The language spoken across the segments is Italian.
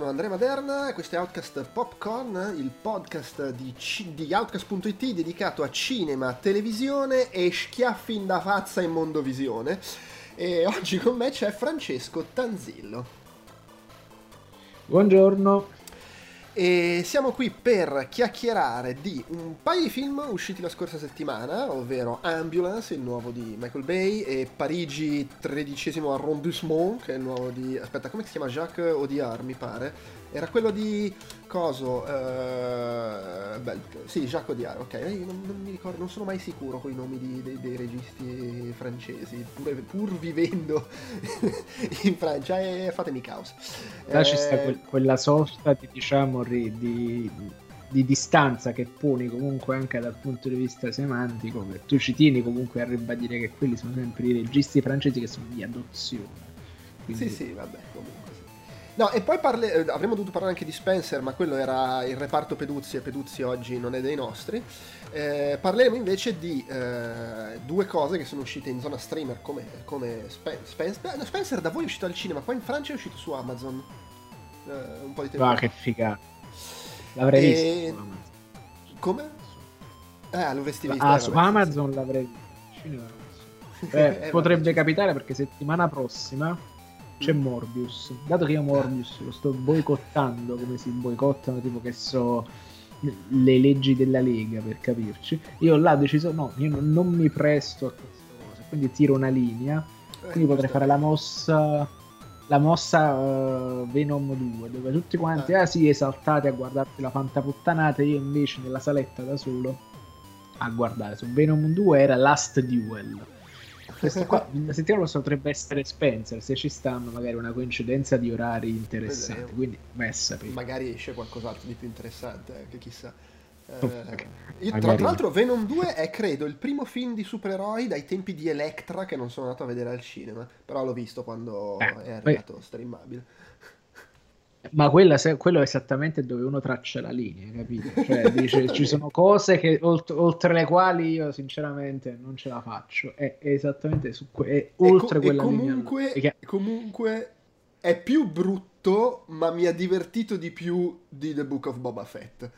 sono Andrea Maderna, questo è Outcast Popcorn, il podcast di, C- di Outcast.it dedicato a cinema, televisione e schiaffi in da fazza in mondovisione. E oggi con me c'è Francesco Tanzillo. Buongiorno. E siamo qui per chiacchierare di un paio di film usciti la scorsa settimana, ovvero Ambulance, il nuovo di Michael Bay, e Parigi, tredicesimo arrondissement, che è il nuovo di... aspetta, come si chiama? Jacques Audiard, mi pare. Era quello di... coso? Uh, beh, sì, Jacques Audiard, ok. Non, non, mi ricordo, non sono mai sicuro con i nomi di, dei, dei, registi francesi, pur, pur vivendo in Francia, e fatemi caos. Là eh, ci sta quel, quella sorta di, diciamo, di, di, di, distanza che poni comunque anche dal punto di vista semantico, tu ci tieni comunque a ribadire che quelli sono sempre i registi francesi che sono di adozione. Quindi... Sì, sì, vabbè, comunque. No, e poi parle... Eh, avremmo dovuto parlare anche di Spencer, ma quello era il reparto Peduzzi e Peduzzi oggi non è dei nostri. Eh, parleremo invece di eh, due cose che sono uscite in zona streamer come, come Spen- Spencer. No, Spencer da voi è uscito al cinema, qua in Francia è uscito su Amazon. Eh, un po' di tempo. Ah, che figata. L'avrei e... visto. Come? Eh, l'avresti visto. Ah, su Amazon l'avrei visto. Eh, potrebbe capitare perché settimana prossima c'è Morbius. Dato che io Morbius lo sto boicottando, come si boicottano, tipo che so le leggi della Lega per capirci, io là ho deciso no, io non, non mi presto a queste cose, quindi tiro una linea, quindi potrei fare la mossa la mossa uh, Venom 2 dove tutti quanti ah. ah sì esaltati a guardarsi la fantaputtanata io invece nella saletta da solo a guardare su Venom 2 era Last Duel questo qua, la settimana prossima potrebbe essere Spencer, se ci stanno magari una coincidenza di orari interessanti, Vedremo. quindi messa Magari esce qualcos'altro di più interessante, eh, che chissà. Oh, eh, io, tra, tra, l'altro Venom 2 è credo il primo film di supereroi dai tempi di Electra che non sono andato a vedere al cinema, però l'ho visto quando eh, è arrivato poi... streamabile. Ma quella, quello è esattamente dove uno traccia la linea, capito? Cioè, dice, ci sono cose che, oltre, oltre, le quali io sinceramente non ce la faccio. È, è esattamente su que- è oltre e quella comunque, linea. Che... Comunque è più brutto, ma mi ha divertito di più di The Book of Boba Fett.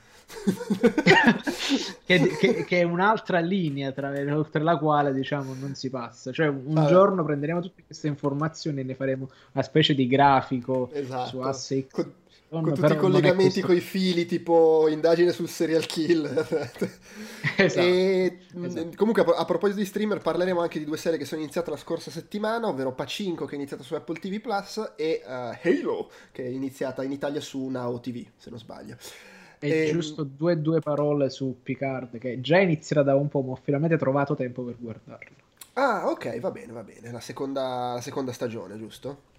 che, che, che, è un'altra linea tra, oltre la quale diciamo non si passa cioè un allora. giorno prenderemo tutte queste informazioni e ne faremo una specie di grafico esatto. su asse con, con tutti i collegamenti con i fili tipo indagine sul serial killer esatto. e esatto. comunque a, a, proposito di streamer parleremo anche di due serie che sono iniziate la scorsa settimana ovvero Pacinco che è iniziata su Apple TV Plus e uh, Halo che è iniziata in Italia su Now TV se non sbaglio e, e ehm, giusto due, due parole su Picard, che già inizierà da un po', ma ho finalmente trovato tempo per guardarlo. Ah, ok, va bene, va bene. La seconda, la seconda stagione, giusto?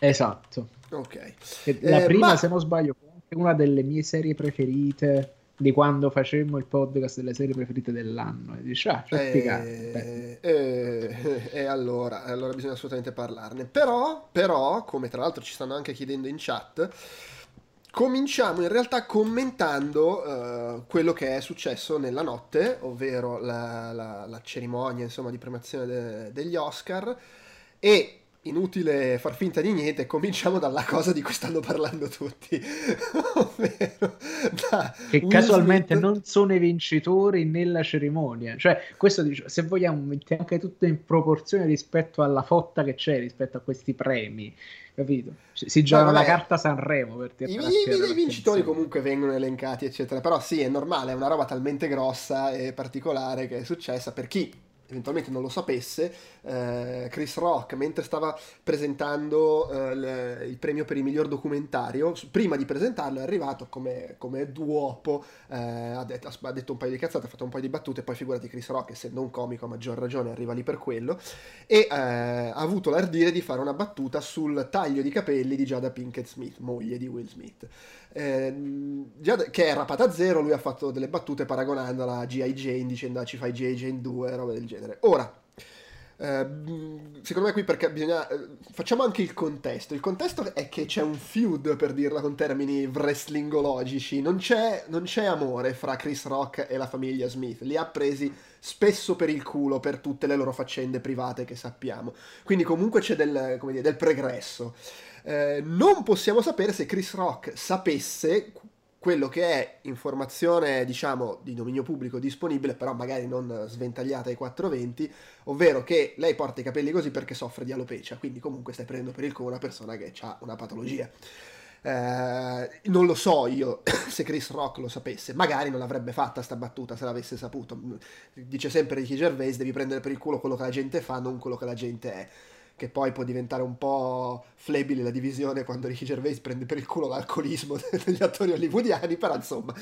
Esatto. Ok. la eh, prima, ma... se non sbaglio, è una delle mie serie preferite di quando facemmo il podcast delle serie preferite dell'anno. E dici, ah, c'è eh, eh, e allora, allora bisogna assolutamente parlarne. Però, però, come tra l'altro ci stanno anche chiedendo in chat Cominciamo in realtà commentando uh, quello che è successo nella notte, ovvero la, la, la cerimonia insomma, di premiazione de- degli Oscar. E inutile far finta di niente, cominciamo dalla cosa di cui stanno parlando tutti. Ovvero, che Will casualmente Smith... non sono i vincitori nella cerimonia. Cioè, questo se vogliamo, mette anche tutto in proporzione rispetto alla fotta che c'è rispetto a questi premi capito? Si giocano la carta Sanremo per I, i, i vincitori comunque vengono elencati, eccetera. Però sì, è normale, è una roba talmente grossa e particolare che è successa per chi eventualmente non lo sapesse, eh, Chris Rock, mentre stava presentando eh, le, il premio per il miglior documentario, prima di presentarlo è arrivato come, come duopo, eh, ha, detto, ha, detto, un paio di cazzate, ha fatto un paio di battute, poi figurati Chris Rock, essendo un comico a maggior ragione, arriva lì per quello, e eh, ha avuto l'ardire di fare una battuta sul taglio di capelli di Jada Pinkett Smith, moglie di Will Smith. Eh, che è rapata a zero, lui ha fatto delle battute paragonandola a G.I. Jane, dicendo ah, ci fai G.I. Jane 2, roba del genere. Ora, eh, secondo me qui perché bisogna... Eh, facciamo anche il contesto. Il contesto è che c'è un feud, per dirla con termini wrestlingologici. Non c'è, non c'è amore fra Chris Rock e la famiglia Smith. Li ha presi spesso per il culo per tutte le loro faccende private che sappiamo. Quindi comunque c'è del, dire, del pregresso. Eh, non possiamo sapere se Chris Rock sapesse quello che è informazione, diciamo, di dominio pubblico disponibile, però magari non sventagliata ai 420, ovvero che lei porta i capelli così perché soffre di alopecia, quindi comunque stai prendendo per il culo una persona che ha una patologia. Eh, non lo so io se Chris Rock lo sapesse, magari non l'avrebbe fatta sta battuta se l'avesse saputo. Dice sempre Ricky Gervais, devi prendere per il culo quello che la gente fa, non quello che la gente è che poi può diventare un po' flebile la divisione quando Ricky Gervais prende per il culo l'alcolismo degli attori hollywoodiani, però insomma,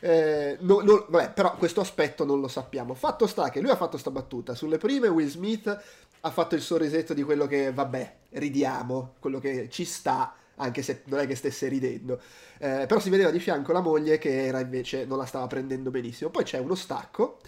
eh, no, no, vabbè, però questo aspetto non lo sappiamo. Fatto sta che lui ha fatto sta battuta, sulle prime Will Smith ha fatto il sorrisetto di quello che, vabbè, ridiamo, quello che ci sta, anche se non è che stesse ridendo. Eh, però si vedeva di fianco la moglie che era invece non la stava prendendo benissimo. Poi c'è uno stacco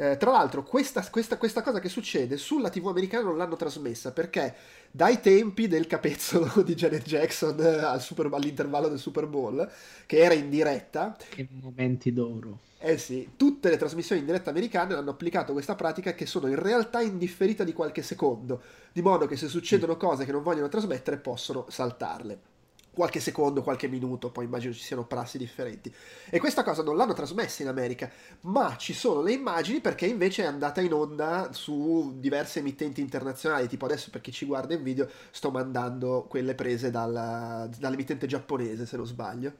eh, tra l'altro, questa, questa, questa, cosa che succede sulla TV americana non l'hanno trasmessa perché dai tempi del capezzolo di Janet Jackson eh, al Super, all'intervallo del Super Bowl, che era in diretta. Che momenti d'oro. Eh sì, tutte le trasmissioni in diretta americane hanno applicato questa pratica che sono in realtà indifferita di qualche secondo, di modo che se succedono cose che non vogliono trasmettere possono saltarle qualche secondo, qualche minuto, poi immagino ci siano prassi differenti. E questa cosa non l'hanno trasmessa in America, ma ci sono le immagini perché invece è andata in onda su diverse emittenti internazionali, tipo adesso per chi ci guarda in video sto mandando quelle prese dalla, dall'emittente giapponese, se non sbaglio.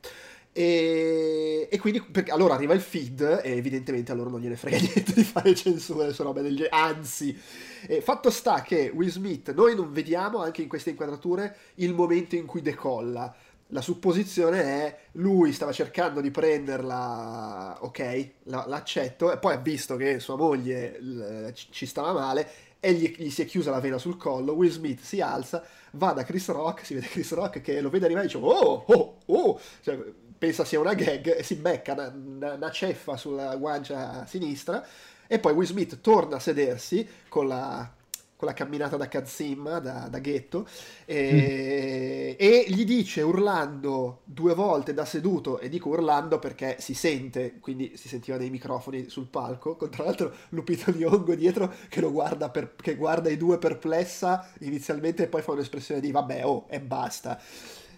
E, e, quindi perché, allora arriva il feed e evidentemente a loro non gliene frega niente di fare censure su robe del genere, anzi, eh, fatto sta che Will Smith, noi non vediamo anche in queste inquadrature il momento in cui decolla. La supposizione è lui stava cercando di prenderla, ok, la, l'accetto, e poi ha visto che sua moglie l, ci stava male e gli, gli, si è chiusa la vena sul collo. Will Smith si alza, va da Chris Rock, si vede Chris Rock che lo vede arrivare e dice: Oh, oh, oh! Cioè, pensa sia una gag e si becca una, una, ceffa sulla guancia sinistra e poi Will Smith torna a sedersi con la, con la camminata da Kazim, da, da ghetto, e, mm. e, gli dice urlando due volte da seduto, e dico urlando perché si sente, quindi si sentiva dei microfoni sul palco, con tra l'altro Lupito Nyong'o dietro che lo guarda, per, che guarda i due perplessa inizialmente e poi fa un'espressione di vabbè, oh, e basta.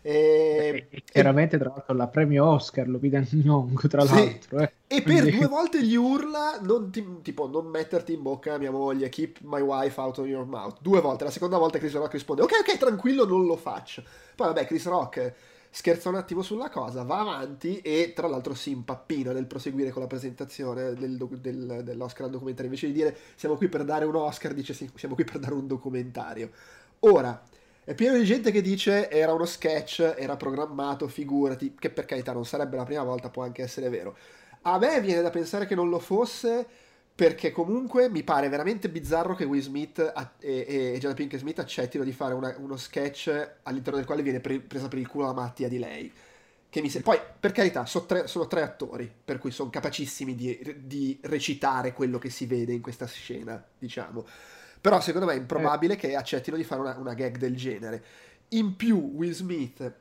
E, chiaramente, tra l'altro, la premio Oscar lo pide Nyong, tra sì. l'altro. Eh. E per due volte gli urla, non ti, tipo, non metterti in bocca a mia moglie, keep my wife out of your mouth. Due volte. La seconda volta Chris Rock risponde, ok, ok, tranquillo, non lo faccio. Poi, vabbè, Chris Rock scherza un attimo sulla cosa, va avanti e tra l'altro si impappina nel proseguire con la presentazione del, del, dell'Oscar al documentario. Invece di dire siamo qui per dare un Oscar, dice siamo qui per dare un documentario. Ora, è pieno di gente che dice era uno sketch, era programmato, figurati, che per carità non sarebbe la prima volta, può anche essere vero. A me viene da pensare che non lo fosse perché comunque mi pare veramente bizzarro che Will Smith e, e Jada Pink Smith accettino di fare una, uno sketch all'interno del quale viene pre- presa per il culo la malattia di lei. Se... Poi, per carità, sono tre, sono tre, attori, per cui sono capacissimi di, di recitare quello che si vede in questa scena, diciamo. Però secondo me è improbabile eh. che accettino di fare una, una gag del genere. In più, Will Smith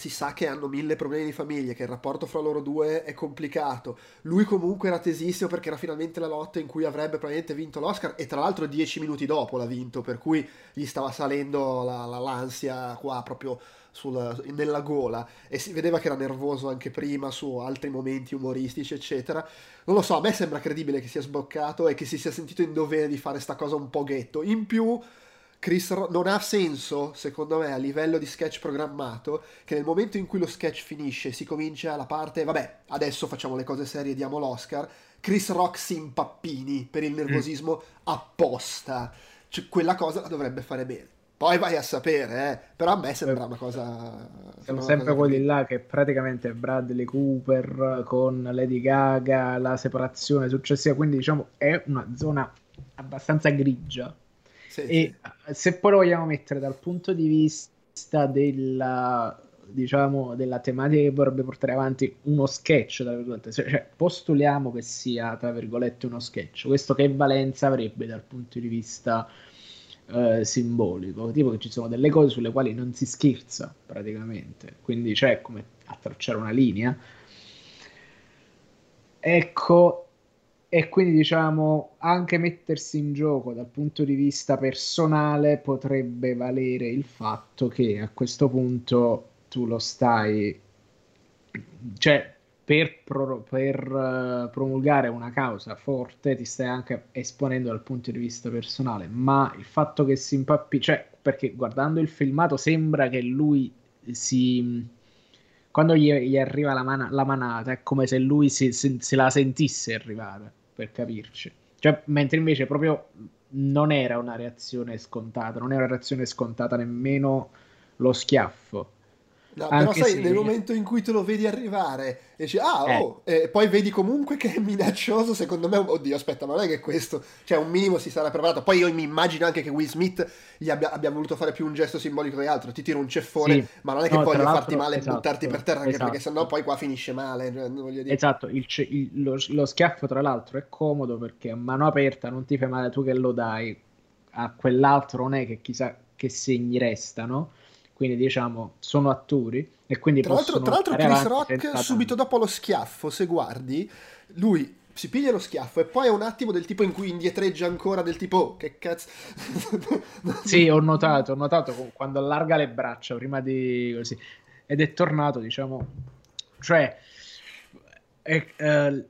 si sa che hanno mille problemi di famiglia, che il rapporto fra loro due è complicato. Lui comunque era tesissimo perché era finalmente la lotta in cui avrebbe probabilmente vinto l'Oscar e tra l'altro dieci minuti dopo l'ha vinto, per cui gli stava salendo la, la, l'ansia qua proprio sul, nella gola e si vedeva che era nervoso anche prima su altri momenti umoristici, eccetera. Non lo so, a me sembra credibile che sia sboccato e che si sia sentito in dovere di fare sta cosa un po' ghetto. In più, Chris Ro- non ha senso, secondo me, a livello di sketch programmato, che nel momento in cui lo sketch finisce, si comincia la parte, vabbè, adesso facciamo le cose serie, diamo l'Oscar, Chris Rock si impappini per il nervosismo mm. apposta. Cioè, quella cosa la dovrebbe fare bene. Poi vai a sapere, eh. però a me sembra una cosa... Siamo sempre quelli così. là che praticamente Bradley Cooper con Lady Gaga, la separazione successiva, quindi diciamo è una zona abbastanza grigia. Sì, e sì. se poi lo vogliamo mettere dal punto di vista della, diciamo, della tematica che vorrebbe portare avanti uno sketch, tra virgolette, cioè postuliamo che sia, tra virgolette, uno sketch, questo che valenza avrebbe dal punto di vista eh, simbolico, tipo che ci sono delle cose sulle quali non si scherza praticamente, quindi c'è come a tracciare una linea. Ecco, e quindi diciamo anche mettersi in gioco dal punto di vista personale potrebbe valere il fatto che a questo punto tu lo stai cioè per, pro, per uh, promulgare una causa forte ti stai anche esponendo dal punto di vista personale ma il fatto che si impappi cioè perché guardando il filmato sembra che lui si quando gli, gli arriva la, man- la, manata è come se lui si, si, se la sentisse arrivare per capirci. Cioè, mentre invece proprio non era una reazione scontata, non era una reazione scontata nemmeno lo schiaffo. No, però sai, se... nel momento in cui te lo vedi arrivare e dici, ah, eh. oh, e poi vedi comunque che è minaccioso, secondo me, oddio, aspetta, ma non è che questo, cioè un minimo si sarà preparato. Poi io mi immagino anche che Will Smith gli abbia, abbia voluto fare più un gesto simbolico che altro, ti tiro un ceffone, sì. ma non è che no, voglio farti male esatto, e buttarti per terra, anche esatto. perché sennò poi qua finisce male. Cioè, dire. Esatto, il, il, lo, lo schiaffo tra l'altro è comodo perché a mano aperta non ti fai male tu che lo dai, a quell'altro non è che chissà che segni restano quindi diciamo sono attori e quindi tra l'altro, tra l'altro Chris Rock subito dopo lo schiaffo se guardi lui si piglia lo schiaffo e poi è un attimo del tipo in cui indietreggia ancora del tipo oh, che cazzo? Sì ho notato ho notato quando allarga le braccia prima di così ed è tornato diciamo cioè è, uh,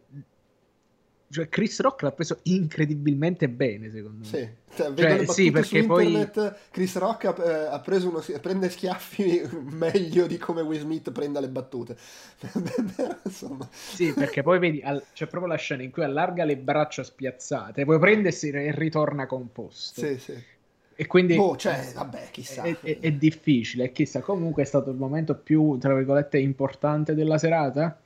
cioè Chris Rock l'ha preso incredibilmente bene secondo me sì, cioè, cioè, sì perché internet, poi Chris Rock ha, eh, ha preso uno, prende schiaffi meglio di come Will Smith prenda le battute sì perché poi vedi al, c'è proprio la scena in cui allarga le braccia spiazzate poi prende e ritorna composto sì sì e quindi boh, cioè, vabbè, chissà. È, è, è difficile, chissà. Comunque è stato il momento più, tra virgolette, importante della serata.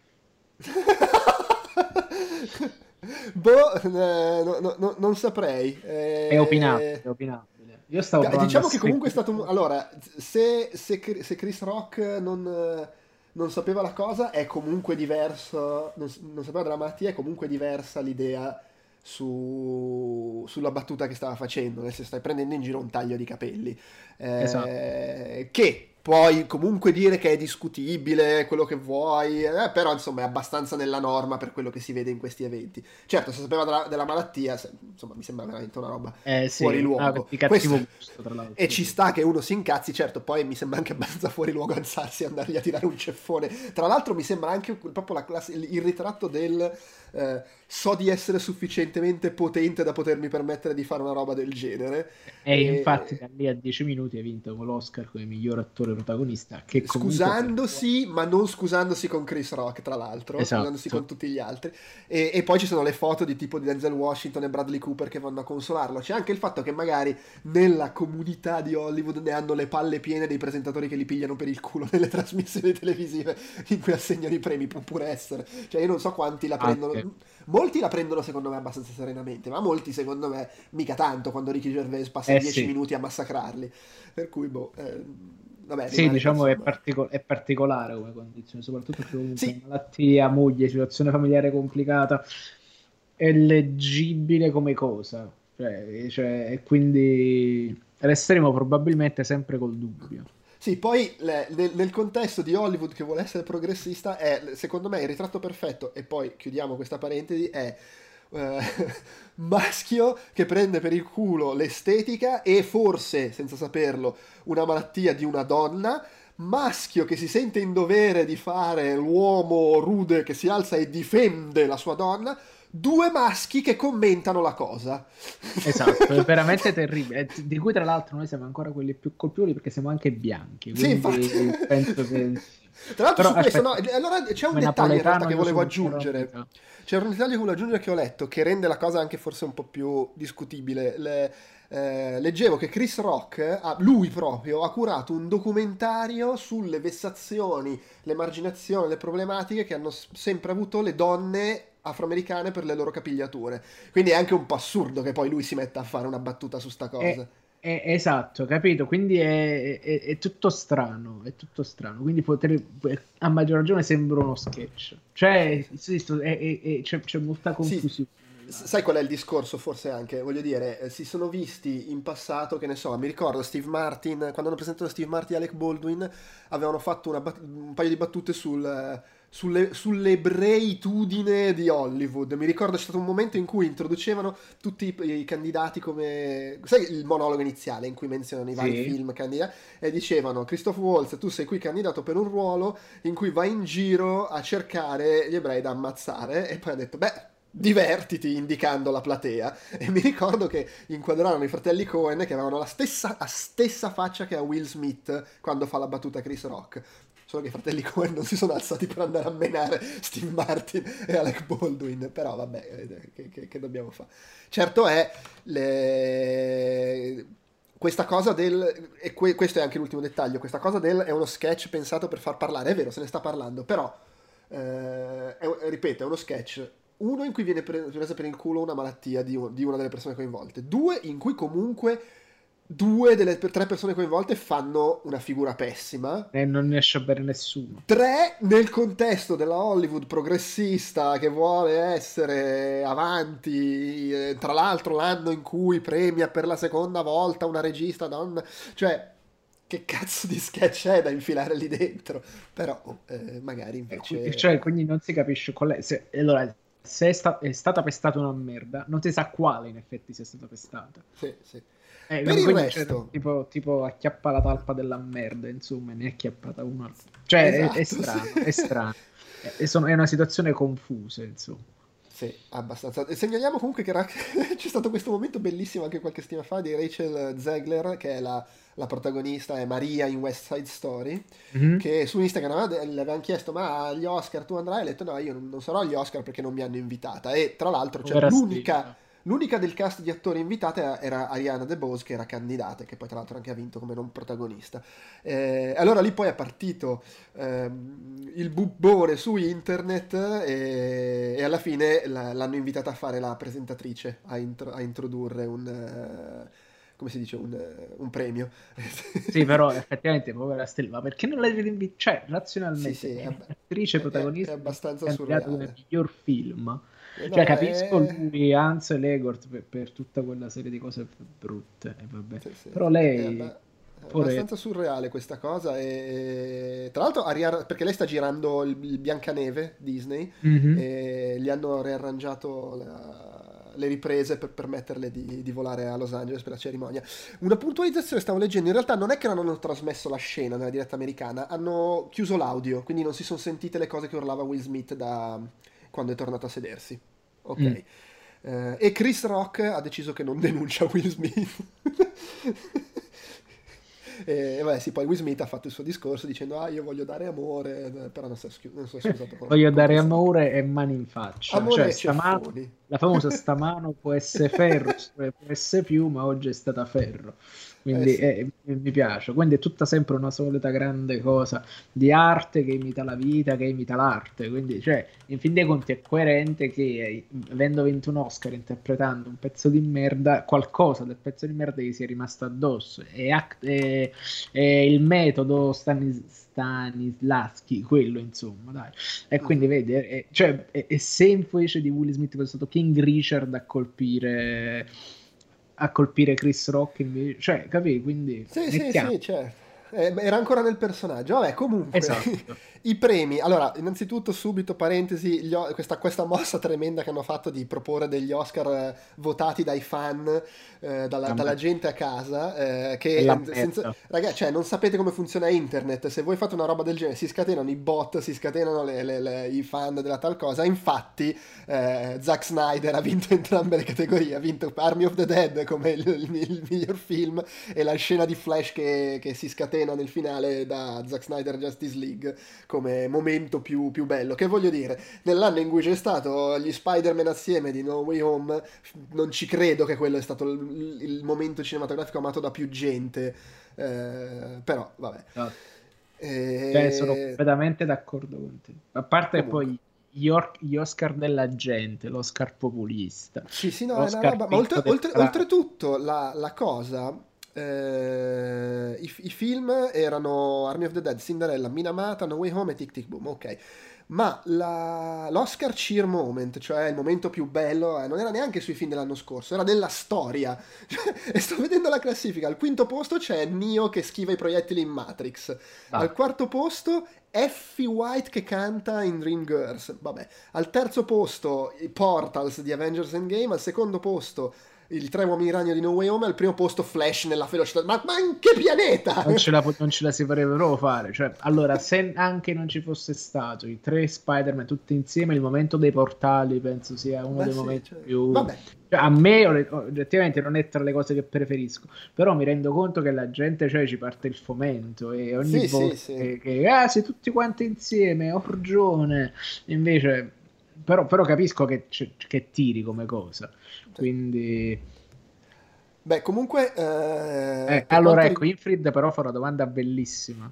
Boh, eh, no, no, non saprei. Eh, è opinabile, è opinabile. Io stavo diciamo che comunque è stato un... Allora, se, se, se Chris Rock non, non, sapeva la cosa, è comunque diverso. Non, non, sapeva della malattia, è comunque diversa l'idea su, sulla battuta che stava facendo. Nel senso, stai prendendo in giro un taglio di capelli. Eh, esatto. Che puoi comunque dire che è discutibile, quello che vuoi, eh, però insomma è abbastanza nella norma per quello che si vede in questi eventi. Certo, se sapeva della, della malattia, se, insomma mi sembra veramente una roba eh, sì. fuori luogo. Ah, Questo, gusto, e ci sta che uno si incazzi, certo, poi mi sembra anche abbastanza fuori luogo alzarsi e andargli a tirare un ceffone. Tra l'altro mi sembra anche proprio la classe, il, ritratto del eh, so di essere sufficientemente potente da potermi permettere di fare una roba del genere. E, e... infatti da lì a 10 minuti ha vinto con l'Oscar come miglior attore protagonista. Che scusandosi, ma non scusandosi con Chris Rock, tra l'altro, esatto. scusandosi con tutti gli altri. E, e, poi ci sono le foto di tipo di Denzel Washington e Bradley Cooper che vanno a consolarlo. C'è anche il fatto che magari nella comunità di Hollywood ne hanno le palle piene dei presentatori che li pigliano per il culo nelle trasmissioni televisive in cui assegnano i premi, può pure essere. Cioè io non so quanti la prendono. Ah, okay. Molti la prendono secondo me abbastanza serenamente, ma molti secondo me mica tanto quando Ricky Gervais passa eh, 10 sì. minuti a massacrarli. Per cui, boh... Eh, vabbè, sì, diciamo è, partico- è, particolare come condizione, soprattutto comunque sì. malattia, moglie, situazione familiare complicata, è leggibile come cosa. Cioè, cioè, quindi resteremo probabilmente sempre col dubbio. Sì, poi le, nel, nel, contesto di Hollywood che vuole essere progressista è, secondo me, il ritratto perfetto, e poi chiudiamo questa parentesi, è eh, maschio che prende per il culo l'estetica e forse, senza saperlo, una malattia di una donna, maschio che si sente in dovere di fare l'uomo rude che si alza e difende la sua donna, due maschi che commentano la cosa. Esatto, è veramente terribile. Di cui tra l'altro noi siamo ancora quelli più colpevoli perché siamo anche bianchi. Sì, infatti. penso che... Tra l'altro Però, su questo, no, allora c'è un dettaglio in realtà che volevo aggiungere. C'è un dettaglio che volevo aggiungere che ho letto che rende la cosa anche forse un po' più discutibile. Le, eh, leggevo che Chris Rock, lui proprio, ha curato un documentario sulle vessazioni, l'emarginazione, le problematiche che hanno sempre avuto le donne afroamericane per le loro capigliature. Quindi è anche un po' assurdo che poi lui si metta a fare una battuta su sta cosa. È, è, esatto, capito? Quindi è, è, tutto strano, è tutto strano. Quindi potrebbe, a maggior ragione sembra uno sketch. Cioè, c'è, c'è, molta confusione. Sì sai qual è il discorso forse anche? Voglio dire, eh, si sono visti in passato, che ne so, mi ricordo Steve Martin, quando hanno presentato Steve Martin e Alec Baldwin, avevano fatto bat- un paio di battute sul sulle, sull'ebreitudine di Hollywood. Mi ricordo c'è stato un momento in cui introducevano tutti i, i candidati come... Sai il monologo iniziale in cui menzionano i vari sì. film candidati? E dicevano, Christoph Waltz, tu sei qui candidato per un ruolo in cui vai in giro a cercare gli ebrei da ammazzare. E poi ha detto, beh divertiti indicando la platea e mi ricordo che inquadrarono i fratelli Cohen che avevano la stessa, la stessa faccia che ha Will Smith quando fa la battuta Chris Rock solo che i fratelli Cohen non si sono alzati per andare a menare Steve Martin e Alec Baldwin, però vabbè, eh, che, che, che dobbiamo fare? Certo è, le... questa cosa del, e que, questo è anche l'ultimo dettaglio, questa cosa del è uno sketch pensato per far parlare, è vero, se ne sta parlando, però, eh, è, ripeto, è uno sketch uno in cui viene presa per il culo una malattia di, di, una delle persone coinvolte, due in cui comunque due delle tre persone coinvolte fanno una figura pessima. E non ne esce bene nessuno. Tre, nel contesto della Hollywood progressista che vuole essere avanti, eh, tra l'altro l'anno in cui premia per la seconda volta una regista donna, cioè che cazzo di sketch è da infilare lì dentro? Però eh, magari invece... Cioè, quindi non si capisce qual è... Se, allora, se è, sta- è stata pestata una merda, non si sa quale in effetti sia stata pestata. Sì, sì. Eh, per il resto... Tipo, tipo, acchiappa la talpa della merda, insomma, ne è acchiappata una. Cioè, esatto, è, è, esatto, strano, è strano. È, sono, è una situazione confusa, insomma. Sì, abbastanza. Segnaliamo comunque che era... c'è stato questo momento bellissimo anche qualche settimana fa di Rachel Zegler, che è la, la protagonista, è Maria in West Side Story, mm-hmm. che su Instagram le avevano chiesto ma agli Oscar tu andrai? E ha detto no, io non sarò agli Oscar perché non mi hanno invitata. E tra l'altro c'è cioè, l'unica... Stica L'unica del cast di attori invitata era Ariana DeBose, che era candidata, che poi tra l'altro anche ha vinto come non protagonista. Eh, allora lì poi è partito ehm, il bubbone su internet e, e alla fine la, l'hanno invitata a fare la presentatrice, a, intro, a introdurre un... Uh, come si dice, un, un, premio. Sì, però effettivamente, povera Stella, perché non l'hai rinvitata? Cioè, razionalmente, sì, sì, è, attrice protagonista è, è abbastanza surreale. come miglior film eh, cioè, capisco è... lui, Hans e Legort per, per, tutta quella serie di cose brutte. Eh, sì, sì. Però lei. È, abbastanza surreale questa cosa. E... Tra l'altro, Ariana, perché lei sta girando il, il Biancaneve Disney mm-hmm. e gli hanno riarrangiato la, le riprese per permetterle di, di, volare a Los Angeles per la cerimonia. Una puntualizzazione stavo leggendo, in realtà non è che non hanno trasmesso la scena nella diretta americana, hanno chiuso l'audio, quindi non si sono sentite le cose che urlava Will Smith da, quando è tornato a sedersi. Ok. Mm. Eh, e Chris Rock ha deciso che non denuncia Will Smith. e vabbè, sì, poi Will Smith ha fatto il suo discorso dicendo ah io voglio dare amore, però non si è, non è scusato. voglio dare amore e mani in faccia. Amore cioè, mano, la famosa stamano può essere ferro, può essere più, ma oggi è stata ferro quindi eh sì. è, mi piace. Quindi è tutta sempre una solita grande cosa di arte che imita la vita, che imita l'arte. Quindi, cioè, in fin dei conti è coerente che avendo vinto un Oscar interpretando un pezzo di merda, qualcosa del pezzo di merda gli sia rimasto addosso. E, è, è il metodo Stanis, Stanislaschi, quello insomma, dai. E quindi, vedi, è, cioè, è, è se invece di Will Smith è stato King Richard a colpire a colpire Chris Rock invece, cioè, capi? Quindi sì, sì, sì, certo. Eh, era ancora nel personaggio. Vabbè, comunque, esatto. i premi. Allora, innanzitutto, subito parentesi, gli, questa, questa, mossa tremenda che hanno fatto di proporre degli Oscar eh, votati dai fan, eh, dalla, dalla, gente a casa, eh, che senza, ragazzi, cioè, non sapete come funziona internet. Se voi fate una roba del genere, si scatenano i bot, si scatenano le, le, le, i fan della tal cosa. Infatti, eh, Zack Snyder ha vinto entrambe le categorie. Ha vinto Army of the Dead come il, il, il miglior film e la scena di Flash che, che si scatena scena nel finale da Zack Snyder Justice League come momento più, più, bello. Che voglio dire, nell'anno in cui c'è stato gli Spider-Man assieme di No Way Home, non ci credo che quello è stato il, il momento cinematografico amato da più gente. Eh, però, vabbè. No. E... Cioè, sono completamente d'accordo con te. A parte Comunque. poi gli, Oscar della gente, l'Oscar populista. Sì, sì, no, è una roba. Ma oltre, oltre, oltretutto, la, la cosa Eh, i, i, film erano Army of the Dead, Cinderella, Minamata, No Way Home e Tic Tic Boom, ok. Ma la, l'Oscar Cheer Moment, cioè il momento più bello, eh, non era neanche sui film dell'anno scorso, era nella storia. e sto vedendo la classifica, al quinto posto c'è Neo che schiva i proiettili in Matrix, ah. al quarto posto Effie White che canta in Dreamgirls, vabbè, al terzo posto i Portals di Avengers Endgame, al secondo posto il tre uomini ragno di No Way Home al primo posto Flash nella velocità ma, ma in che pianeta? Non ce, la, non ce la si potrebbero fare cioè, allora se anche non ci fosse stato i tre Spider-Man tutti insieme il momento dei portali penso sia uno Beh, dei sì, momenti cioè, più vabbè. Cioè, a me oggettivamente non è tra le cose che preferisco però mi rendo conto che la gente cioè, ci parte il fomento e ogni sì, volta sì, che, che ah, se tutti quanti insieme orgione invece però, però capisco che, che tiri come cosa quindi... Beh, comunque... Eh, eh, allora, ecco, Infrid però fa una domanda bellissima.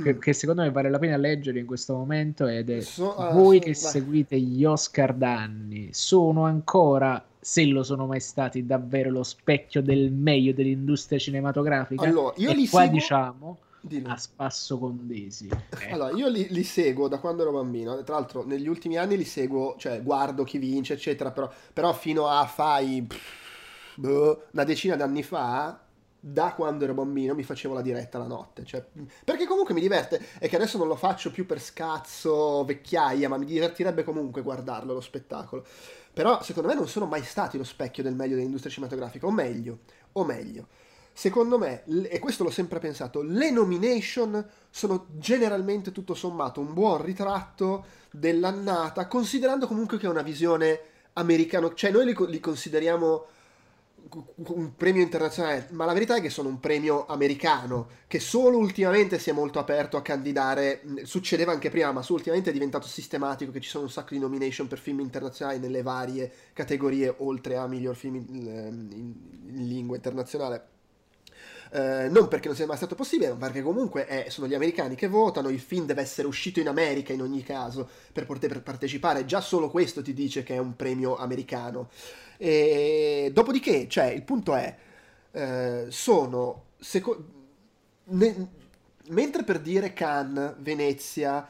Che, mm. che, secondo me vale la pena leggere in questo momento ed è so, uh, voi so, che vai. seguite gli Oscar da anni sono ancora se lo sono mai stati davvero lo specchio del meglio dell'industria cinematografica allora, io e li qua seguo... diciamo a spasso condesi. Ecco. Allora, io li, li, seguo da quando ero bambino. Tra l'altro, negli ultimi anni li seguo, cioè guardo chi vince, eccetera. Però, però fino a fai boh, una decina d'anni fa, da quando ero bambino, mi facevo la diretta la notte. Cioè, perché comunque mi diverte. È che adesso non lo faccio più per scazzo, vecchiaia, ma mi divertirebbe comunque guardarlo lo spettacolo. Però, secondo me, non sono mai stati lo specchio del meglio dell'industria cinematografica. O meglio, o meglio secondo me, e questo l'ho sempre pensato, le nomination sono generalmente tutto sommato un buon ritratto dell'annata, considerando comunque che è una visione americana, cioè noi li, li consideriamo un premio internazionale, ma la verità è che sono un premio americano che solo ultimamente si è molto aperto a candidare, succedeva anche prima, ma su ultimamente è diventato sistematico che ci sono un sacco di nomination per film internazionali nelle varie categorie, oltre a miglior film in, in, in lingua internazionale. Eh, non perché non sia mai stato possibile, ma perché comunque è, sono gli americani che votano, il film deve essere uscito in America in ogni caso per poter partecipare, già solo questo ti dice che è un premio americano. E dopodiché, cioè, il punto è, eh, sono... Seco- ne- mentre per dire Cannes, Venezia,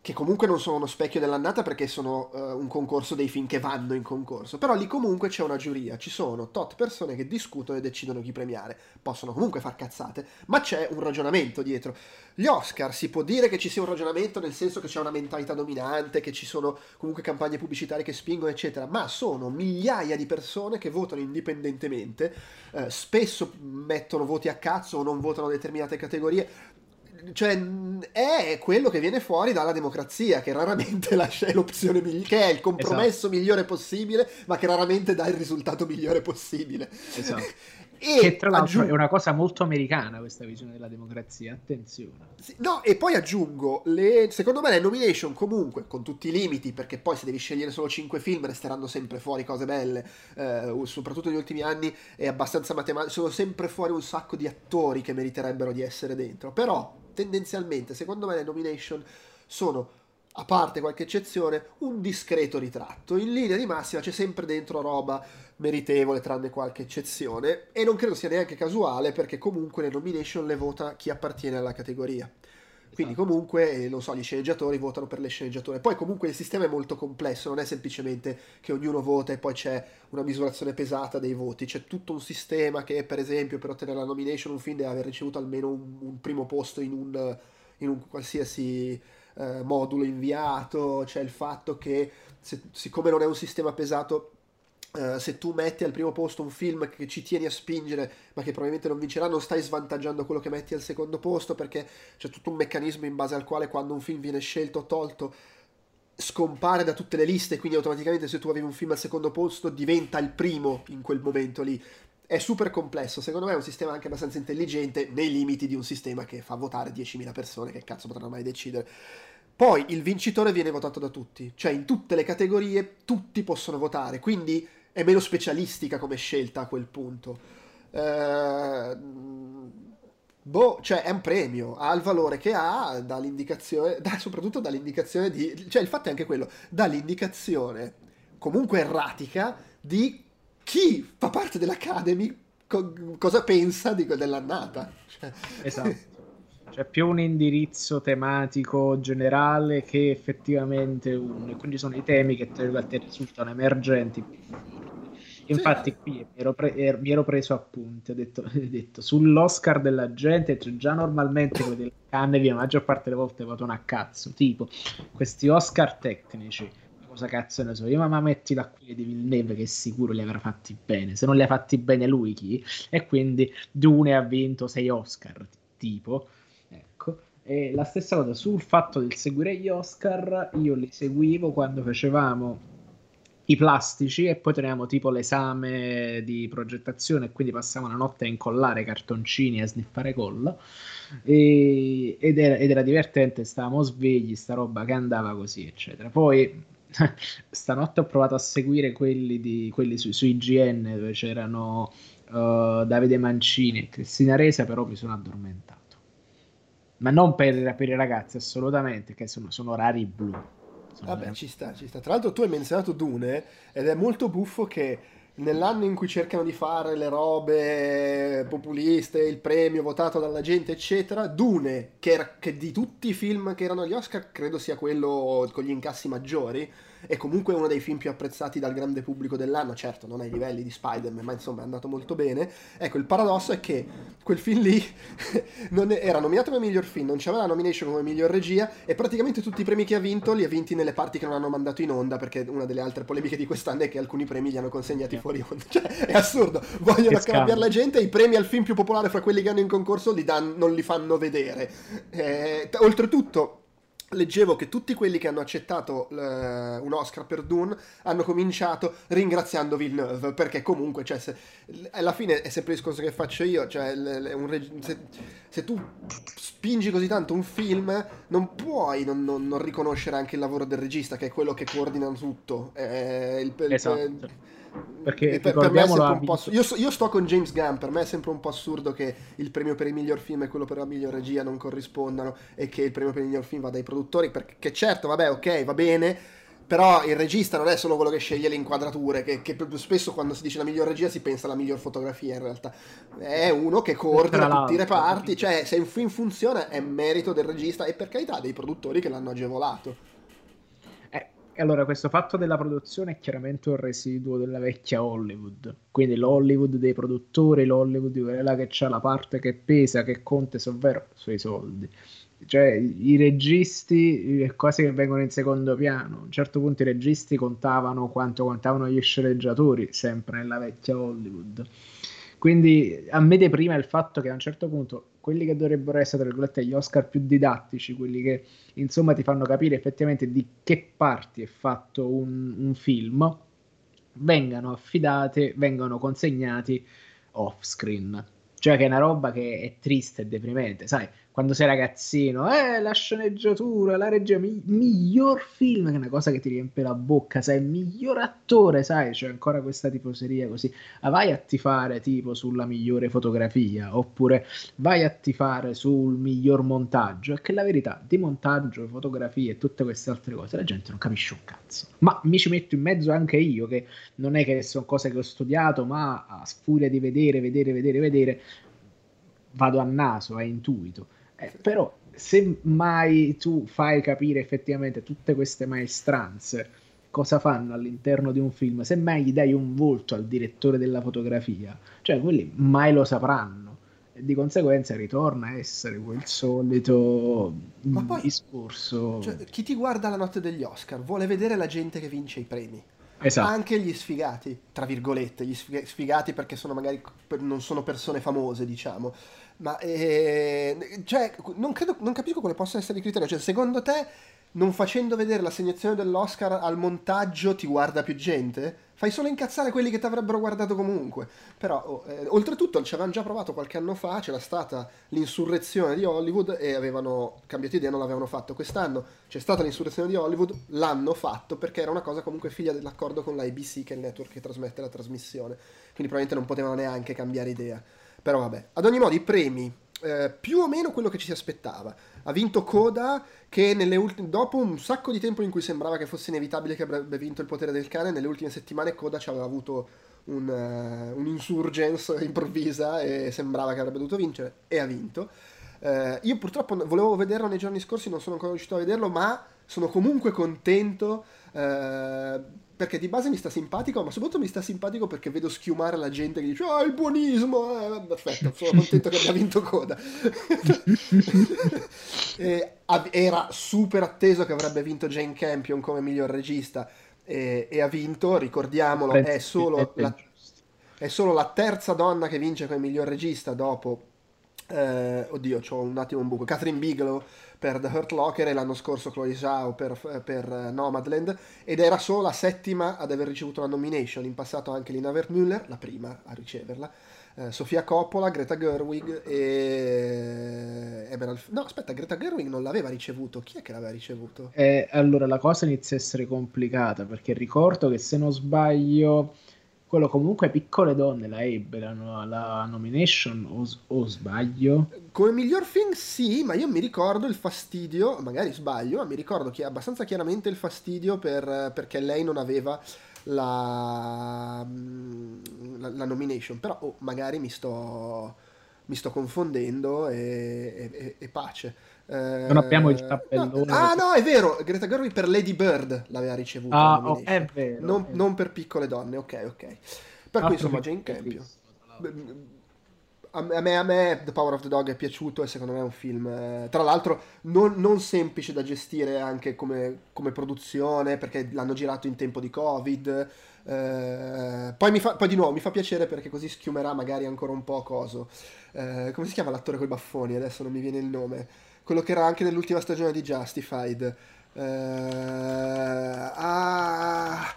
che comunque non sono uno specchio dell'annata perché sono uh, un concorso dei film che vanno in concorso, però lì comunque c'è una giuria, ci sono tot persone che discutono e decidono chi premiare, possono comunque far cazzate, ma c'è un ragionamento dietro. Gli Oscar si può dire che ci sia un ragionamento nel senso che c'è una mentalità dominante, che ci sono comunque campagne pubblicitarie che spingono, eccetera, ma sono migliaia di persone che votano indipendentemente, eh, spesso mettono voti a cazzo o non votano determinate categorie, cioè, è quello che viene fuori dalla democrazia, che raramente lascia l'opzione migliore, che è il compromesso esatto. migliore possibile, ma che raramente dà il risultato migliore possibile. Esatto. E che tra l'altro aggiung- è una cosa molto americana questa visione della democrazia, attenzione. Sì, no, e poi aggiungo, le, secondo me le nomination comunque, con tutti i limiti, perché poi se devi scegliere solo 5 film resteranno sempre fuori cose belle, eh, soprattutto negli ultimi anni è abbastanza matematico, sono sempre fuori un sacco di attori che meriterebbero di essere dentro, però tendenzialmente, secondo me, le nomination sono, a parte qualche eccezione, un discreto ritratto. In linea di massima c'è sempre dentro roba meritevole, tranne qualche eccezione, e non credo sia neanche casuale perché comunque le nomination le vota chi appartiene alla categoria. Quindi esatto. comunque, non so, gli sceneggiatori votano per le sceneggiature. Poi comunque il sistema è molto complesso, non è semplicemente che ognuno vota e poi c'è una misurazione pesata dei voti. C'è tutto un sistema che, per esempio, per ottenere la nomination un film deve aver ricevuto almeno un, un primo posto in un, in un qualsiasi eh, modulo inviato. C'è il fatto che, se, siccome non è un sistema pesato, Uh, se tu metti al primo posto un film che ci tieni a spingere ma che probabilmente non vincerà non stai svantaggiando quello che metti al secondo posto perché c'è tutto un meccanismo in base al quale quando un film viene scelto o tolto scompare da tutte le liste quindi automaticamente se tu avevi un film al secondo posto diventa il primo in quel momento lì. È super complesso secondo me è un sistema anche abbastanza intelligente nei limiti di un sistema che fa votare 10.000 persone che cazzo potranno mai decidere. Poi il vincitore viene votato da tutti, cioè in tutte le categorie tutti possono votare, quindi è meno specialistica come scelta a quel punto. Eh, boh, cioè è un premio, ha il valore che ha dall'indicazione, da, soprattutto dall'indicazione di... cioè il fatto è anche quello, dall'indicazione comunque erratica di chi fa parte dell'Academy co- cosa pensa di, dell'annata. Cioè... Esatto. C'è più un indirizzo tematico generale che effettivamente un... quindi sono i temi che te risultano emergenti. Infatti, qui mi ero, pre- er- mi ero, preso appunti. Ho detto, ho detto sull'Oscar della gente, cioè già normalmente quelli del Cannes, la maggior parte delle volte votano a cazzo. Tipo questi Oscar tecnici cosa cazzo ne so io, ma mettila qui di Villeneuve che sicuro li avrà fatti bene, se non li ha fatti bene lui chi? E quindi Dune ha vinto 6 Oscar, tipo, ecco. E la stessa cosa sul fatto del seguire gli Oscar, io li seguivo quando facevamo i plastici e poi tenevamo tipo l'esame di progettazione e quindi passavamo la notte a incollare cartoncini e a sniffare colla e, ed, era, ed, era, divertente, stavamo svegli, sta roba che andava così eccetera. Poi stanotte ho provato a seguire quelli, di, quelli su, su IGN dove c'erano uh, Davide Mancini e Cristina Resa, però mi sono addormentato. Ma non per, per i ragazzi, assolutamente, che sono, sono rari blu. Vabbè, ci sta, ci sta. Tra l'altro tu hai menzionato Dune ed è molto buffo che nell'anno in cui cercano di fare le robe populiste, il premio votato dalla gente, eccetera, Dune, che, era, che di tutti i film che erano agli Oscar, credo sia quello con gli incassi maggiori, è comunque uno dei film più apprezzati dal grande pubblico dell'anno, certo non ai livelli di Spider-Man, ma insomma è andato molto bene. Ecco, il paradosso è che quel film lì era nominato come miglior film, non c'aveva la nomination come miglior regia e praticamente tutti i premi che ha vinto li ha vinti nelle parti che non hanno mandato in onda, perché una delle altre polemiche di quest'anno è che alcuni premi li hanno consegnati yeah. fuori onda. Cioè, è assurdo, vogliono cambiare la gente e i premi al film più popolare fra quelli che hanno in concorso li dan- non li fanno vedere. Eh, oltretutto leggevo che tutti quelli che hanno accettato uh, un Oscar per Dune hanno cominciato ringraziando Villeneuve perché comunque cioè, se, alla fine è sempre il discorso che faccio io cioè, reg- se, se, tu spingi così tanto un film non puoi non, non, non, riconoscere anche il lavoro del regista che è quello che coordina tutto eh, il, esatto. il, perché per, per me è sempre un po' assurdo. Io, io, sto con James Gunn, per me è sempre un po' assurdo che il premio per il miglior film e quello per la miglior regia non corrispondano e che il premio per il miglior film vada ai produttori, perché certo, vabbè, ok, va bene, però il regista non è solo quello che sceglie le inquadrature, che, che spesso quando si dice la miglior regia si pensa alla miglior fotografia in realtà. È uno che coordina tutti i reparti, cioè se un film funziona è merito del regista e per carità dei produttori che l'hanno agevolato. Allora, questo fatto della produzione è chiaramente un residuo della vecchia Hollywood. Quindi l'Hollywood dei produttori, l'Hollywood di quella che c'ha la parte che pesa, che conta, ovvero sui soldi. Cioè, i registi, cose che vengono in secondo piano. A un certo punto i registi contavano quanto contavano gli sceneggiatori, sempre nella vecchia Hollywood. Quindi a me deprime il fatto che a un certo punto quelli che dovrebbero essere, tra virgolette, gli Oscar più didattici, quelli che insomma ti fanno capire effettivamente di che parti è fatto un, un film, vengano affidati, vengano consegnati off screen. Cioè che è una roba che è triste e deprimente, sai, quando sei ragazzino, eh, la sceneggiatura, la regia, mi- miglior film, che è una cosa che ti riempie la bocca, sai, miglior attore, sai, c'è ancora questa tifoseria così, ah, vai a tifare tipo sulla migliore fotografia, oppure vai a tifare sul miglior montaggio, è che la verità, di montaggio, fotografie e tutte queste altre cose, la gente non capisce un cazzo, ma mi ci metto in mezzo anche io, che non è che sono cose che ho studiato, ma a sfuria di vedere, vedere, vedere, vedere, vado a naso, a intuito eh, però se mai tu fai capire effettivamente tutte queste maestranze cosa fanno all'interno di un film, se mai gli dai un volto al direttore della fotografia, cioè quelli mai lo sapranno e di conseguenza ritorna a essere quel solito Ma poi, discorso. Cioè, chi ti guarda la notte degli Oscar vuole vedere la gente che vince i premi. Esatto. Anche gli sfigati, tra virgolette, gli sfigati perché sono magari non sono persone famose, diciamo. Ma eh, cioè, non, credo, non capisco quale possa essere il criterio. Cioè, secondo te, non facendo vedere l'assegnazione dell'Oscar al montaggio ti guarda più gente? Fai solo incazzare quelli che ti avrebbero guardato comunque. Però, oh, eh, oltretutto, ci avevano già provato qualche anno fa, c'era stata l'insurrezione di Hollywood e avevano cambiato idea, non l'avevano fatto. Quest'anno c'è stata l'insurrezione di Hollywood, l'hanno fatto perché era una cosa comunque figlia dell'accordo con l'IBC, che è il network che trasmette la trasmissione. Quindi probabilmente non potevano neanche cambiare idea. Però vabbè, ad ogni modo i premi, eh, più o meno quello che ci si aspettava. Ha vinto Coda che ultime, dopo un sacco di tempo in cui sembrava che fosse inevitabile che avrebbe vinto il potere del cane, nelle ultime settimane Coda ci aveva avuto un, uh, un'insurgence improvvisa e sembrava che avrebbe dovuto vincere e ha vinto. Uh, io purtroppo volevo vederlo nei giorni scorsi, non sono ancora riuscito a vederlo, ma sono comunque contento uh, perché di base mi sta simpatico, ma soprattutto mi sta simpatico perché vedo schiumare la gente che dice ah il buonismo, eh, perfetto, sono contento che abbia vinto coda. era super atteso che avrebbe vinto Jane Campion come miglior regista e, e ha vinto, ricordiamolo, è solo, la, è solo, la, terza donna che vince come miglior regista dopo, eh, oddio, ho un attimo un buco, Catherine Bigelow per The Hurt Locker e l'anno scorso Chloe Zhao per, per Nomadland ed era solo la settima ad aver ricevuto la nomination, in passato anche Lina Wertmüller, la prima a riceverla, eh, Sofia Coppola, Greta Gerwig e Emerald... No, aspetta, Greta Gerwig non l'aveva ricevuto. Chi è che l'aveva ricevuto? Eh, allora, la cosa inizia a essere complicata perché ricordo che se non sbaglio quello comunque piccole donne la ebbe la, la nomination o, o, sbaglio come miglior film sì ma io mi ricordo il fastidio magari sbaglio ma mi ricordo che abbastanza chiaramente il fastidio per, perché lei non aveva la, la, la nomination, però oh, magari mi sto, mi sto confondendo e, e, e pace. Non abbiamo il tappellone. No, ah no, è vero, Greta Gerwig per Lady Bird l'aveva ricevuto. Ah, oh, è vero. Non, è non, per piccole donne, ok, ok. Per ah, cui insomma Jane Campion a me, a me, The Power of the Dog è piaciuto e secondo me è un film, eh, tra l'altro, non, non, semplice da gestire anche come, come, produzione, perché l'hanno girato in tempo di Covid. Eh, poi, fa, poi, di nuovo mi fa piacere perché così schiumerà magari ancora un po' coso. Eh, come si chiama l'attore con i baffoni? Adesso non mi viene il nome. Quello che era anche nell'ultima stagione di Justified. Eh, ah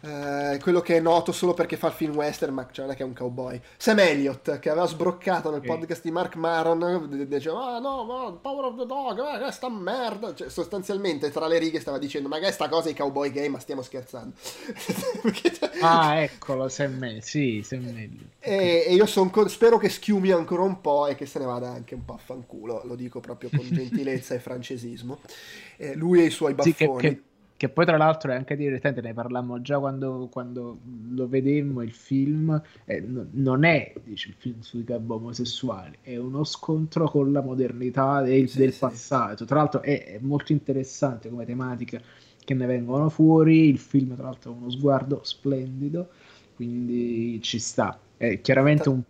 eh, quello che è noto solo perché fa il film western, ma cioè non è che è un cowboy. Sam Elliott, che aveva sbroccato nel okay. podcast di Mark Maron, diceva: Ah no, no, Power of the Dog, eh, sta merda. Cioè, sostanzialmente tra le righe stava dicendo: Magari sta cosa i cowboy gay, ma stiamo scherzando. ah, eccolo, Sam Elliott. Sì, Sam Elliott. E, e io con... spero che schiumi ancora un po' e che se ne vada anche un po' a fanculo. Lo dico proprio con gentilezza e francesismo. Eh, lui e i suoi baffoni. Sì, che, che che poi tra l'altro è anche divertente, ne parlammo già quando, quando lo vedemmo il film, eh, no, non è dice, il film sui gab omosessuali, è uno scontro con la modernità del, sì, del sì. passato, tra l'altro è, è, molto interessante come tematica che ne vengono fuori, il film tra l'altro ha uno sguardo splendido, quindi ci sta, è chiaramente un,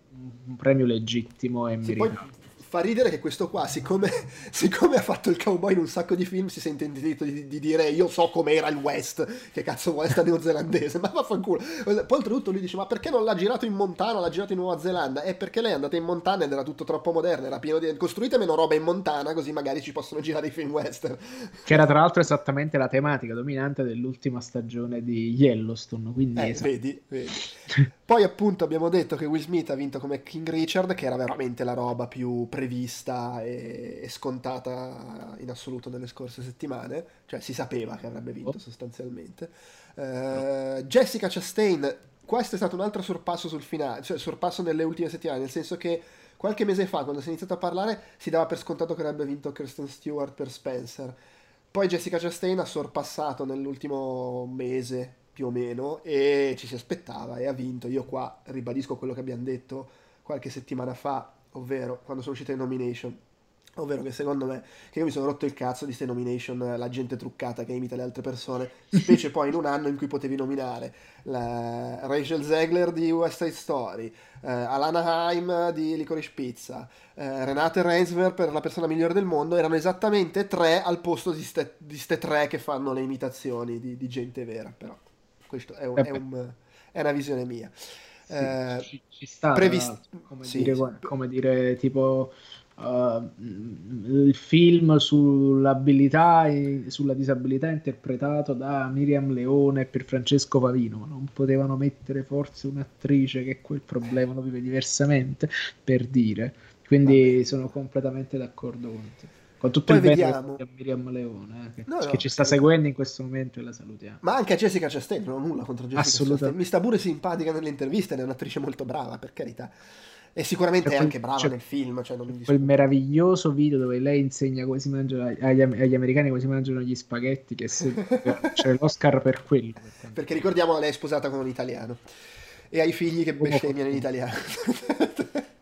un premio legittimo e meritato fa ridere che questo qua, siccome, siccome, ha fatto il cowboy in un sacco di film, si sente in diritto di, di, dire io so com'era il West, che cazzo vuole sta neozelandese, ma vaffanculo. Poi oltretutto lui dice ma perché non l'ha girato in Montana, l'ha girato in Nuova Zelanda? È perché lei è andata in Montana ed era tutto troppo moderno, era pieno di... costruite meno roba in Montana così magari ci possono girare i film western. Che era tra l'altro esattamente la tematica dominante dell'ultima stagione di Yellowstone, quindi... Eh, esatto. vedi, vedi. Poi appunto abbiamo detto che Will Smith ha vinto come King Richard, che era veramente la roba più prevista e, e scontata in assoluto nelle scorse settimane, cioè si sapeva che avrebbe vinto oh. sostanzialmente. Uh, Jessica Chastain, questo è stato un altro sorpasso sul finale, cioè sorpasso nelle ultime settimane, nel senso che qualche mese fa, quando si è iniziato a parlare, si dava per scontato che avrebbe vinto Kirsten Stewart per Spencer. Poi Jessica Chastain ha sorpassato nell'ultimo mese più o meno e ci si aspettava e ha vinto. Io qua ribadisco quello che abbiamo detto qualche settimana fa, ovvero quando sono uscite le nomination, ovvero che secondo me che io mi sono rotto il cazzo di queste nomination, la gente truccata che imita le altre persone, specie poi in un anno in cui potevi nominare la Rachel Zegler di West Side Story, eh, Alana Haim di Licorice Pizza, eh, Renate Reinsver per la persona migliore del mondo, erano esattamente tre al posto di queste tre che fanno le imitazioni di, di gente vera, però questo è, un, è, un, è una visione mia. Eh, ci, ci, sta previst- come, sì, dire, sì. come dire tipo uh, il film sull'abilità e sulla disabilità interpretato da Miriam Leone per Francesco Pavino non potevano mettere forse un'attrice che quel problema lo vive diversamente per dire quindi Vabbè. sono completamente d'accordo con te con tutto Poi il vediamo. bene a Miriam Leone, eh, che, no, no, che ci sta seguendo in questo momento e la salutiamo. Ma anche a Jessica Chastain, non ho nulla contro Jessica Assolutamente. Mi sta pure simpatica nelle interviste, è un'attrice molto brava, per carità. E sicuramente c'è è anche brava nel film. Cioè quel meraviglioso video dove lei insegna come si mangiano agli, agli americani come si mangiano gli spaghetti, che se, c'è l'Oscar per quello. Perché ricordiamo lei è sposata con un italiano. e ai figli che bestemmiano in italiano.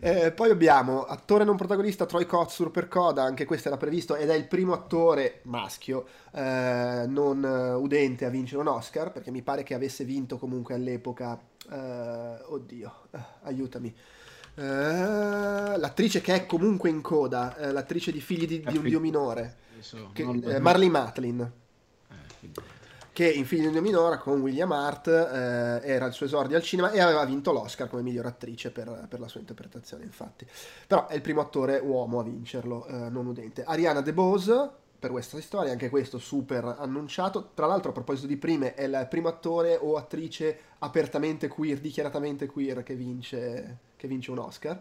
eh, poi abbiamo attore non protagonista Troy Kotsur per Coda, anche questo era previsto ed è il primo attore maschio eh, non uh, udente a vincere un Oscar, perché mi pare che avesse vinto comunque all'epoca, uh, oddio, uh, aiutami, l'attrice che è comunque in coda, l'attrice di Figli di, di un Dio minore, che, Marley Matlin che in Figli di minore con William Hart eh, era il suo esordio al cinema e aveva vinto l'Oscar come miglior attrice per, per, la sua interpretazione, infatti. Però è il primo attore uomo a vincerlo, eh, non udente. Ariana DeBose, per questa storia, anche questo super annunciato. Tra l'altro, a proposito di prime, è il primo attore o attrice apertamente queer, dichiaratamente queer, che vince, che vince un Oscar.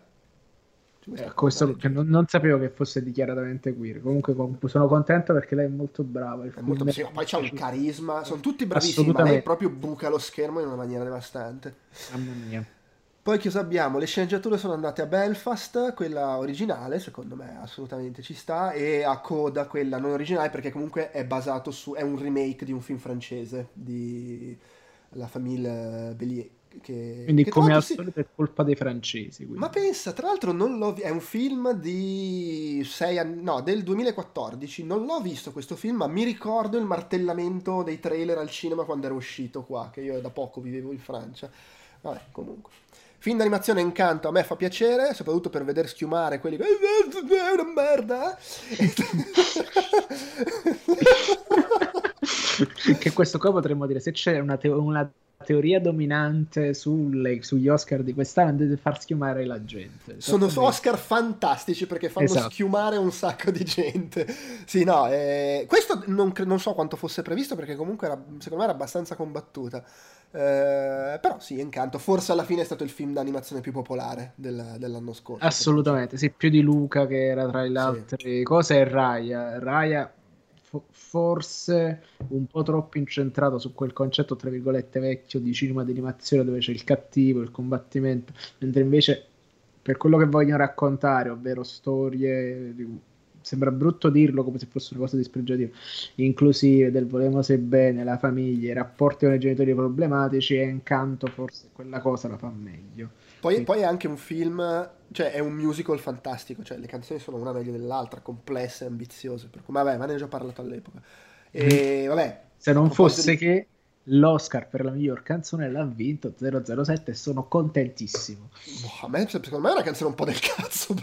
Eh, questo, non, non, sapevo che fosse dichiaratamente queer. Comunque sono contento perché lei è molto brava. È molto, sì, poi c'ha un carisma, sono tutti bravissimi, ma lei proprio buca lo schermo in una maniera devastante. Mamma mia. Poi cosa abbiamo? Le sceneggiature sono andate a Belfast, quella originale, secondo me assolutamente ci sta, e a Coda, quella non originale, perché comunque è basato su... è un remake di un film francese di La Famille Bellier che, quindi che come al solito è colpa dei francesi. Quindi. Ma pensa, tra l'altro non l'ho è un film di sei anni, no, del 2014, non l'ho visto questo film, ma mi ricordo il martellamento dei trailer al cinema quando ero uscito qua, che io da poco vivevo in Francia. Vabbè, comunque. Film d'animazione Incanto a me fa piacere, soprattutto per vedere schiumare quelli che è una merda. che questo qua potremmo dire se c'è una, te- una teoria dominante sulle, sugli Oscar di quest'anno deve far schiumare la gente. Sono Oscar fantastici perché fanno esatto. schiumare un sacco di gente. Sì, no, eh, questo non, non, so quanto fosse previsto perché comunque era, secondo me era abbastanza combattuta. Eh, però sì, Incanto. Forse alla fine è stato il film d'animazione più popolare del, dell'anno scorso. Assolutamente, sì, più di Luca che era tra le altre sì. cose e Raya. Raya forse un po' troppo incentrato su quel concetto, tra virgolette, vecchio di cinema d'animazione dove c'è il cattivo, il combattimento, mentre invece per quello che vogliono raccontare, ovvero storie, sembra brutto dirlo come se fosse una cosa dispregiativa, inclusive del volemo se bene, la famiglia, i rapporti con i genitori problematici e incanto forse quella cosa la fa meglio. Poi, poi, è anche un film, cioè è un musical fantastico, cioè le canzoni sono una meglio dell'altra, complesse, ambiziose, per cui vabbè, ma ne ho già parlato all'epoca. E mm. vabbè, se non fosse di... che l'Oscar per la miglior canzone l'ha vinto 007 e sono contentissimo. Boh, a me, secondo me è una canzone un po' del cazzo.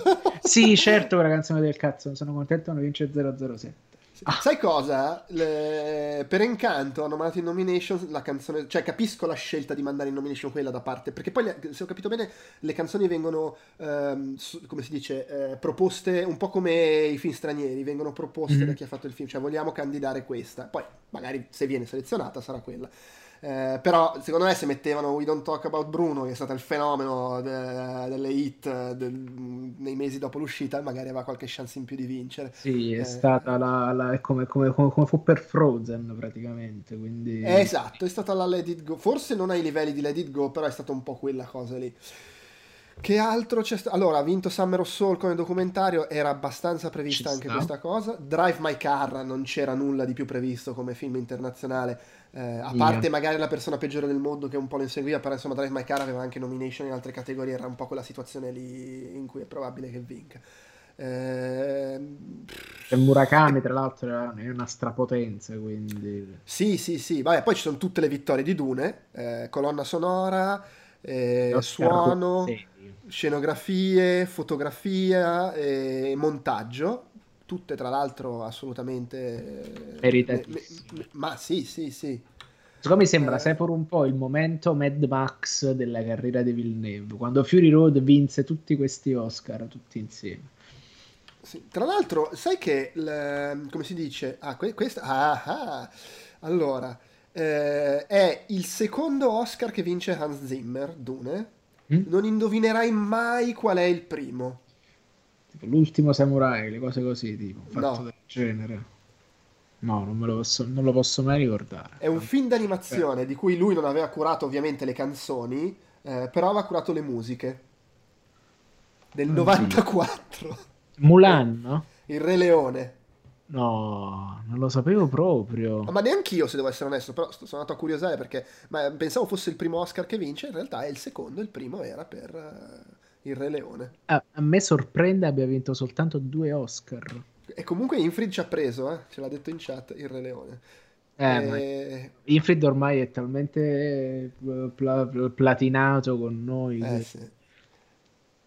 sì, certo, è una canzone del cazzo, sono contento che non vince 007. Ah. Sai cosa? Le... Per Encanto hanno mandato in nomination la canzone, cioè capisco la scelta di mandare in nomination quella da parte, perché poi se ho capito bene le canzoni vengono, ehm, come si dice, eh, proposte un po' come i film stranieri, vengono proposte mm-hmm. da chi ha fatto il film, cioè vogliamo candidare questa, poi magari se viene selezionata sarà quella. Eh, però secondo me se mettevano We Don't Talk About Bruno, che è stato il fenomeno de- delle hit del- nei mesi dopo l'uscita, magari aveva qualche chance in più di vincere. Sì, è eh, stata la, la come, come, come, come, fu per Frozen praticamente. Quindi... Eh, esatto, è stata la Let It Go. Forse non ai livelli di Let It Go, però è stata un po' quella cosa lì. Che altro c'è stato? Allora, ha vinto Summer of Soul come documentario, era abbastanza prevista anche sta. questa cosa. Drive My Car non c'era nulla di più previsto come film internazionale eh, a parte magari la persona peggiore del mondo che un po' lo inseguiva, però insomma Drive My Car aveva anche nomination in altre categorie, era un po' quella situazione lì in cui è probabile che vinca. Eh... E Murakami, tra l'altro, è una strapotenza. Quindi... Sì, sì, sì. Vabbè, poi ci sono tutte le vittorie di Dune: eh, colonna sonora, eh, suono, scenografie, fotografia, e montaggio tutte tra l'altro assolutamente meritatissime. Ma sì, sì, sì. Secondo me sembra eh. sempre un po' il momento Mad Max della carriera di Villeneuve, quando Fury Road vinse tutti questi Oscar, tutti insieme. Sì. Tra l'altro, sai che, l, come si dice, ah, que- questa, ah, ah. allora, eh, è il secondo Oscar che vince Hans Zimmer, Dune, mm? non indovinerai mai qual è il primo tipo l'ultimo samurai, le cose così, tipo, fatto no. del genere. No, non me lo posso, non lo posso mai ricordare. È un film d'animazione eh. di cui lui non aveva curato ovviamente le canzoni, eh, però aveva curato le musiche. Del Oddio. 94. Mulan, no? Il Re Leone. No, non lo sapevo proprio. Ma neanche io, se devo essere onesto, però sono andato a curiosare perché pensavo fosse il primo Oscar che vince, in realtà è il secondo, il primo era per uh, Il Re Leone. A, a me sorprende abbia vinto soltanto due Oscar. E comunque Infrid ci ha preso, eh? ce l'ha detto in chat, Il Re Leone. Eh, e... Infrid ormai è talmente eh, pla- platinato con noi. Eh, che... sì.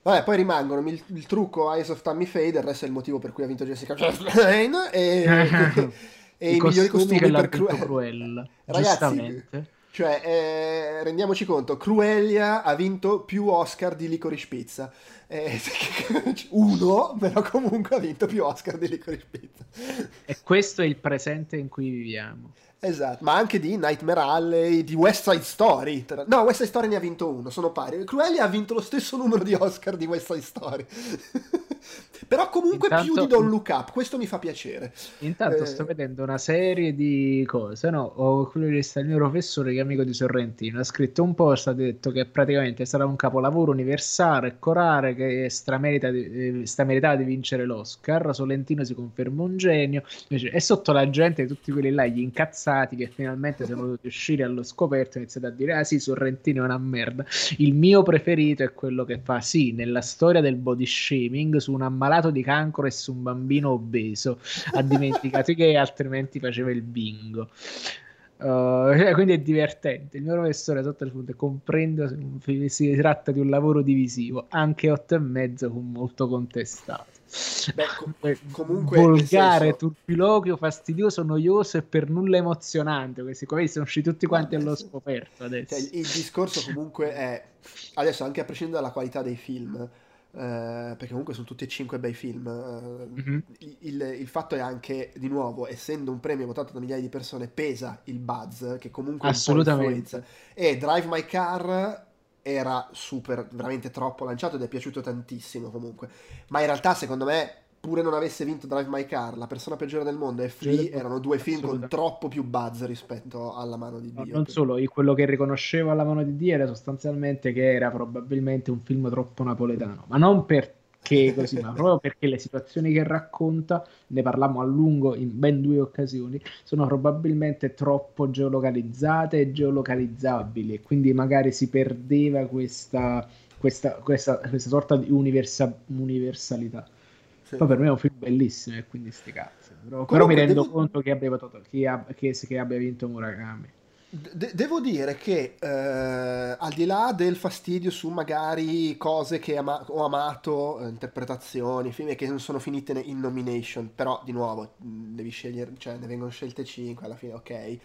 Vabbè, poi rimangono il, il, trucco Eyes of Tammy Faye, il resto è il motivo per cui ha vinto Jessica Chastain e, e i, i migliori costumi per Cruella. Cruella. Ragazzi, cioè, eh, rendiamoci conto, Cruelia ha vinto più Oscar di Licorice Pizza. Eh, uno, però comunque ha vinto più Oscar di Licorice Pizza. E questo è il presente in cui viviamo. Esatto, ma anche di Nightmare Alley, di West Side Story. No, West Side Story ne ha vinto uno, sono pari. Cruella ha vinto lo stesso numero di Oscar di West Side Story. Però comunque intanto, più di Don't Look Up, questo mi fa piacere. Intanto eh... sto vedendo una serie di cose, no? Ho quello che sta il mio professore che è amico di Sorrentino, ha scritto un post, ha detto che praticamente sarà un capolavoro universale, corale, che stramerita di, eh, strameritava di vincere l'Oscar, Sorrentino si conferma un genio, e sotto la gente, tutti quelli là, gli incazzati che finalmente sono potuti uscire allo scoperto, iniziato a dire, ah sì, Sorrentino è una merda. Il mio preferito è quello che fa, sì, nella storia del body shaming, su un ammalato di cancro e su un bambino obeso. Ha dimenticato che altrimenti faceva il bingo. Uh, quindi è divertente. Il mio professore sotto il punto comprendo se si tratta di un lavoro divisivo, anche 8 e mezzo fu molto contestato. Beh, com- comunque volgare, senso... turpiloquio, fastidioso, noioso e per nulla emozionante. Questi qua sono usciti tutti quanti allo scoperto adesso. Cioè, il discorso comunque è adesso anche a prescindere dalla qualità dei film Uh, perché comunque sono tutti e cinque bei film. Uh, mm-hmm. il, il, fatto è anche, di nuovo, essendo un premio votato da migliaia di persone, pesa il buzz che comunque assolutamente. E Drive My Car era super, veramente troppo lanciato ed è piaciuto tantissimo comunque. Ma in realtà, secondo me, pure non avesse vinto Drive My Car, La persona peggiore del mondo e Free erano due film con troppo più buzz rispetto alla mano di Dio. No, non solo, quello che riconoscevo alla mano di Dio era sostanzialmente che era probabilmente un film troppo napoletano, ma non perché così, ma proprio perché le situazioni che racconta, ne parlammo a lungo in ben due occasioni, sono probabilmente troppo geolocalizzate e geolocalizzabili e quindi magari si perdeva questa, questa, questa, questa sorta di universa, universalità. Sì. Poi per me è un film bellissimo e quindi sti cazzi. Però, però mi rendo devo... conto che abbia, che, che, che abbia vinto Murakami. De- devo dire che eh, al di là del fastidio su magari cose che ama- ho amato, eh, interpretazioni, film che non sono finite in nomination, però di nuovo devi scegliere, cioè ne vengono scelte 5 alla fine, ok.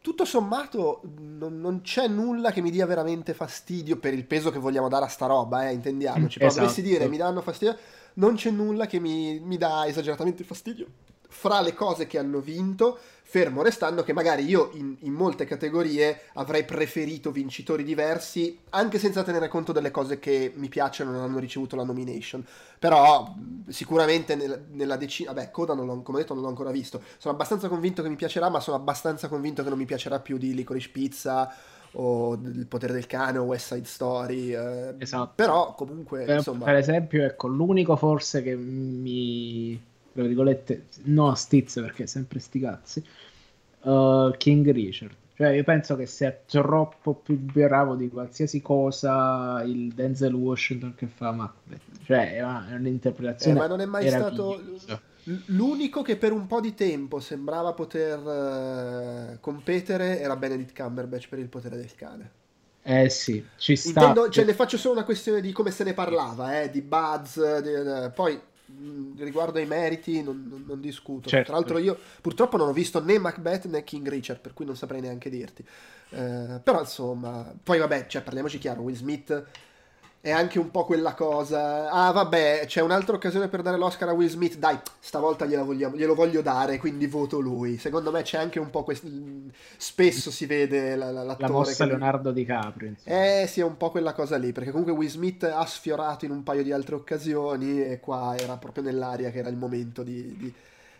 Tutto sommato non, non, c'è nulla che mi dia veramente fastidio per il peso che vogliamo dare a sta roba, eh, intendiamoci. Poi esatto. dovessi dire mi danno fastidio non c'è nulla che mi, mi dà esageratamente fastidio fra le cose che hanno vinto, fermo restando che magari io in, in, molte categorie avrei preferito vincitori diversi, anche senza tenere conto delle cose che mi piacciono e non hanno ricevuto la nomination. Però sicuramente nel, nella decina, vabbè, Coda non l'ho, come detto non l'ho ancora visto, sono abbastanza convinto che mi piacerà, ma sono abbastanza convinto che non mi piacerà più di Licorice Pizza o Il potere del cane o West Side Story. Eh, esatto. Però comunque, per, insomma... Per esempio, ecco, l'unico forse che mi... tra virgolette, no stizza perché è sempre sti cazzi, uh, King Richard. Cioè, io penso che sia troppo più bravo di qualsiasi cosa il Denzel Washington che fa Macbeth. Cioè, è un'interpretazione. Eh, ma non è mai stato L'unico che per un po' di tempo sembrava poter uh, competere era Benedict Cumberbatch per il potere del cane. Eh sì, ci sta. Intendo, cioè, ne faccio solo una questione di come se ne parlava, eh, di buzz. Di, uh, poi riguardo ai meriti non, non, non discuto. Certo. Tra l'altro io purtroppo non ho visto né Macbeth né King Richard, per cui non saprei neanche dirti. Uh, però insomma, poi vabbè, cioè, parliamoci chiaro, Will Smith è anche un po' quella cosa. Ah, vabbè, c'è un'altra occasione per dare l'Oscar a Will Smith. Dai, stavolta vogliamo, glielo voglio dare, quindi voto lui. Secondo me c'è anche un po' questo. Spesso si vede la, la, l'attore. La mossa che... Leonardo DiCaprio. Insomma. Eh, sì, è un po' quella cosa lì. Perché comunque Will Smith ha sfiorato in un paio di altre occasioni. E qua era proprio nell'aria che era il momento di, di,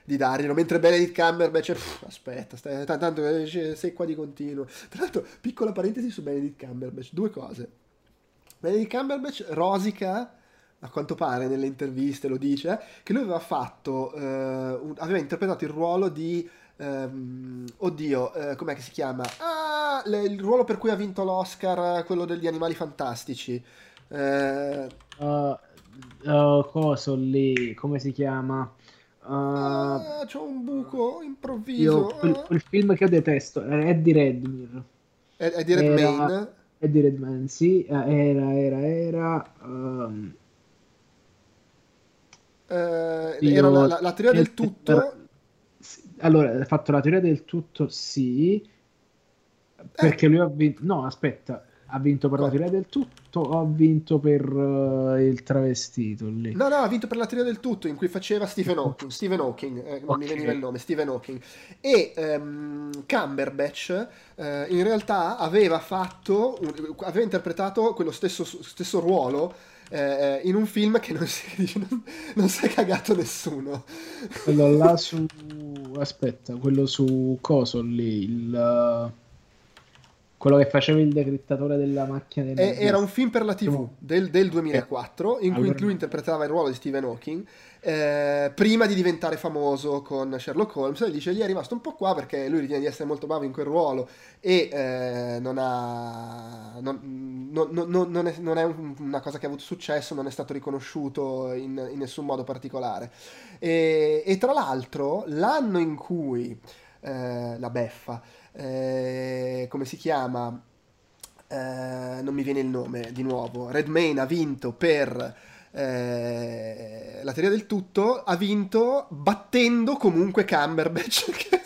di darglielo. Mentre Benedict Cumberbatch. Pff, aspetta, stai, tanto eh, sei qua di continuo. Tra l'altro, piccola parentesi su Benedict Cumberbatch: due cose Benedict Cumberbatch rosica a quanto pare nelle interviste lo dice, che lui aveva fatto, eh, un, aveva interpretato il ruolo di, ehm, oddio, eh, com'è che si chiama? Ah, le, il ruolo per cui ha vinto l'Oscar, quello degli animali fantastici. Uh, uh, coso lì, come si chiama? Uh, ah, c'ho un buco improvviso. Io, quel, quel, film che io detesto, Eddie Redmire. Eddie Redmayne? Eddie Redmayne, sì, era, era, era... Um, eh, era la, la, la, teoria del tutto. Allora, ha fatto la teoria del tutto, sì. Perché eh. lui ha vinto. No, aspetta, ha vinto per la teoria del tutto o ha vinto per uh, il travestito lì? No, no, ha vinto per la teoria del tutto in cui faceva Stephen Hawking. Stephen Hawking, eh, non okay. mi veniva il nome, Stephen Hawking. E um, Cumberbatch uh, in realtà aveva fatto, un, aveva interpretato quello stesso, stesso ruolo eh, in un film che non si, non, non si è cagato nessuno. Quello là su... aspetta, quello su Coso lì, il... Quello che faceva il decrittatore della macchina del... Era un film per la TV del, del 2004 in cui lui interpretava il ruolo di Stephen Hawking eh, prima di diventare famoso con Sherlock Holmes e dice gli è rimasto un po' qua perché lui ritiene di essere molto bravo in quel ruolo e eh, non ha non, non, non, non, è, non, è, una cosa che ha avuto successo non è stato riconosciuto in, in nessun modo particolare. E, e, tra l'altro l'anno in cui eh, la beffa eh, come si chiama? Eh, non mi viene il nome di nuovo. Redmayne ha vinto per eh, la teoria del tutto ha vinto battendo comunque Cumberbatch che,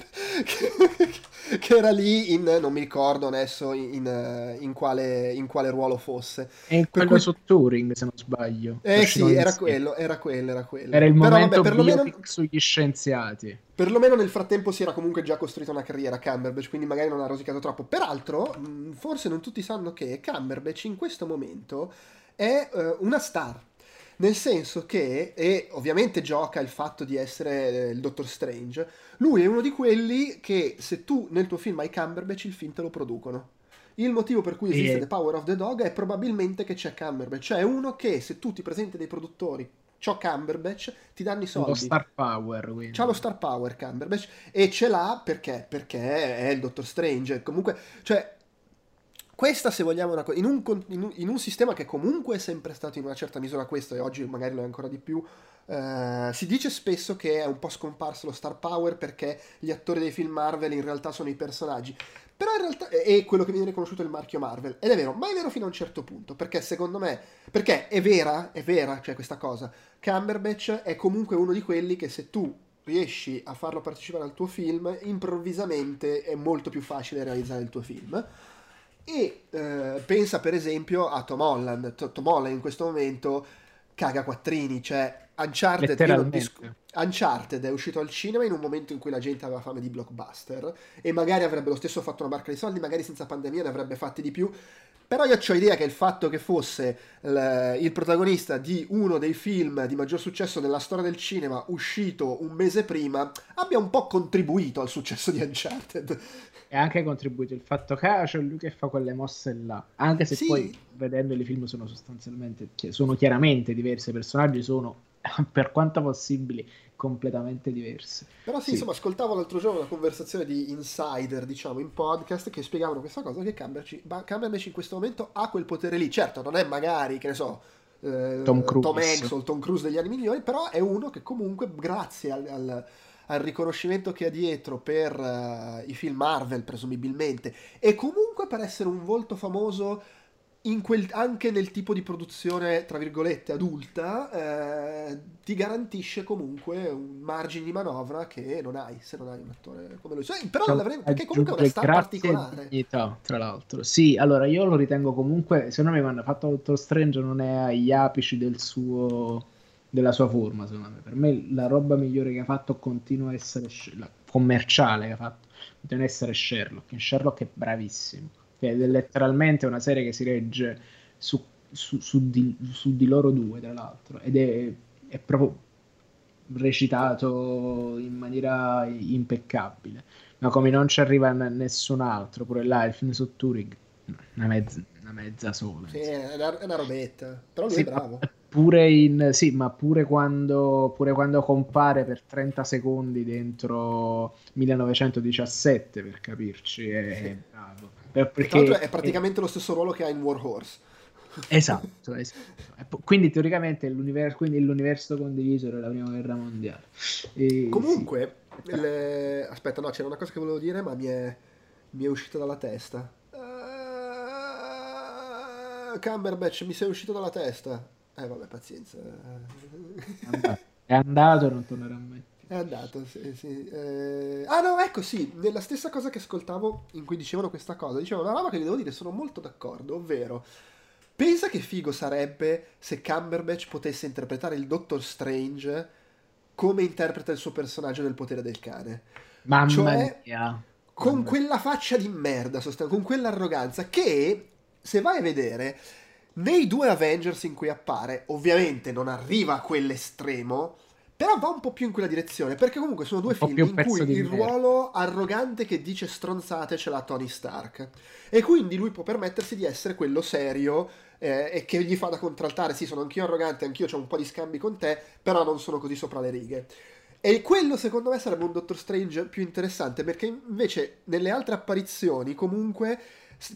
che, che, era lì in non mi ricordo adesso in, in, quale, in quale, ruolo fosse. È in quello cui... su Turing se non sbaglio. Eh sì era quello, era quello era quello. Era il Però, momento vabbè, perlomeno... sugli scienziati. Perlomeno nel frattempo si era comunque già costruita una carriera Cumberbatch quindi magari non ha rosicato troppo. Peraltro forse non tutti sanno che Cumberbatch in questo momento è uh, una star nel senso che, e ovviamente gioca il fatto di essere eh, il Doctor Strange, lui è uno di quelli che se tu nel tuo film hai Cumberbatch il film te lo producono. Il motivo per cui esiste e... The Power of the Dog è probabilmente che c'è Cumberbatch, cioè uno che se tu ti presenti dei produttori c'ho Cumberbatch, ti danno i soldi. Lo star power, quindi. C'ha lo star power Cumberbatch e ce l'ha perché? Perché è il Doctor Strange. Comunque, cioè, questa, se vogliamo, una, in, un, in, in, un, sistema che comunque è sempre stato in una certa misura questo, e oggi magari lo è ancora di più, eh, si dice spesso che è un po' scomparso lo star power perché gli attori dei film Marvel in realtà sono i personaggi. Però in realtà è quello che viene riconosciuto il marchio Marvel. Ed è vero, ma è vero fino a un certo punto. Perché secondo me. Perché è vera, è vera, cioè questa cosa. Cumberbatch è comunque uno di quelli che se tu riesci a farlo partecipare al tuo film, improvvisamente è molto più facile realizzare il tuo film. E eh, pensa per esempio a Tom Holland. Tom Holland in questo momento caga quattrini, cioè Uncharted, dis- Uncharted è uscito al cinema in un momento in cui la gente aveva fame di blockbuster e magari avrebbe lo stesso fatto una barca di soldi, magari senza pandemia ne avrebbe fatti di più. Però io ho idea che il fatto che fosse l- il protagonista di uno dei film di maggior successo nella storia del cinema uscito un mese prima abbia un po' contribuito al successo di Uncharted e anche contribuito il fatto che c'è lui che fa quelle mosse là. Anche se sì. poi vedendo i film sono sostanzialmente sono chiaramente diversi i personaggi sono per quanto possibile completamente diversi. Però sì, sì, insomma ascoltavo l'altro giorno una conversazione di insider diciamo in podcast che spiegavano questa cosa che Cumberbatch in questo momento ha quel potere lì. Certo non è magari che ne so eh, Tom Cruise. Tom Hanks o Tom Cruise degli anni migliori però è uno che comunque grazie al, al al riconoscimento che ha dietro per uh, i film Marvel, presumibilmente, e comunque per essere un volto famoso quel, anche nel tipo di produzione, tra virgolette, adulta, eh, ti garantisce comunque un margine di manovra che non hai se non hai un attore come lui. Cioè, però perché comunque è una star particolare. Dignità, tra l'altro. Sì, allora io lo ritengo comunque, secondo me quando ha fatto Doctor Strange non è agli apici del suo della sua forma, secondo me. Per me la roba migliore che ha fatto continua a essere la commerciale che ha fatto, continua a essere Sherlock. In Sherlock è bravissimo. È letteralmente una serie che si regge su, su, su, di, su di, loro due, tra l'altro, ed è, è proprio recitato in maniera impeccabile. Ma come non ci arriva nessun altro, pure là il film su Turing, una mezza, una mezza sola. Sì, è una, è una robetta, però lui sì, è bravo pure in sì, ma pure quando, pure quando compare per 30 secondi dentro 1917 per capirci è, sì. bravo perché è praticamente è, lo stesso ruolo che ha in War Horse esatto, esatto. quindi teoricamente l'universo, quindi l'universo condiviso era la prima guerra mondiale e, comunque sì. le... aspetta no c'era una cosa che volevo dire ma mi è, mi è uscita dalla testa uh, Cumberbatch mi sei uscito dalla testa eh vabbè, pazienza. È andato, e non tornerà mai. È andato, sì, sì. Eh... Ah no, ecco sì, nella stessa cosa che ascoltavo in cui dicevano questa cosa, dicevano una roba che vi devo dire, sono molto d'accordo, ovvero pensa che figo sarebbe se Cumberbatch potesse interpretare il Doctor Strange come interpreta il suo personaggio nel potere del cane. Mamma cioè, mia. Con Mamma. quella faccia di merda, con quell'arroganza che, se vai a vedere, nei due Avengers in cui appare, ovviamente non arriva a quell'estremo, però va un po' più in quella direzione, perché comunque sono due film in cui il ruolo arrogante che dice stronzate ce l'ha Tony Stark. E quindi lui può permettersi di essere quello serio eh, e che gli fa da contraltare, sì, sono anch'io arrogante, anch'io ho un po' di scambi con te, però non sono così sopra le righe. E quello secondo me sarebbe un Doctor Strange più interessante, perché invece nelle altre apparizioni comunque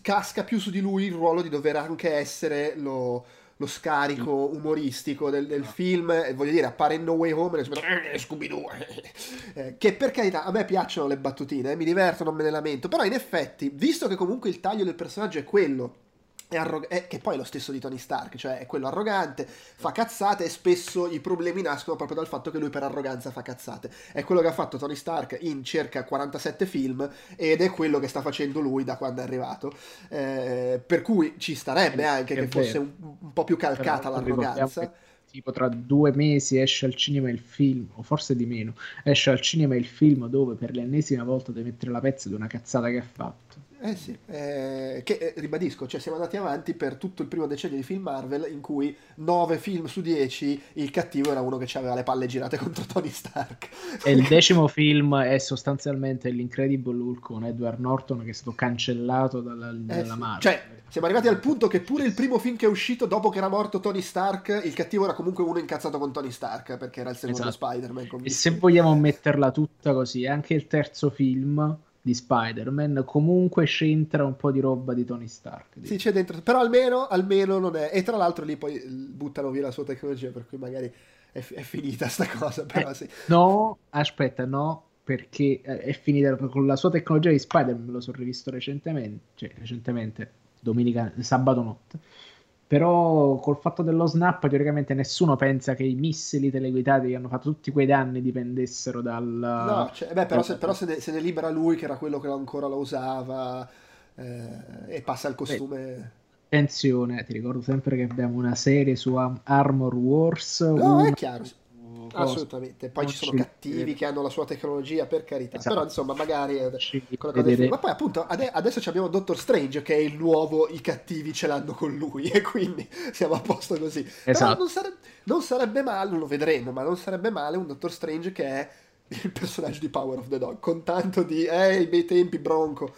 casca più su di lui il ruolo di dover anche essere lo, lo scarico umoristico del, del film, e voglio dire, appare in No Way Home e eh, Scooby-Doo, eh, che per carità a me piacciono le battutine, eh, mi divertono, non me ne lamento, però in effetti, visto che comunque il taglio del personaggio è quello, è arrog- è, che poi è lo stesso di Tony Stark, cioè è quello arrogante, fa cazzate e spesso i problemi nascono proprio dal fatto che lui per arroganza fa cazzate. È quello che ha fatto Tony Stark in circa 47 film ed è quello che sta facendo lui da quando è arrivato. Eh, per cui ci starebbe anche che, che fosse un, un, po' più calcata Però, l'arroganza. Tipo tra due mesi esce al cinema il film, o forse di meno, esce al cinema il film dove per l'ennesima volta devi mettere la pezza di una cazzata che ha fatto eh sì, eh, che eh, ribadisco, cioè siamo andati avanti per tutto il primo decennio di film Marvel in cui 9 film su 10 il cattivo era uno che aveva le palle girate contro Tony Stark. E il decimo film è sostanzialmente l'Incredible Hulk con Edward Norton che è stato cancellato dalla, eh dalla sì. Marvel. Cioè, siamo arrivati al punto che pure il primo film che è uscito dopo che era morto Tony Stark, il cattivo era comunque uno incazzato con Tony Stark perché era il secondo esatto. Spider-Man. E se vogliamo metterla tutta così, anche il terzo film di Spider-Man, comunque c'entra un po' di roba di Tony Stark. Diciamo. Sì, c'è dentro, però almeno, almeno non è... E tra l'altro lì poi buttano via la sua tecnologia, per cui magari è, è finita sta cosa, però eh, sì. No, aspetta, no, perché eh, è finita con la sua tecnologia di Spider-Man, lo sono rivisto recentemente, cioè recentemente, domenica, sabato notte però col fatto dello snap, teoricamente nessuno pensa che i missili teleguidati che hanno fatto tutti quei danni dipendessero dal. No, cioè, beh, però, se, però se, ne, se, ne, libera lui, che era quello che ancora lo usava, eh, e passa il costume. Attenzione, ti ricordo sempre che abbiamo una serie su Armor Wars. No, una... è chiaro. Assolutamente, poi ci sono cattivi che hanno la sua tecnologia, per carità, esatto. però insomma magari ma poi appunto adesso abbiamo Doctor Strange che è il nuovo, i cattivi ce l'hanno con lui e quindi siamo a posto così. Esatto. Non, sare... non sarebbe male, lo vedremo, ma non sarebbe male un Doctor Strange che è il personaggio di Power of the Dog con tanto di eh i bei tempi bronco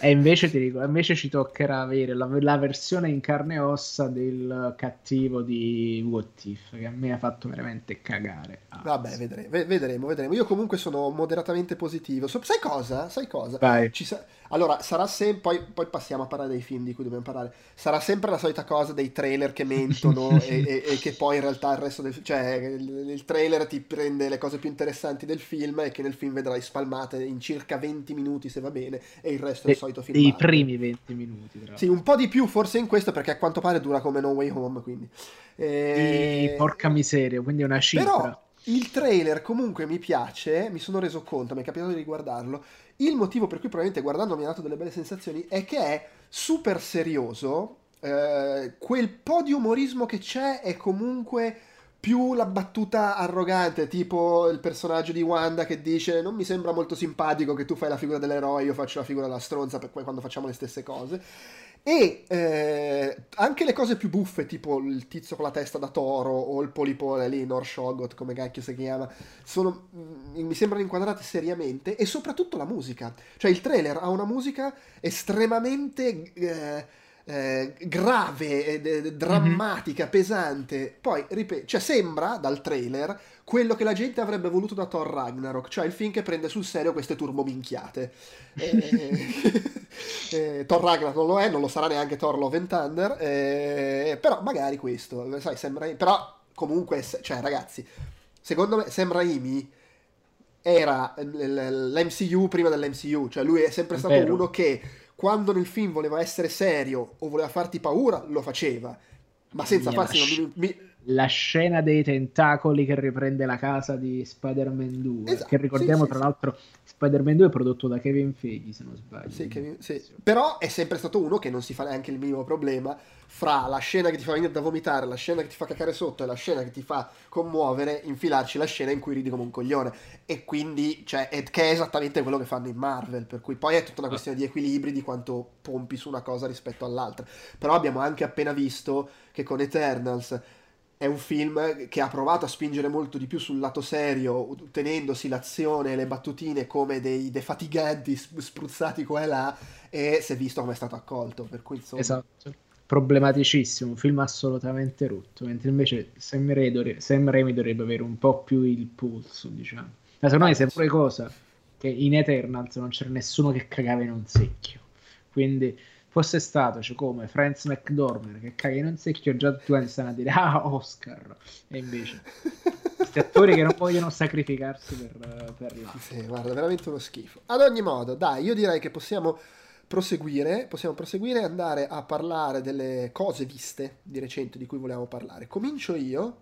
e invece ti dico invece ci toccherà avere la, la, versione in carne e ossa del cattivo di What If che a me ha fatto veramente cagare ah, vabbè vedremo, vedremo vedremo io comunque sono moderatamente positivo sai cosa sai cosa sa- allora, sarà sempre. Poi, poi, passiamo a parlare dei film di cui dobbiamo parlare. Sarà sempre la solita cosa dei trailer che mentono e, e, e, che poi in realtà il resto del. Cioè, il, il, trailer ti prende le cose più interessanti del film e che nel film vedrai spalmate in circa 20 minuti se va bene, e il resto è il solito film. I primi 20 minuti. Però. Sì, un po' di più forse in questo perché a quanto pare dura come No Way Home. Quindi. E... porca miseria, quindi è una cifra. Però il trailer comunque mi piace, mi sono reso conto, mi è capitato di riguardarlo il motivo per cui probabilmente guardando mi ha dato delle belle sensazioni è che è super serioso. Eh, quel po' di umorismo che c'è è comunque più la battuta arrogante, tipo il personaggio di Wanda che dice non mi sembra molto simpatico che tu fai la figura dell'eroe, io faccio la figura della stronza per quando facciamo le stesse cose. E eh, anche le cose più buffe, tipo il tizio con la testa da toro o il polipone lì, Norshogot, come cacchio si chiama, sono, mm, mi sembrano inquadrate seriamente e soprattutto la musica. Cioè il trailer ha una musica estremamente... Eh, eh, grave, eh, drammatica, mm-hmm. pesante. Poi, ripeto, cioè sembra dal trailer quello che la gente avrebbe voluto da Thor Ragnarok, cioè il film che prende sul serio queste turbominchiate. eh, eh, Thor Ragnarok non lo è, non lo sarà neanche Thor Love and Thunder, eh, però magari questo, sai, sembra... Però comunque, cioè ragazzi, secondo me Sam Raimi era l'MCU prima dell'MCU, cioè lui è sempre stato Vero. uno che quando nel film voleva essere serio o voleva farti paura, lo faceva, ma senza farsi... Mi... La scena dei tentacoli che riprende la casa di Spider-Man 2, esatto, che ricordiamo sì, tra sì, l'altro Spider-Man 2 è prodotto da Kevin Feige, se non sbaglio. Sì, Kevin, sì. Però è sempre stato uno che non si fa neanche il minimo problema fra la scena che ti fa venire da vomitare, la scena che ti fa cacare sotto e la scena che ti fa commuovere, infilarci la scena in cui ridi come un coglione. E quindi, cioè, è, che è esattamente quello che fanno in Marvel, per cui poi è tutta una questione di equilibri, di quanto pompi su una cosa rispetto all'altra. Però abbiamo anche appena visto che con Eternals è un film che ha provato a spingere molto di più sul lato serio, tenendosi l'azione e le battutine come dei defatiganti spruzzati qua e là, e si è visto come è stato accolto. Per cui, insomma... Esatto, problematicissimo, un film assolutamente rotto, mentre invece Sam Raimi, Sam Raimi dovrebbe avere un po' più il polso, diciamo. Ma secondo me è sempre cosa che in Eternals non c'era nessuno che cagava in un secchio, quindi fosse stato cioè, come Franz McDormand che caga in un secchio già quanti stanno a dire ah Oscar. E invece questi attori che non vogliono sacrificarsi per, per l'altro sì, guarda veramente uno schifo. Ad ogni modo dai io direi che possiamo proseguire possiamo proseguire e andare a parlare delle cose viste di recente di cui volevamo parlare. Comincio io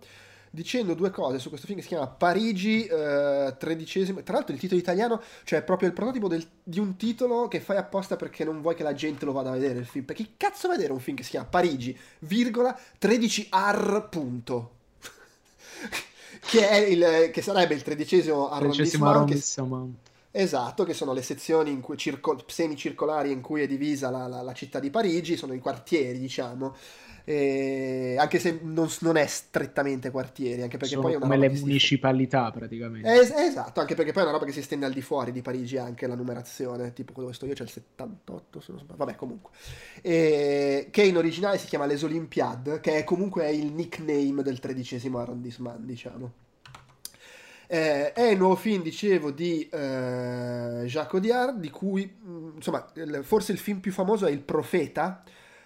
dicendo due cose su questo film che si chiama Parigi eh, tredicesimo. Tra l'altro il titolo italiano, cioè proprio il prototipo del, di un titolo che fai apposta perché non vuoi che la gente lo vada a vedere il film. Perché chi cazzo vedere un film che si chiama Parigi, virgola, 13R punto. che, è il, che sarebbe il tredicesimo arrondissement. Che, esatto, che sono le sezioni in cui, circo, semicircolari in cui è divisa la, la, la città di Parigi, sono i quartieri, diciamo eh, anche se non, non, è strettamente quartieri, anche perché Sono poi è una come le municipalità si... praticamente. Es- esatto, anche perché poi è una roba che si estende al di fuori di Parigi anche la numerazione, tipo dove sto io c'è il 78, se non sbaglio. Vabbè, comunque. E, che in originale si chiama Les Olympiades, che è comunque il nickname del tredicesimo arrondissement, diciamo. Eh, è il nuovo film, dicevo, di eh, Jacques Audiard, di cui, mm, insomma, forse il film più famoso è Il Profeta,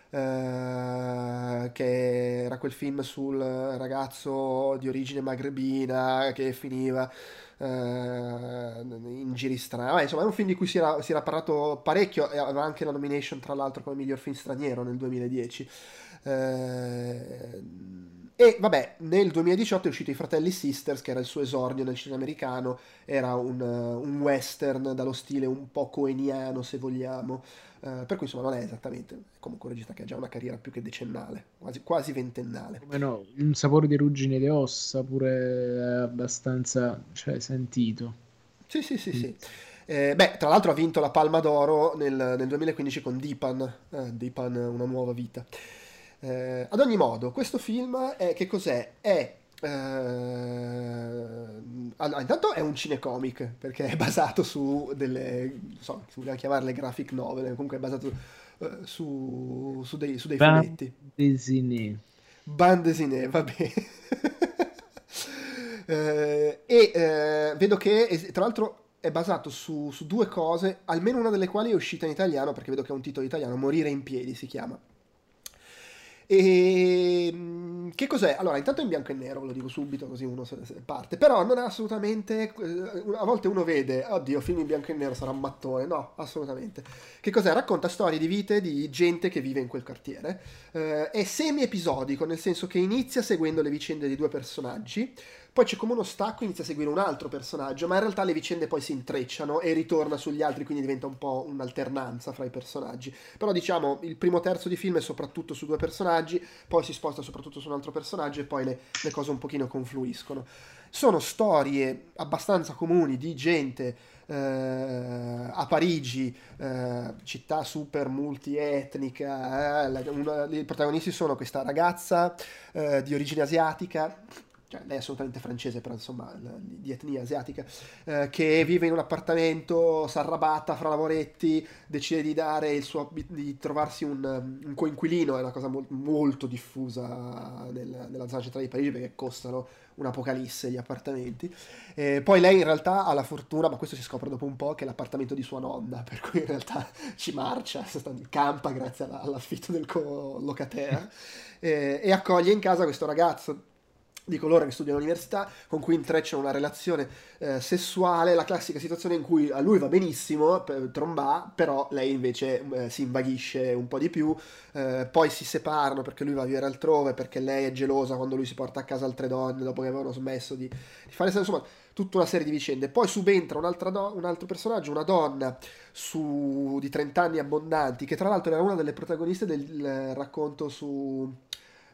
eh, che era quel film sul ragazzo di origine magrebina che finiva uh, in giri strani. insomma, è un film di cui si era, si era, parlato parecchio e aveva anche la nomination, tra l'altro, come miglior film straniero nel 2010. Uh, eh, e vabbè, nel 2018 è uscito I Fratelli Sisters, che era il suo esordio nel cinema americano, era un, un western dallo stile un po' coeniano, se vogliamo. Uh, per cui insomma non è esattamente comunque un regista che ha già una carriera più che decennale, quasi, quasi ventennale. Come no, un sapore di ruggine di ossa pure abbastanza cioè, sentito. Sì, sì, sì, mm. sì. Eh, beh, tra l'altro ha vinto la Palma d'Oro nel, nel 2015 con Deepan, eh, Deepan Una nuova vita. Eh, ad ogni modo, questo film è, che cos'è? È Uh, allora, intanto è un cinecomic perché è basato su delle, non so, se vogliamo chiamarle graphic novel, comunque è basato uh, su, su, dei, su dei fumetti. Desiné. Band desiné, va bene. uh, e vedo che, tra l'altro, è basato su, su due cose, almeno una delle quali è uscita in italiano, perché vedo che è un titolo italiano, Morire in piedi si chiama e ehm, che cos'è? Allora, intanto è in bianco e nero, lo dico subito così uno parte, però non è assolutamente. Eh, a volte uno vede, oddio, film in bianco e nero sarà un mattone. No, assolutamente. Che cos'è? Racconta storie di vite di gente che vive in quel quartiere. Eh, è semi-episodico, nel senso che inizia seguendo le vicende di due personaggi poi c'è come uno stacco, inizia a seguire un altro personaggio, ma in realtà le vicende poi si intrecciano e ritorna sugli altri, quindi diventa un po' un'alternanza fra i personaggi. Però diciamo, il primo terzo di film è soprattutto su due personaggi, poi si sposta soprattutto su un altro personaggio e poi le, le cose un pochino confluiscono. Sono storie abbastanza comuni di gente eh, a Parigi, eh, città super multietnica. Eh, una, I protagonisti sono questa ragazza eh, di origine asiatica cioè lei è assolutamente francese, però insomma di etnia asiatica, eh, che vive in un appartamento, s'arrabatta fra lavoretti, decide di, dare il suo, di trovarsi un, un coinquilino, è una cosa mo- molto diffusa nel, nella zona centrale di Parigi perché costano un'apocalisse gli appartamenti. E poi lei in realtà ha la fortuna, ma questo si scopre dopo un po', che è l'appartamento di sua nonna, per cui in realtà ci marcia, campa grazie alla, all'affitto del co-locataire, e, e accoglie in casa questo ragazzo di colore che studia all'università, con cui intrecciano una relazione eh, sessuale, la classica situazione in cui a lui va benissimo, per, trombà, però lei invece eh, si invaghisce un po' di più, eh, poi si separano perché lui va a vivere altrove, perché lei è gelosa quando lui si porta a casa altre donne dopo che avevano smesso di, di fare insomma tutta una serie di vicende. Poi subentra do- un altro personaggio, una donna su, di 30 anni abbondanti, che tra l'altro era una delle protagoniste del eh, racconto su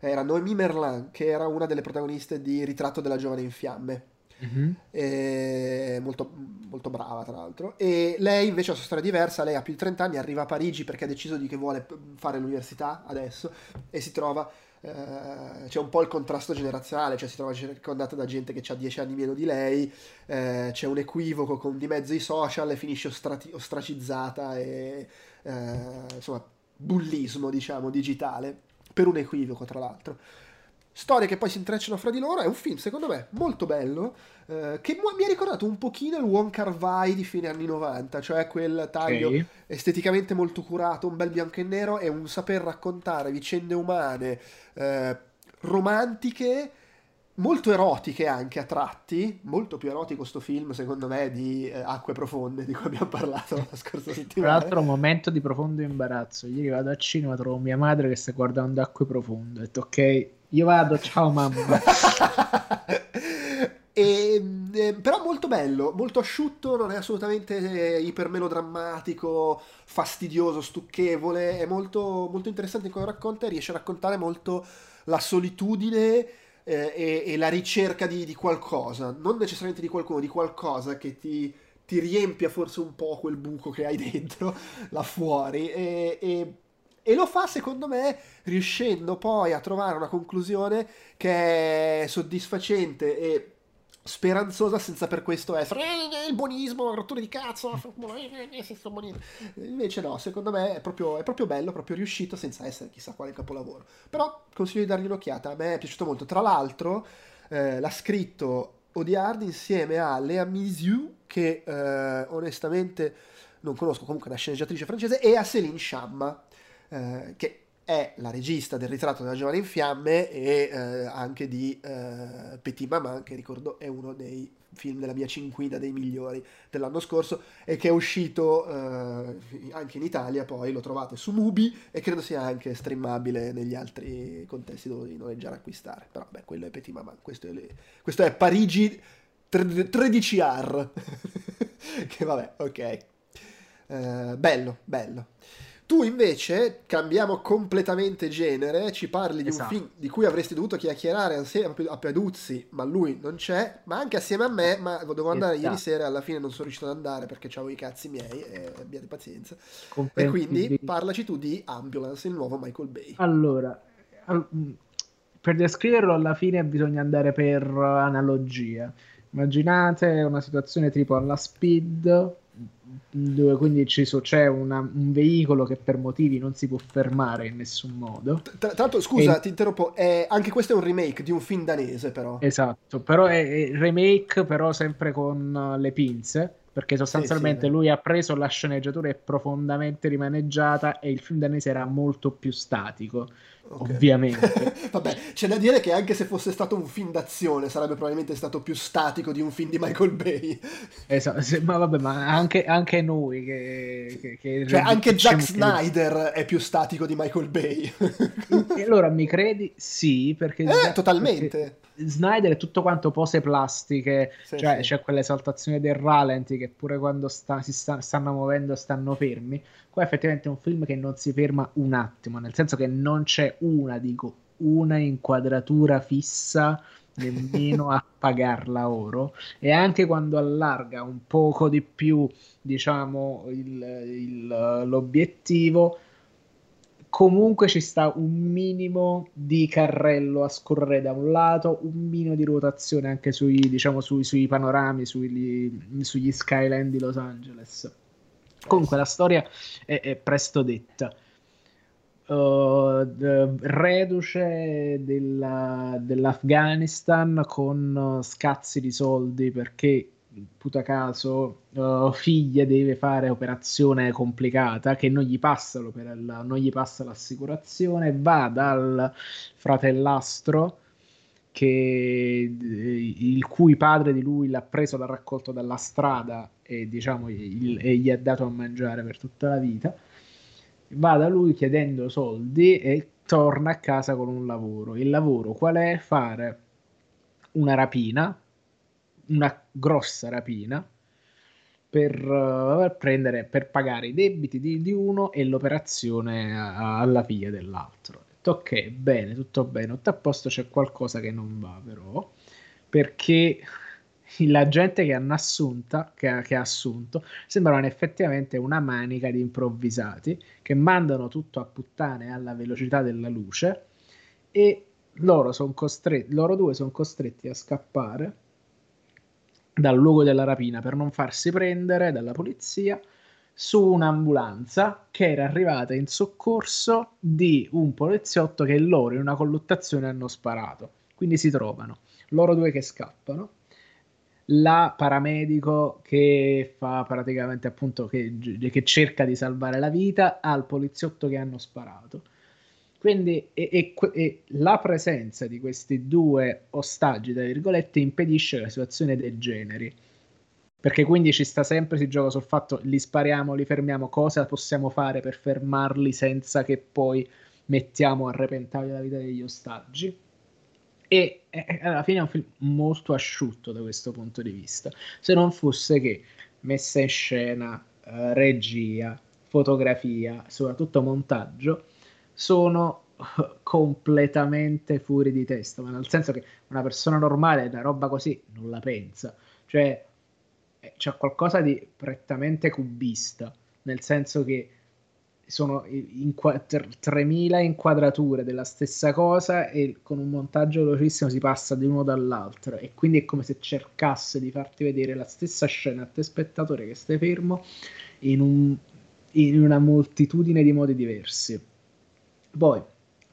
era Noemi Merlin, che era una delle protagoniste di Ritratto della giovane in fiamme. Mm-hmm. Molto, molto, brava tra l'altro e lei invece ha una storia diversa lei ha più di 30 anni arriva a Parigi perché ha deciso di che vuole fare l'università adesso e si trova eh, c'è un po' il contrasto generazionale cioè si trova circondata da gente che ha 10 anni meno di lei eh, c'è un equivoco con di mezzo i social e finisce ostrati- ostracizzata e eh, insomma bullismo diciamo digitale per un equivoco tra l'altro. Storie che poi si intrecciano fra di loro, è un film secondo me molto bello, eh, che mi ha ricordato un pochino il Wong Kar Wai di fine anni 90, cioè quel taglio okay. esteticamente molto curato, un bel bianco e nero e un saper raccontare vicende umane eh, romantiche molto erotiche anche a tratti, molto più erotico sto film secondo me di eh, Acque Profonde di cui abbiamo parlato la scorsa settimana. Tra l'altro un momento di profondo imbarazzo, ieri vado al cinema, trovo mia madre che sta guardando Acque Profonde, ho detto ok, io vado, ciao mamma. E, eh, però molto bello, molto asciutto, non è assolutamente eh, ipermelodrammatico, fastidioso, stucchevole, è molto, molto interessante in come racconta e riesce a raccontare molto la solitudine eh, e, e, la ricerca di, di, qualcosa, non necessariamente di qualcuno, di qualcosa che ti, ti, riempia forse un po' quel buco che hai dentro, là fuori, e, e, e lo fa secondo me riuscendo poi a trovare una conclusione che è soddisfacente e speranzosa senza per questo essere eh, il buonismo, rottura di cazzo, invece no, secondo me è proprio, è proprio, bello, proprio riuscito senza essere chissà quale capolavoro. Però consiglio di dargli un'occhiata, a me è piaciuto molto. Tra l'altro eh, l'ha scritto Odiard insieme a Lea Misiu, che eh, onestamente non conosco, comunque una sceneggiatrice francese, e a Céline Chamma, eh, che è la regista del ritratto della giovane in fiamme e eh, anche di eh, Petit Maman, che ricordo è uno dei film della mia cinquina dei migliori dell'anno scorso e che è uscito eh, anche in Italia, poi lo trovate su Mubi e credo sia anche streamabile negli altri contesti dove noleggiare e acquistare. Però beh, quello è Petit Maman, questo è, le... questo è Parigi 13R. che vabbè, ok. Uh, bello, bello. Tu invece cambiamo completamente genere, ci parli di esatto. un film di cui avresti dovuto chiacchierare assieme a Peduzzi, ma lui non c'è, ma anche assieme a me, ma dovevo andare esatto. ieri sera alla fine non sono riuscito ad andare perché avevo i cazzi miei e abbiate pazienza. E quindi parlaci tu di Ambulance, il nuovo Michael Bay. Allora, per descriverlo alla fine bisogna andare per analogia. Immaginate una situazione tipo alla speed quindi ci so, c'è una, un veicolo che per motivi non si può fermare in nessun modo. Tra, tra l'altro, scusa, e... ti interrompo, è, anche questo è un remake di un film danese, però. Esatto, però è, è remake, però sempre con le pinze, perché sostanzialmente sì, sì, lui ha preso la sceneggiatura è profondamente rimaneggiata e il film danese era molto più statico Okay. Ovviamente. Vabbè, c'è da dire che anche se fosse stato un film d'azione sarebbe probabilmente stato più statico di un film di Michael Bay. Esatto, ma vabbè, ma anche, anche noi che... che, che cioè anche Zack Snyder è più statico di Michael Bay. e allora mi credi? Sì, perché... Eh, Zack, totalmente. Perché Snyder è tutto quanto pose plastiche, sì, cioè sì. c'è quell'esaltazione del ralenti che pure quando sta, si sta, stanno muovendo stanno fermi. Qua effettivamente è un film che non si ferma un attimo, nel senso che non c'è una, dico, una inquadratura fissa nemmeno a pagarla oro e anche quando allarga un poco di più diciamo il, il, l'obiettivo comunque ci sta un minimo di carrello a scorrere da un lato, un minimo di ruotazione anche sui, diciamo, sui, sui panorami, sui, sugli skyline di Los Angeles. Comunque la storia è, è presto detta. Uh, reduce della, dell'Afghanistan con scazzi di soldi perché puta caso uh, figlia deve fare operazione complicata che non gli, passa non gli passa l'assicurazione va dal fratellastro che, il cui padre di lui l'ha preso, l'ha raccolto dalla strada e, diciamo, il, e gli ha dato a mangiare per tutta la vita. Va da lui chiedendo soldi e torna a casa con un lavoro. Il lavoro qual è? Fare una rapina, una grossa rapina, per, uh, prendere, per pagare i debiti di, di uno e l'operazione a, alla figlia dell'altro. Ok, bene, tutto bene, tutto a posto, c'è qualcosa che non va però, perché la gente che hanno assunta, che che ha assunto, sembrano effettivamente una manica di improvvisati che mandano tutto a puttane alla velocità della luce e loro, sono costretti, loro due sono costretti a scappare dal luogo della rapina per non farsi prendere dalla polizia su un'ambulanza che era arrivata in soccorso di un poliziotto che loro in una colluttazione hanno sparato. Quindi si trovano loro due che scappano, la paramedico che fa praticamente appunto che, che cerca di salvare la vita al poliziotto che hanno sparato. Quindi e, e, e la presenza di questi due ostaggi, tra virgolette, impedisce la situazione degeneri perché quindi ci sta sempre, si gioca sul fatto li spariamo, li fermiamo, cosa possiamo fare per fermarli senza che poi mettiamo a repentaglio la vita degli ostaggi. E, e alla fine è un film molto asciutto da questo punto di vista, se non fosse che messa in scena, eh, regia, fotografia, soprattutto montaggio, sono completamente fuori di testa, ma nel senso che una persona normale una roba così non la pensa. Cioè, eh, c'è qualcosa di prettamente cubista, nel senso che sono in, 3000 inquadrature della stessa cosa e con un montaggio velocissimo si passa di uno dall'altro e quindi è come se cercasse di farti vedere la stessa scena a te spettatore che stai fermo in, un, in una moltitudine di modi diversi. Poi,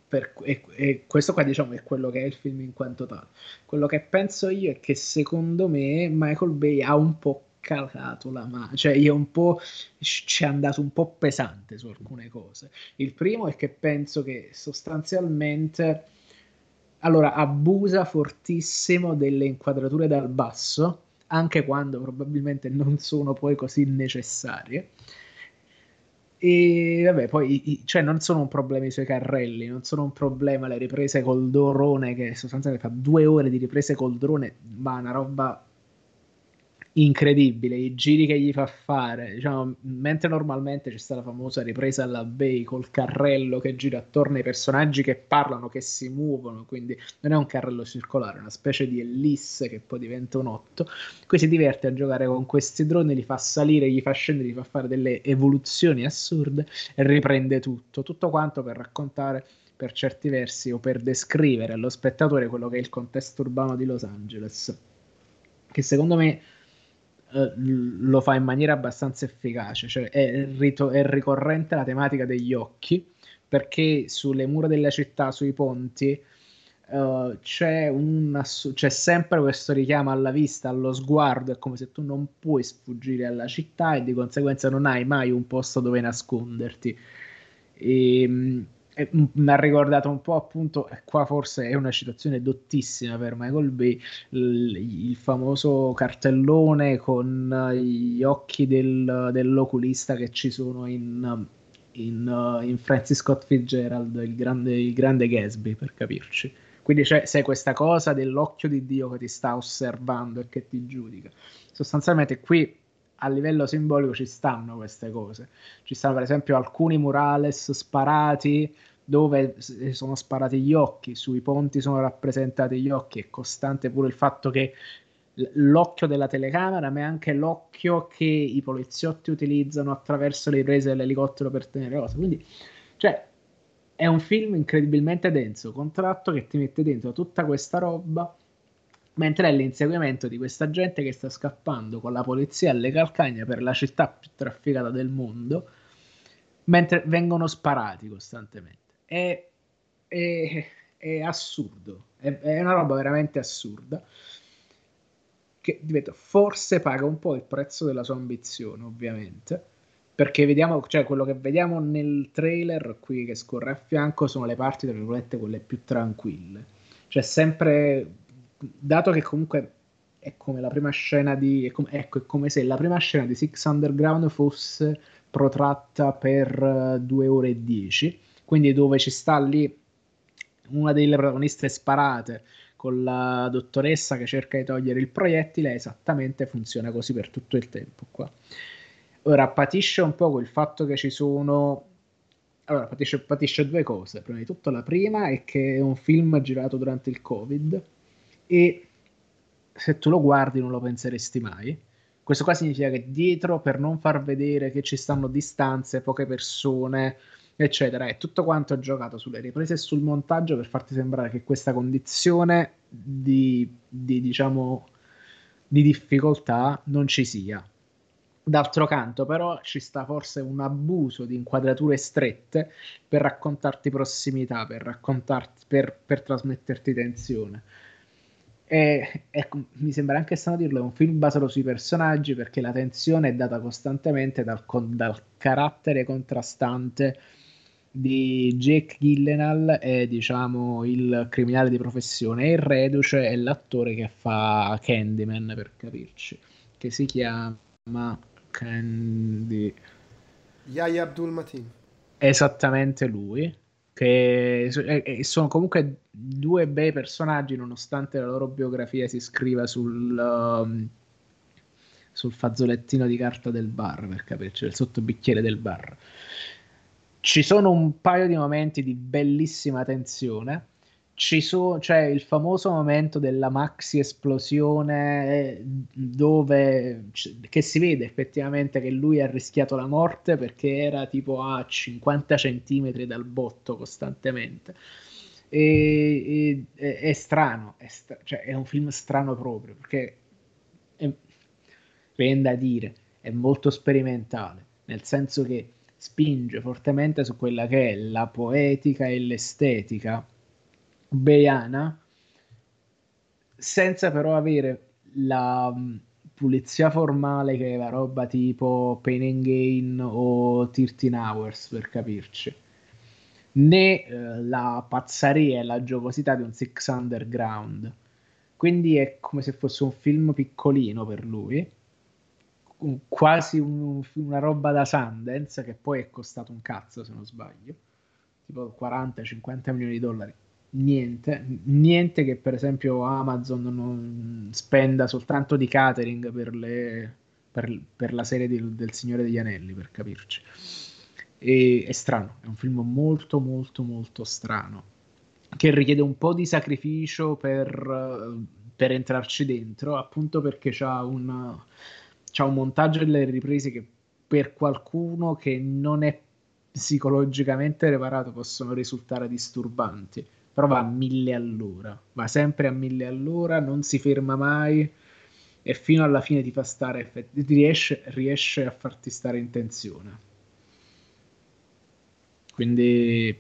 per, e, e, questo qua diciamo è quello che è il film in quanto tale. Quello che penso io è che secondo me Michael Bay ha un po' calato la mano, cioè io un po' ci è andato un po' pesante su alcune cose. Il primo è che penso che sostanzialmente allora abusa fortissimo delle inquadrature dal basso, anche quando probabilmente non sono poi così necessarie e vabbè, poi cioè, non sono un problema i suoi carrelli, non sono un problema le riprese col drone, che sostanzialmente fa due ore di riprese col drone, ma una roba incredibile, i giri che gli fa fare, diciamo, mentre normalmente c'è stata la famosa ripresa alla Bay col carrello che gira attorno ai personaggi che parlano, che si muovono, quindi non è un carrello circolare, è una specie di ellisse che poi diventa un otto. Qui si diverte a giocare con questi droni, li fa salire, gli fa scendere, gli fa fare delle evoluzioni assurde e riprende tutto, tutto quanto per raccontare per certi versi o per descrivere allo spettatore quello che è il contesto urbano di Los Angeles, che secondo me eh, lo fa in maniera abbastanza efficace, cioè è, rito- è ricorrente la tematica degli occhi, perché sulle mura della città, sui ponti, Uh, c'è, una, c'è, sempre questo richiamo alla vista, allo sguardo, è come se tu non puoi sfuggire alla città e di conseguenza non hai mai un posto dove nasconderti. E, mi ha ricordato un po' appunto, qua forse è una citazione dottissima per Michael Bay, il, il famoso cartellone con gli occhi del, dell'oculista che ci sono in, in, in Francis Scott Fitzgerald, il grande, il grande Gatsby per capirci. Quindi c'è, c'è questa cosa dell'occhio di Dio che ti sta osservando e che ti giudica. Sostanzialmente qui a livello simbolico ci stanno queste cose. Ci stanno per esempio alcuni murales sparati dove sono sparati gli occhi, sui ponti sono rappresentati gli occhi, è costante pure il fatto che l'occhio della telecamera, ma è anche l'occhio che i poliziotti utilizzano attraverso le riprese dell'elicottero per tenere cose. Quindi, cioè, è un film incredibilmente denso, contratto che ti mette dentro tutta questa roba mentre è l'inseguimento di questa gente che sta scappando con la polizia alle calcagna per la città più trafficata del mondo, mentre vengono sparati costantemente. È, è, è assurdo, è, è, una roba veramente assurda. Che ripeto, forse paga un po' il prezzo della sua ambizione, ovviamente. Perché vediamo, cioè quello che vediamo nel trailer qui che scorre a fianco sono le parti, tra virgolette, quelle più tranquille. C'è sempre dato che comunque è come la prima scena di. È come, ecco, è come se la prima scena di Six Underground fosse protratta per 2 ore e 10, quindi dove ci sta lì una delle protagoniste sparate con la dottoressa che cerca di togliere il proiettile, esattamente funziona così per tutto il tempo qua. Ora patisce un po' il fatto che ci sono allora, patisce, patisce, due cose. Prima di tutto, la prima è che è un film girato durante il Covid e se tu lo guardi non lo penseresti mai. Questo qua significa che dietro, per non far vedere che ci stanno distanze, poche persone, eccetera, è tutto quanto giocato sulle riprese e sul montaggio per farti sembrare che questa condizione di, di diciamo, di difficoltà non ci sia. D'altro canto, però, ci sta forse un abuso di inquadrature strette per raccontarti prossimità, per, raccontarti, per, per trasmetterti tensione. E, e, mi sembra anche strano dirlo, è un film basato sui personaggi perché la tensione è data costantemente dal, dal carattere contrastante di Jake Gillenal e diciamo il criminale di professione e il reduce è l'attore che fa Candyman per capirci che si chiama Candy Yahya Abdul Matin esattamente lui che sono comunque due bei personaggi nonostante la loro biografia si scriva sul, um, sul fazzolettino di carta del bar per capirci, il sottobicchiere del bar. Ci sono un paio di momenti di bellissima tensione ci so, c'è il famoso momento della maxi esplosione eh, dove che si vede effettivamente che lui ha rischiato la morte perché era tipo a 50 centimetri dal botto costantemente. E, e, è, strano, è, stra- cioè è un film strano proprio perché è, viene da dire, è molto sperimentale, nel senso che spinge fortemente su quella che è la poetica e l'estetica beiana senza però avere la mm, pulizia formale che è la roba tipo Pain and Gain o 13 Hours per capirci né eh, la pazzaria e la giocosità di un Six Underground. Quindi è come se fosse un film piccolino per lui quasi un, una roba da Sundance che poi è costato un cazzo se non sbaglio tipo 40-50 milioni di dollari niente, niente che per esempio Amazon non spenda soltanto di catering per, le, per, per la serie di, del Signore degli Anelli, per capirci. E, è strano, è un film molto molto molto strano, che richiede un po' di sacrificio per, per entrarci dentro, appunto perché c'ha un, c'ha un montaggio delle riprese che per qualcuno che non è psicologicamente preparato possono risultare disturbanti però va a mille all'ora, va sempre a mille all'ora, non si ferma mai e fino alla fine ti fa stare, riesce, riesce a farti stare in tensione. Quindi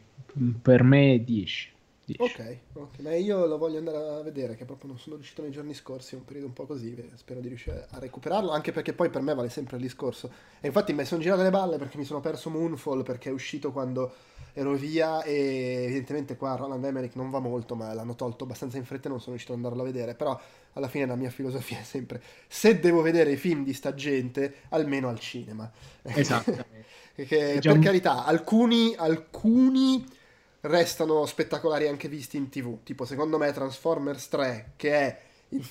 per me 10. Ok, ok, ma io lo voglio andare a vedere, che proprio non sono riuscito nei giorni scorsi, è un periodo un po' così, spero di riuscire a recuperarlo, anche perché poi per me vale sempre il discorso. E infatti mi sono girato le balle perché mi sono perso Moonfall, perché è uscito quando ero via e evidentemente qua Roland Emmerich non va molto, ma l'hanno tolto abbastanza in fretta e non sono riuscito ad andarlo a vedere, però alla fine la mia filosofia è sempre, se devo vedere i film di sta gente, almeno al cinema. Esatto. per carità, alcuni... alcuni restano spettacolari anche visti in tv. Tipo, secondo me, Transformers 3, che è il,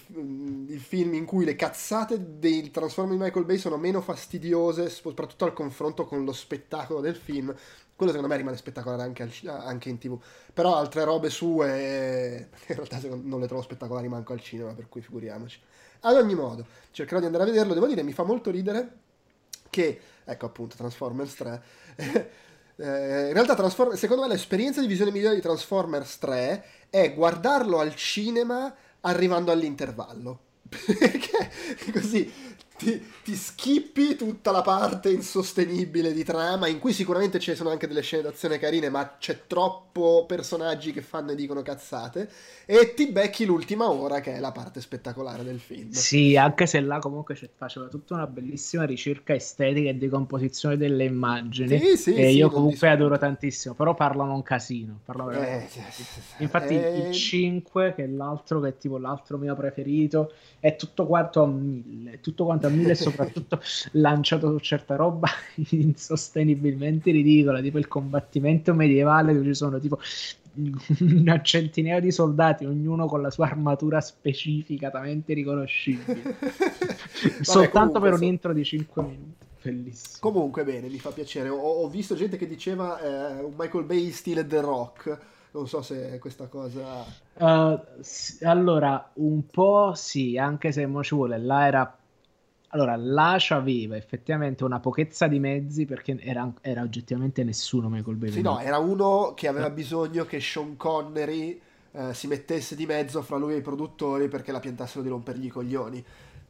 il, film in cui le cazzate dei Transformers di Michael Bay sono meno fastidiose, soprattutto al confronto con lo spettacolo del film. Quello secondo me rimane spettacolare anche, al, anche in tv. Però altre robe sue, in realtà non le trovo spettacolari manco al cinema, per cui figuriamoci. Ad ogni modo, cercherò di andare a vederlo. Devo dire, mi fa molto ridere che, ecco appunto, Transformers 3 Eh, in realtà, Transform- secondo me, l'esperienza di visione migliore di Transformers 3 è guardarlo al cinema arrivando all'intervallo. Perché così ti, ti, skippi tutta la parte insostenibile di trama, in cui sicuramente ci sono anche delle scene d'azione carine, ma c'è troppo personaggi che fanno e dicono cazzate, e ti becchi l'ultima ora, che è la parte spettacolare del film. Sì, anche se là comunque faceva tutta una bellissima ricerca estetica e di composizione delle immagini, sì, sì, che sì, io comunque adoro tantissimo, però parlano un casino. Parlano eh, Infatti eh... il 5, che è l'altro, che è tipo l'altro mio preferito, è tutto quanto a mille, tutto quanto a mille e soprattutto lanciato su certa roba insostenibilmente ridicola, tipo il combattimento medievale dove ci sono tipo una centinaia di soldati, ognuno con la sua armatura specificatamente riconoscibile. Vabbè, Soltanto per un intro di 5 minuti. Bellissimo. Comunque, bene, mi fa piacere. Ho, ho visto gente che diceva eh, un Michael Bay stile The Rock. Non so se questa cosa. Uh, allora, un po' sì, anche se mo ci vuole. Là era allora, là c'aveva effettivamente una pochezza di mezzi perché era, era oggettivamente nessuno Michael Bay. Sì, no, era uno che aveva bisogno che Sean Connery eh, si mettesse di mezzo fra lui e i produttori perché la piantassero di rompergli i coglioni.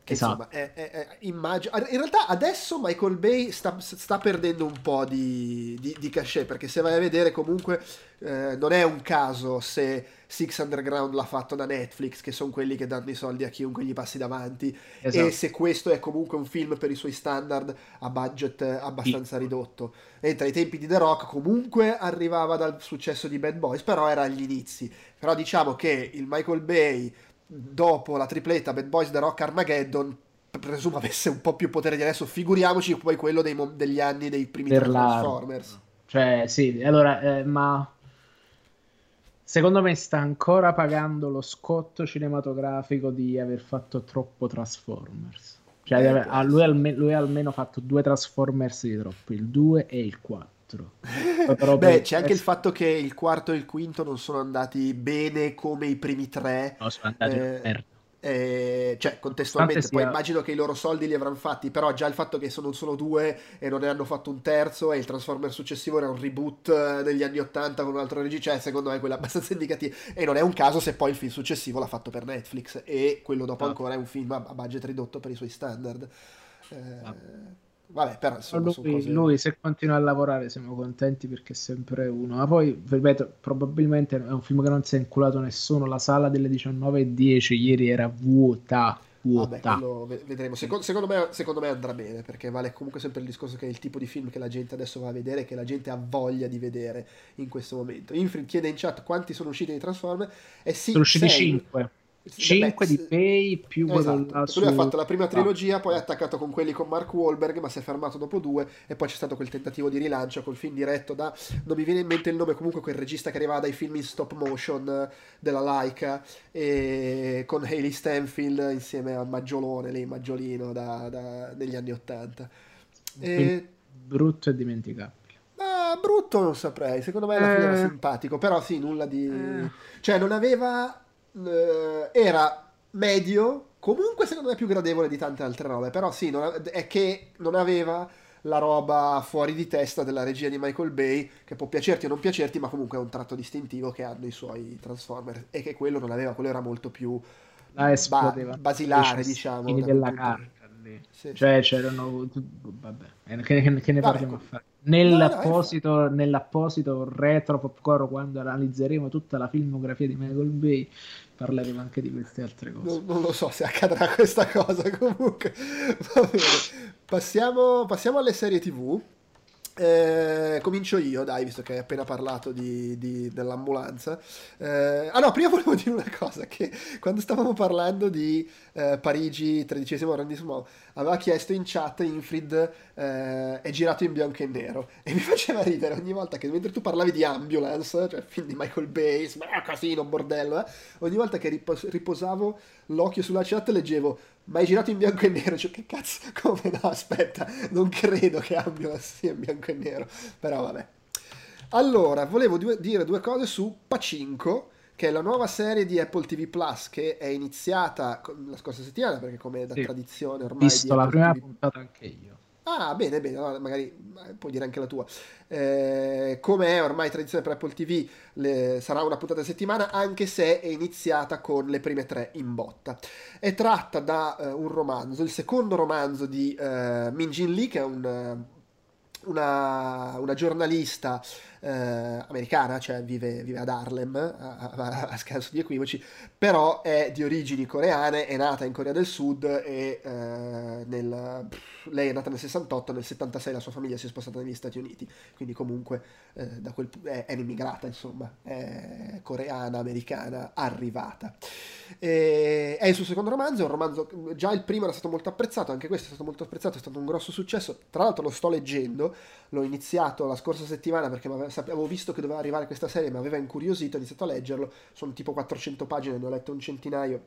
Che esatto. insomma, è, è, è, immagino... In realtà adesso Michael Bay sta, sta perdendo un po' di, di, di, cachet, perché se vai a vedere comunque eh, non è un caso se Six Underground l'ha fatto da Netflix, che sono quelli che danno i soldi a chiunque gli passi davanti, esatto. e se questo è comunque un film per i suoi standard a budget abbastanza sì. ridotto. Mentre ai tempi di The Rock comunque arrivava dal successo di Bad Boys, però era agli inizi. Però diciamo che il Michael Bay dopo la tripletta Bad Boys The Rock Armageddon presumo avesse un po' più potere di adesso figuriamoci poi quello dei, degli anni dei primi per Transformers. cioè sì allora eh, ma secondo me sta ancora pagando lo scotto cinematografico di aver fatto troppo Transformers. Cioè eh, aver, lui, alme, lui ha almeno fatto due Transformers di troppo il 2 e il 4 4. Beh, c'è anche il fatto che il quarto e il quinto non sono andati bene come i primi tre. No, sono andati eh, eh, cioè contestualmente sia... poi immagino che i loro soldi li avranno fatti però già il fatto che sono solo due e non ne hanno fatto un terzo e il Transformer successivo era un reboot eh, negli anni 80 con un altro regista cioè secondo me quello è abbastanza indicativo e non è un caso se poi il film successivo l'ha fatto per Netflix e quello dopo no. ancora è un film a budget ridotto per i suoi standard eh, no Vabbè, però insomma, lui, cose... lui, se continua a lavorare siamo contenti perché è sempre uno. Ma poi, ripeto, probabilmente è un film che non si è inculato nessuno. La sala delle 19.10 ieri era vuota. vuota. Vabbè, vedremo. Secondo, secondo, me, secondo, me, andrà bene perché vale comunque sempre il discorso che è il tipo di film che la gente adesso va a vedere, che la gente ha voglia di vedere in questo momento. Infrid chiede in chat quanti sono usciti di Transformer. E sì, sono usciti 5. 5 di Pay più esatto. Su... lui ha fatto la prima trilogia poi ha attaccato con quelli con Mark Wahlberg ma si è fermato dopo due e poi c'è stato quel tentativo di rilancio col film diretto da non mi viene in mente il nome comunque quel regista che arrivava dai film in stop motion eh, della Laika e con Hayley Stanfield insieme a Maggiolone lei Maggiolino da, da, negli anni 80 e... brutto e dimenticabile ma brutto non saprei secondo me alla fine era eh. simpatico però sì nulla di eh. cioè non aveva era medio, comunque secondo me più gradevole di tante altre robe, però sì, non, è che non aveva la roba fuori di testa della regia di Michael Bay, che può piacerti o non piacerti, ma comunque è un tratto distintivo che hanno i suoi Transformers e che quello non aveva, quello era molto più ba- basilare, diciamo. della carta. Sì, cioè sì. c'erano vabbè che, che, che ne parliamo a fare nell'apposito, no, no, nell'apposito retro popcorn quando analizzeremo tutta la filmografia di Michael Bay parleremo anche di queste altre cose non, non lo so se accadrà questa cosa comunque va bene passiamo, passiamo alle serie tv eh, comincio io, dai, visto che hai appena parlato di, di, dell'ambulanza. Eh, ah no, prima volevo dire una cosa, che quando stavamo parlando di eh, Parigi, tredicesimo arrondissement, aveva chiesto in chat Infrid eh, è girato in bianco e nero e mi faceva ridere ogni volta che mentre tu parlavi di Ambulance, cioè film di Michael Bay, casino, bordello, eh, ogni volta che ripos- riposavo l'occhio sulla chat leggevo ma è girato in bianco e nero, cioè che cazzo, come no, aspetta, non credo che Ambulance sia in bianco e nero, però vabbè. Allora, volevo due, dire due cose su Pacinco, che è la nuova serie di Apple TV Plus che è iniziata la scorsa settimana, perché come da sì, tradizione ormai... Ho visto la prima TV... puntata anche io. Ah, bene, bene, allora magari eh, puoi dire anche la tua. Eh, come è ormai tradizione per Apple TV, le, sarà una puntata a settimana, anche se è iniziata con le prime tre in botta. È tratta da uh, un romanzo, il secondo romanzo di uh, Min Jin Lee, che è un, una, una giornalista eh, americana, cioè vive, vive ad Harlem, a, a, a, scanso di equivoci, però è di origini coreane, è nata in Corea del Sud e eh, nel, lei è nata nel 68, nel 76 la sua famiglia si è spostata negli Stati Uniti, quindi comunque eh, quel, è, è un'immigrata, insomma, è coreana, americana, arrivata. E, è il suo secondo romanzo, è un romanzo, già il primo era stato molto apprezzato, anche questo è stato molto apprezzato, è stato un grosso successo, tra l'altro lo sto leggendo, l'ho iniziato la scorsa settimana perché avevo visto che doveva arrivare questa serie, mi aveva incuriosito, ho iniziato a leggerlo, sono tipo 400 pagine, ne ho letto un centinaio,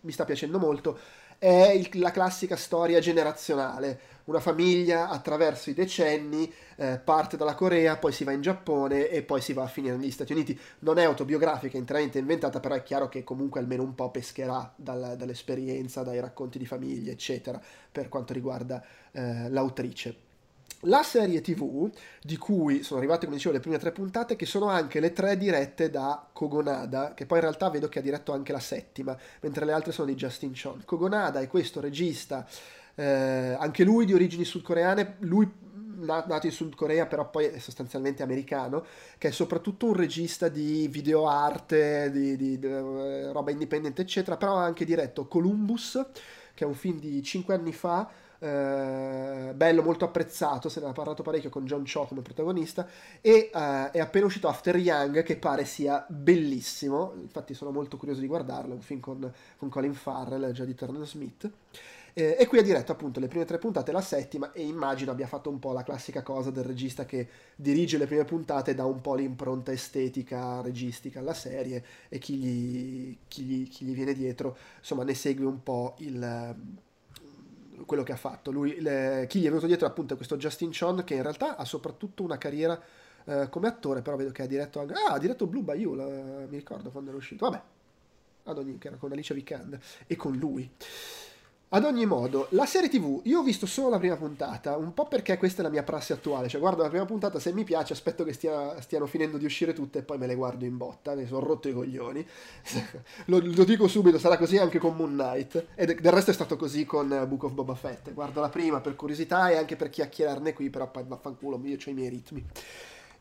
mi sta piacendo molto, è il, la classica storia generazionale, una famiglia attraverso i decenni eh, parte dalla Corea, poi si va in Giappone e poi si va a finire negli Stati Uniti. Non è autobiografica, interamente inventata, però è chiaro che comunque almeno un po' pescherà dal, dall'esperienza, dai racconti di famiglia, eccetera, per quanto riguarda eh, l'autrice. La serie TV, di cui sono arrivate, come dicevo, le prime tre puntate, che sono anche le tre dirette da Kogonada, che poi in realtà vedo che ha diretto anche la settima, mentre le altre sono di Justin Chon. Kogonada è questo regista, eh, anche lui di origini sudcoreane, lui nato in Sud Corea, però poi è sostanzialmente americano, che è soprattutto un regista di videoarte, di, di, di uh, roba indipendente, eccetera, però ha anche diretto Columbus, che è un film di cinque anni fa, eh, bello, molto apprezzato, se ne ha parlato parecchio con John Cho come protagonista e eh, è appena uscito After Young che pare sia bellissimo, infatti sono molto curioso di guardarlo, è un film con, con Colin Farrell, già di Turner Smith. Eh, e qui ha diretto appunto le prime tre puntate la settima e immagino abbia fatto un po' la classica cosa del regista che dirige le prime puntate e dà un po' l'impronta estetica, registica alla serie e chi gli, chi gli, chi gli viene dietro insomma ne segue un po' il quello che ha fatto. Lui, le, chi gli è venuto dietro appunto è questo Justin Chon che in realtà ha soprattutto una carriera eh, come attore, però vedo che ha diretto anche... Ah, ha diretto Blue Bayou, la, mi ricordo quando era uscito. Vabbè, ad ogni che era con Alicia Vikander e con lui. Ad ogni modo, la serie TV, io ho visto solo la prima puntata, un po' perché questa è la mia prassi attuale, cioè guardo la prima puntata, se mi piace aspetto che stia, stiano finendo di uscire tutte e poi me le guardo in botta, ne sono rotto i coglioni. lo, lo, dico subito, sarà così anche con Moon Knight, e del resto è stato così con Book of Boba Fett, guardo la prima per curiosità e anche per chiacchierarne qui, però poi vaffanculo, io ho i miei ritmi.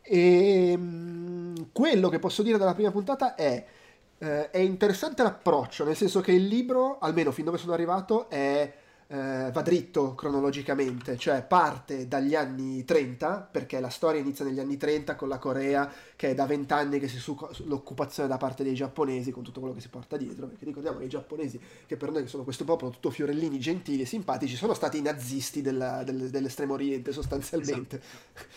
E ehm, quello che posso dire della prima puntata è eh, è interessante l'approccio, nel senso che il libro, almeno fin dove sono arrivato, è eh, va dritto cronologicamente, cioè parte dagli anni 30, perché la storia inizia negli anni 30 con la Corea che è da vent'anni che si su l'occupazione da parte dei giapponesi con tutto quello che si porta dietro, perché ricordiamo che i giapponesi, che per noi sono questo popolo tutto fiorellini, gentili e simpatici, sono stati i nazisti della, del, dell'estremo oriente sostanzialmente.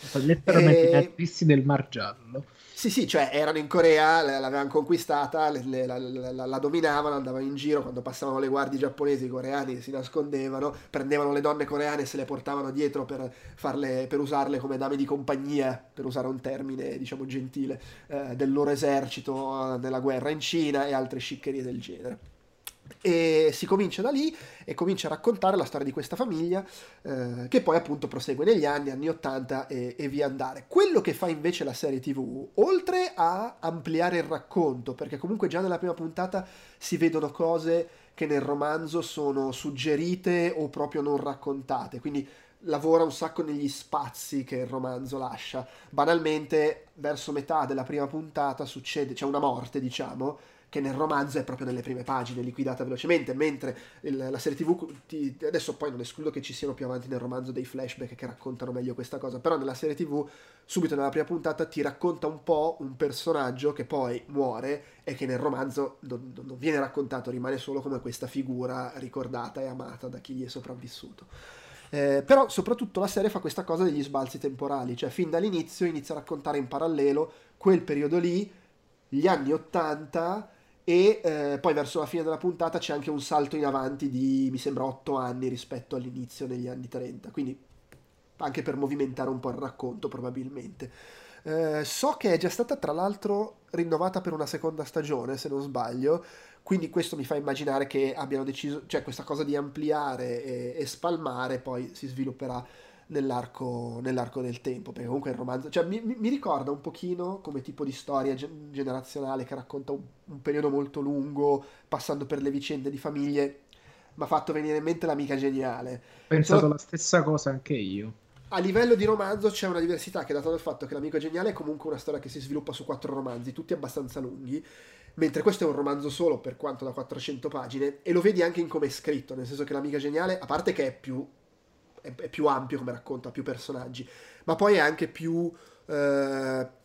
Esatto. Letteralmente e... i nazisti del Mar Giallo. Sì, sì, cioè erano in Corea, l'avevano conquistata, le, la, la, la, dominavano, andavano in giro, quando passavano le guardie giapponesi, i coreani si nascondevano, prendevano le donne coreane e se le portavano dietro per, farle, per usarle come dame di compagnia, per usare un termine diciamo gentile, eh, del loro esercito eh, nella guerra in Cina e altre sciccherie del genere. E si comincia da lì e comincia a raccontare la storia di questa famiglia eh, che poi appunto prosegue negli anni, anni 80 e, e, via andare. Quello che fa invece la serie tv, oltre a ampliare il racconto, perché comunque già nella prima puntata si vedono cose che nel romanzo sono suggerite o proprio non raccontate, quindi lavora un sacco negli spazi che il romanzo lascia. Banalmente, verso metà della prima puntata succede, c'è una morte, diciamo, che nel romanzo è proprio nelle prime pagine, liquidata velocemente, mentre il, la serie tv, ti, adesso poi non escludo che ci siano più avanti nel romanzo dei flashback che raccontano meglio questa cosa, però nella serie tv, subito nella prima puntata, ti racconta un po' un personaggio che poi muore e che nel romanzo non, non viene raccontato, rimane solo come questa figura ricordata e amata da chi gli è sopravvissuto. Eh, però soprattutto la serie fa questa cosa degli sbalzi temporali, cioè fin dall'inizio inizia a raccontare in parallelo quel periodo lì, gli anni 80 e eh, poi verso la fine della puntata c'è anche un salto in avanti di mi sembra 8 anni rispetto all'inizio negli anni 30 quindi anche per movimentare un po' il racconto probabilmente. Eh, so che è già stata tra l'altro rinnovata per una seconda stagione, se non sbaglio, quindi questo mi fa immaginare che abbiano deciso, cioè questa cosa di ampliare e, e spalmare poi si svilupperà nell'arco, nell'arco, del tempo, perché comunque il romanzo, cioè mi, mi, ricorda un pochino come tipo di storia generazionale che racconta un, un periodo molto lungo, passando per le vicende di famiglie, mi ha fatto venire in mente l'amica geniale. Ho pensato Sono... la stessa cosa anche io. A livello di romanzo c'è una diversità che è data dal fatto che l'amico geniale è comunque una storia che si sviluppa su quattro romanzi, tutti abbastanza lunghi, mentre questo è un romanzo solo per quanto da 400 pagine e lo vedi anche in come è scritto, nel senso che l'amica geniale, a parte che è più è, è più ampio come racconto, ha più personaggi, ma poi è anche più... Eh,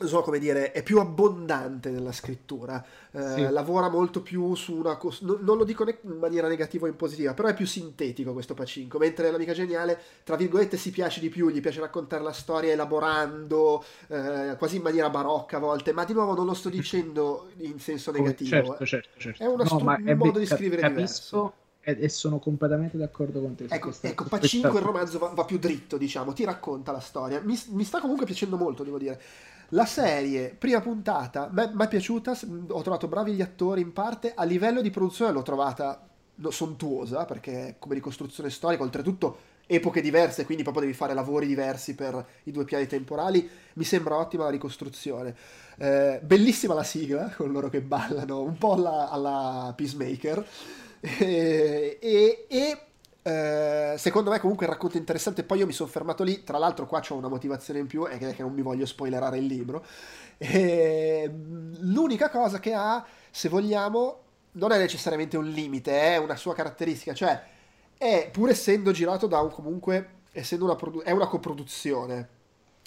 non so come dire, è più abbondante nella scrittura, eh, sì. lavora molto più su una cosa, no, non lo dico in maniera negativa o in positiva, però è più sintetico questo Pacinco, mentre l'amica geniale, tra virgolette, si piace di più, gli piace raccontare la storia elaborando, eh, quasi in maniera barocca a volte, ma di nuovo non lo sto dicendo in senso negativo. Certo, eh. certo, certo. È no, stu- un modo di scrivere capisco, diverso e, sono completamente d'accordo con te. Ecco, questa, ecco Pacinco il romanzo va, va, più dritto, diciamo, ti racconta la storia. Mi, mi, sta comunque piacendo molto, devo dire. La serie, prima puntata, mi è piaciuta, ho trovato bravi gli attori in parte, a livello di produzione l'ho trovata sontuosa, perché come ricostruzione storica, oltretutto epoche diverse, quindi proprio devi fare lavori diversi per i due piani temporali, mi sembra ottima la ricostruzione. Eh, bellissima la sigla, con loro che ballano, un po' alla, alla Peacemaker. E, e, e eh, secondo me comunque il racconto è interessante. Poi io mi sono fermato lì. Tra l'altro qua c'ho una motivazione in più è che non mi voglio spoilerare il libro. E, l'unica cosa che ha se vogliamo non è necessariamente un limite è una sua caratteristica. Cioè è pur essendo girato da un comunque essendo una, produ- è una coproduzione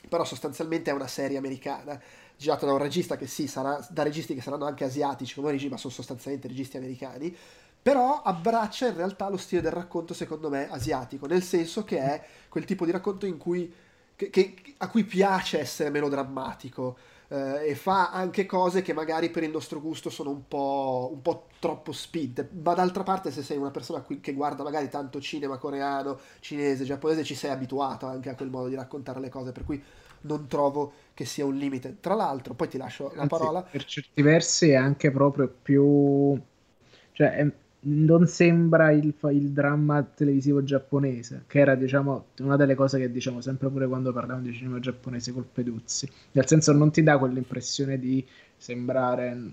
però sostanzialmente è una serie americana girata da un regista che sì sarà da registi che saranno anche asiatici come regista ma sono sostanzialmente registi americani però abbraccia in realtà lo stile del racconto secondo me asiatico, nel senso che è quel tipo di racconto in cui, che, che, a cui piace essere melodrammatico eh, e fa anche cose che magari per il nostro gusto sono un po', un po troppo spinte, ma d'altra parte se sei una persona qui, che guarda magari tanto cinema coreano, cinese, giapponese, ci sei abituato anche a quel modo di raccontare le cose, per cui non trovo che sia un limite. Tra l'altro, poi ti lascio la Anzi, parola. Per certi versi è anche proprio più... Cioè, è non sembra il, il, dramma televisivo giapponese, che era diciamo una delle cose che diciamo sempre pure quando parliamo di cinema giapponese col Peduzzi, nel senso non ti dà quell'impressione di sembrare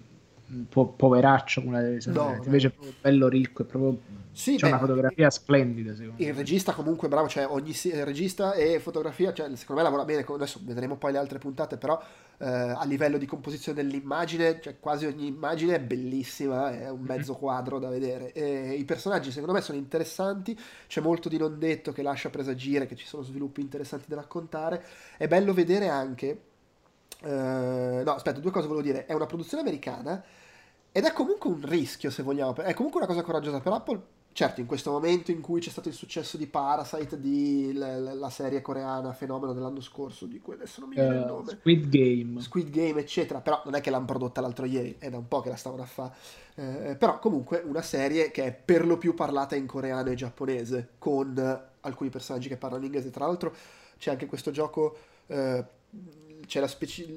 un po' poveraccio come la televisione, no, invece è proprio bello ricco, è proprio sì, c'è beh, una fotografia splendida secondo il me. regista comunque bravo, cioè ogni regista e fotografia, cioè, secondo me lavora bene, adesso vedremo poi le altre puntate, però eh, a livello di composizione dell'immagine, cioè quasi ogni immagine è bellissima, è un mezzo quadro da vedere. E I personaggi secondo me sono interessanti, c'è molto di non detto che lascia presagire che ci sono sviluppi interessanti da raccontare, è bello vedere anche... Eh, no, aspetta, due cose volevo dire. È una produzione americana ed è comunque un rischio, se vogliamo. È comunque una cosa coraggiosa per Apple certo, in questo momento in cui c'è stato il successo di Parasite, di la, la serie coreana fenomeno dell'anno scorso, di cui adesso non mi viene uh, il nome. Squid Game. Squid Game, eccetera. Però non è che l'hanno prodotta l'altro ieri, è da un po' che la stavano a fare. Eh, però comunque una serie che è per lo più parlata in coreano e giapponese, con alcuni personaggi che parlano inglese. Tra l'altro c'è anche questo gioco... Eh, c'è speci-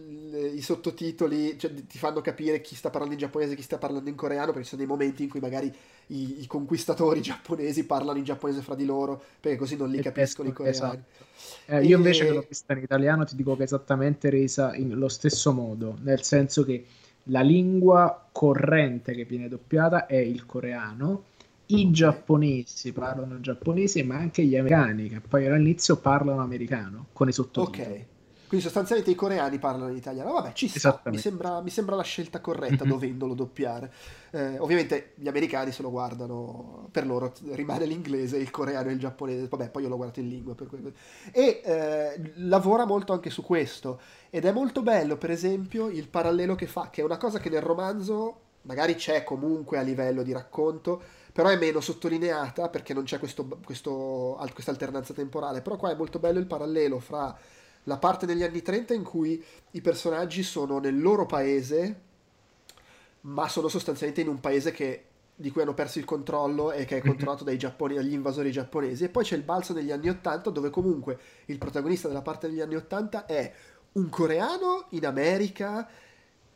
i sottotitoli cioè, ti fanno capire chi sta parlando in giapponese e chi sta parlando in coreano perché ci sono dei momenti in cui magari i, i conquistatori giapponesi parlano in giapponese fra di loro perché così non li e capiscono i coreani. esatto. eh, io invece che l'ho vista in italiano ti dico che è esattamente resa in lo stesso modo nel senso che la lingua corrente che viene doppiata è il coreano i giapponesi parlano giapponese ma anche gli americani che poi all'inizio parlano americano con i sottotitoli. Ok quindi sostanzialmente i coreani parlano in italiano. Vabbè, ci sta, mi sembra, mi sembra, la scelta corretta mm-hmm. dovendolo doppiare. Eh, ovviamente gli americani se lo guardano, per loro rimane l'inglese, il coreano e il giapponese. Vabbè, poi io l'ho guardato in lingua. E eh, lavora molto anche su questo. Ed è molto bello, per esempio, il parallelo che fa, che è una cosa che nel romanzo magari c'è comunque a livello di racconto, però è meno sottolineata perché non c'è questo, questo, questa alternanza temporale. Però qua è molto bello il parallelo fra la parte degli anni 30 in cui i personaggi sono nel loro paese, ma sono sostanzialmente in un paese che, di cui hanno perso il controllo e che è mhm. controllato dai giapponi, dagli invasori giapponesi. E poi c'è il balzo degli anni 80 dove comunque il protagonista della parte degli anni 80 è un coreano in America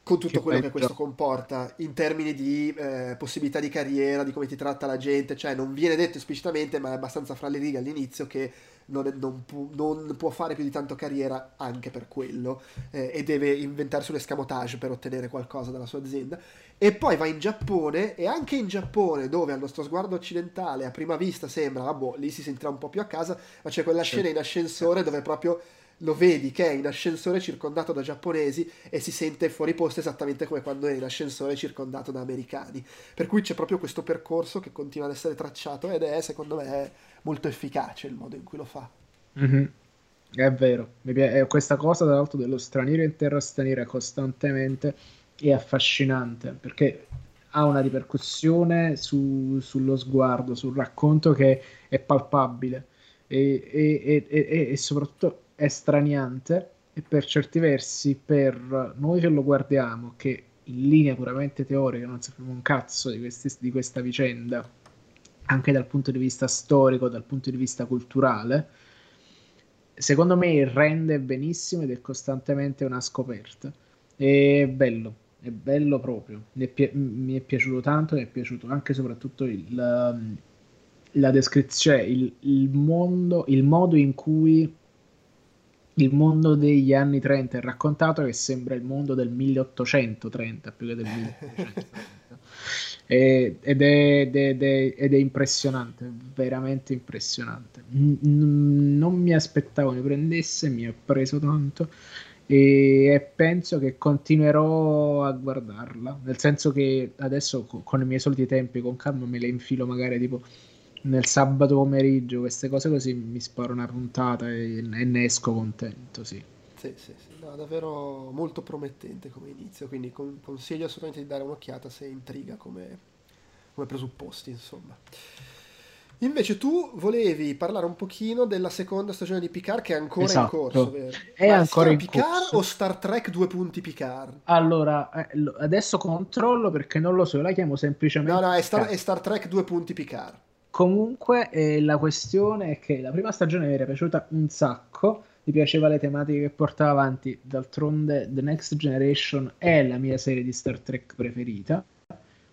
con tutto che quello peggio. che questo comporta in termini di eh, possibilità di carriera, di come ti tratta la gente, cioè non viene detto esplicitamente, ma è abbastanza fra le righe all'inizio che non, è, non, pu- non può fare più di tanto carriera anche per quello eh, e deve inventarsi un escamotage per ottenere qualcosa dalla sua azienda. E poi va in Giappone e anche in Giappone, dove al nostro sguardo occidentale a prima vista sembra, vabbè, lì si sentirà un po' più a casa, ma c'è quella scena in ascensore dove proprio lo vedi che è in ascensore circondato da giapponesi e si sente fuori posto esattamente come quando è in ascensore circondato da americani. Per cui c'è proprio questo percorso che continua ad essere tracciato ed è secondo me molto efficace il modo in cui lo fa. Mm-hmm. È vero, questa cosa tra l'altro dello straniero in terra straniera costantemente è affascinante perché ha una ripercussione su, sullo sguardo, sul racconto che è palpabile e, e, e, e soprattutto è straniante e per certi versi per noi che lo guardiamo, che in linea puramente teorica non sappiamo un cazzo di, questi, di questa vicenda, anche dal punto di vista storico, dal punto di vista culturale, secondo me rende benissimo ed è costantemente una scoperta. È bello, è bello proprio. Mi è, mi è piaciuto tanto, mi è piaciuto anche e soprattutto il, la descrizione, il, il mondo, il modo in cui il mondo degli anni 30 è raccontato che sembra il mondo del 1830 più che del 1830 ed, è, ed, è, ed, è, impressionante veramente impressionante. N- non mi aspettavo ne prendesse mi ha preso tanto e penso che continuerò a guardarla nel senso che adesso con i miei soliti tempi con calma me le infilo magari tipo nel sabato pomeriggio, queste cose così mi sparo una puntata e, e ne esco contento, sì. Sì, sì, sì. No, davvero molto promettente come inizio, quindi con, consiglio assolutamente di dare un'occhiata se intriga come, come presupposti, insomma. Invece tu volevi parlare un pochino della seconda stagione di Picard che è ancora esatto. in corso, vero? È Ma ancora in Picard corso. o Star Trek due punti Picard? Allora, eh, adesso controllo perché non lo so, la chiamo semplicemente No, no, è Star, è Star Trek due punti Picard. Comunque eh, la questione è che la prima stagione mi era piaciuta un sacco, mi piaceva le tematiche che portava avanti, d'altronde The Next Generation è la mia serie di Star Trek preferita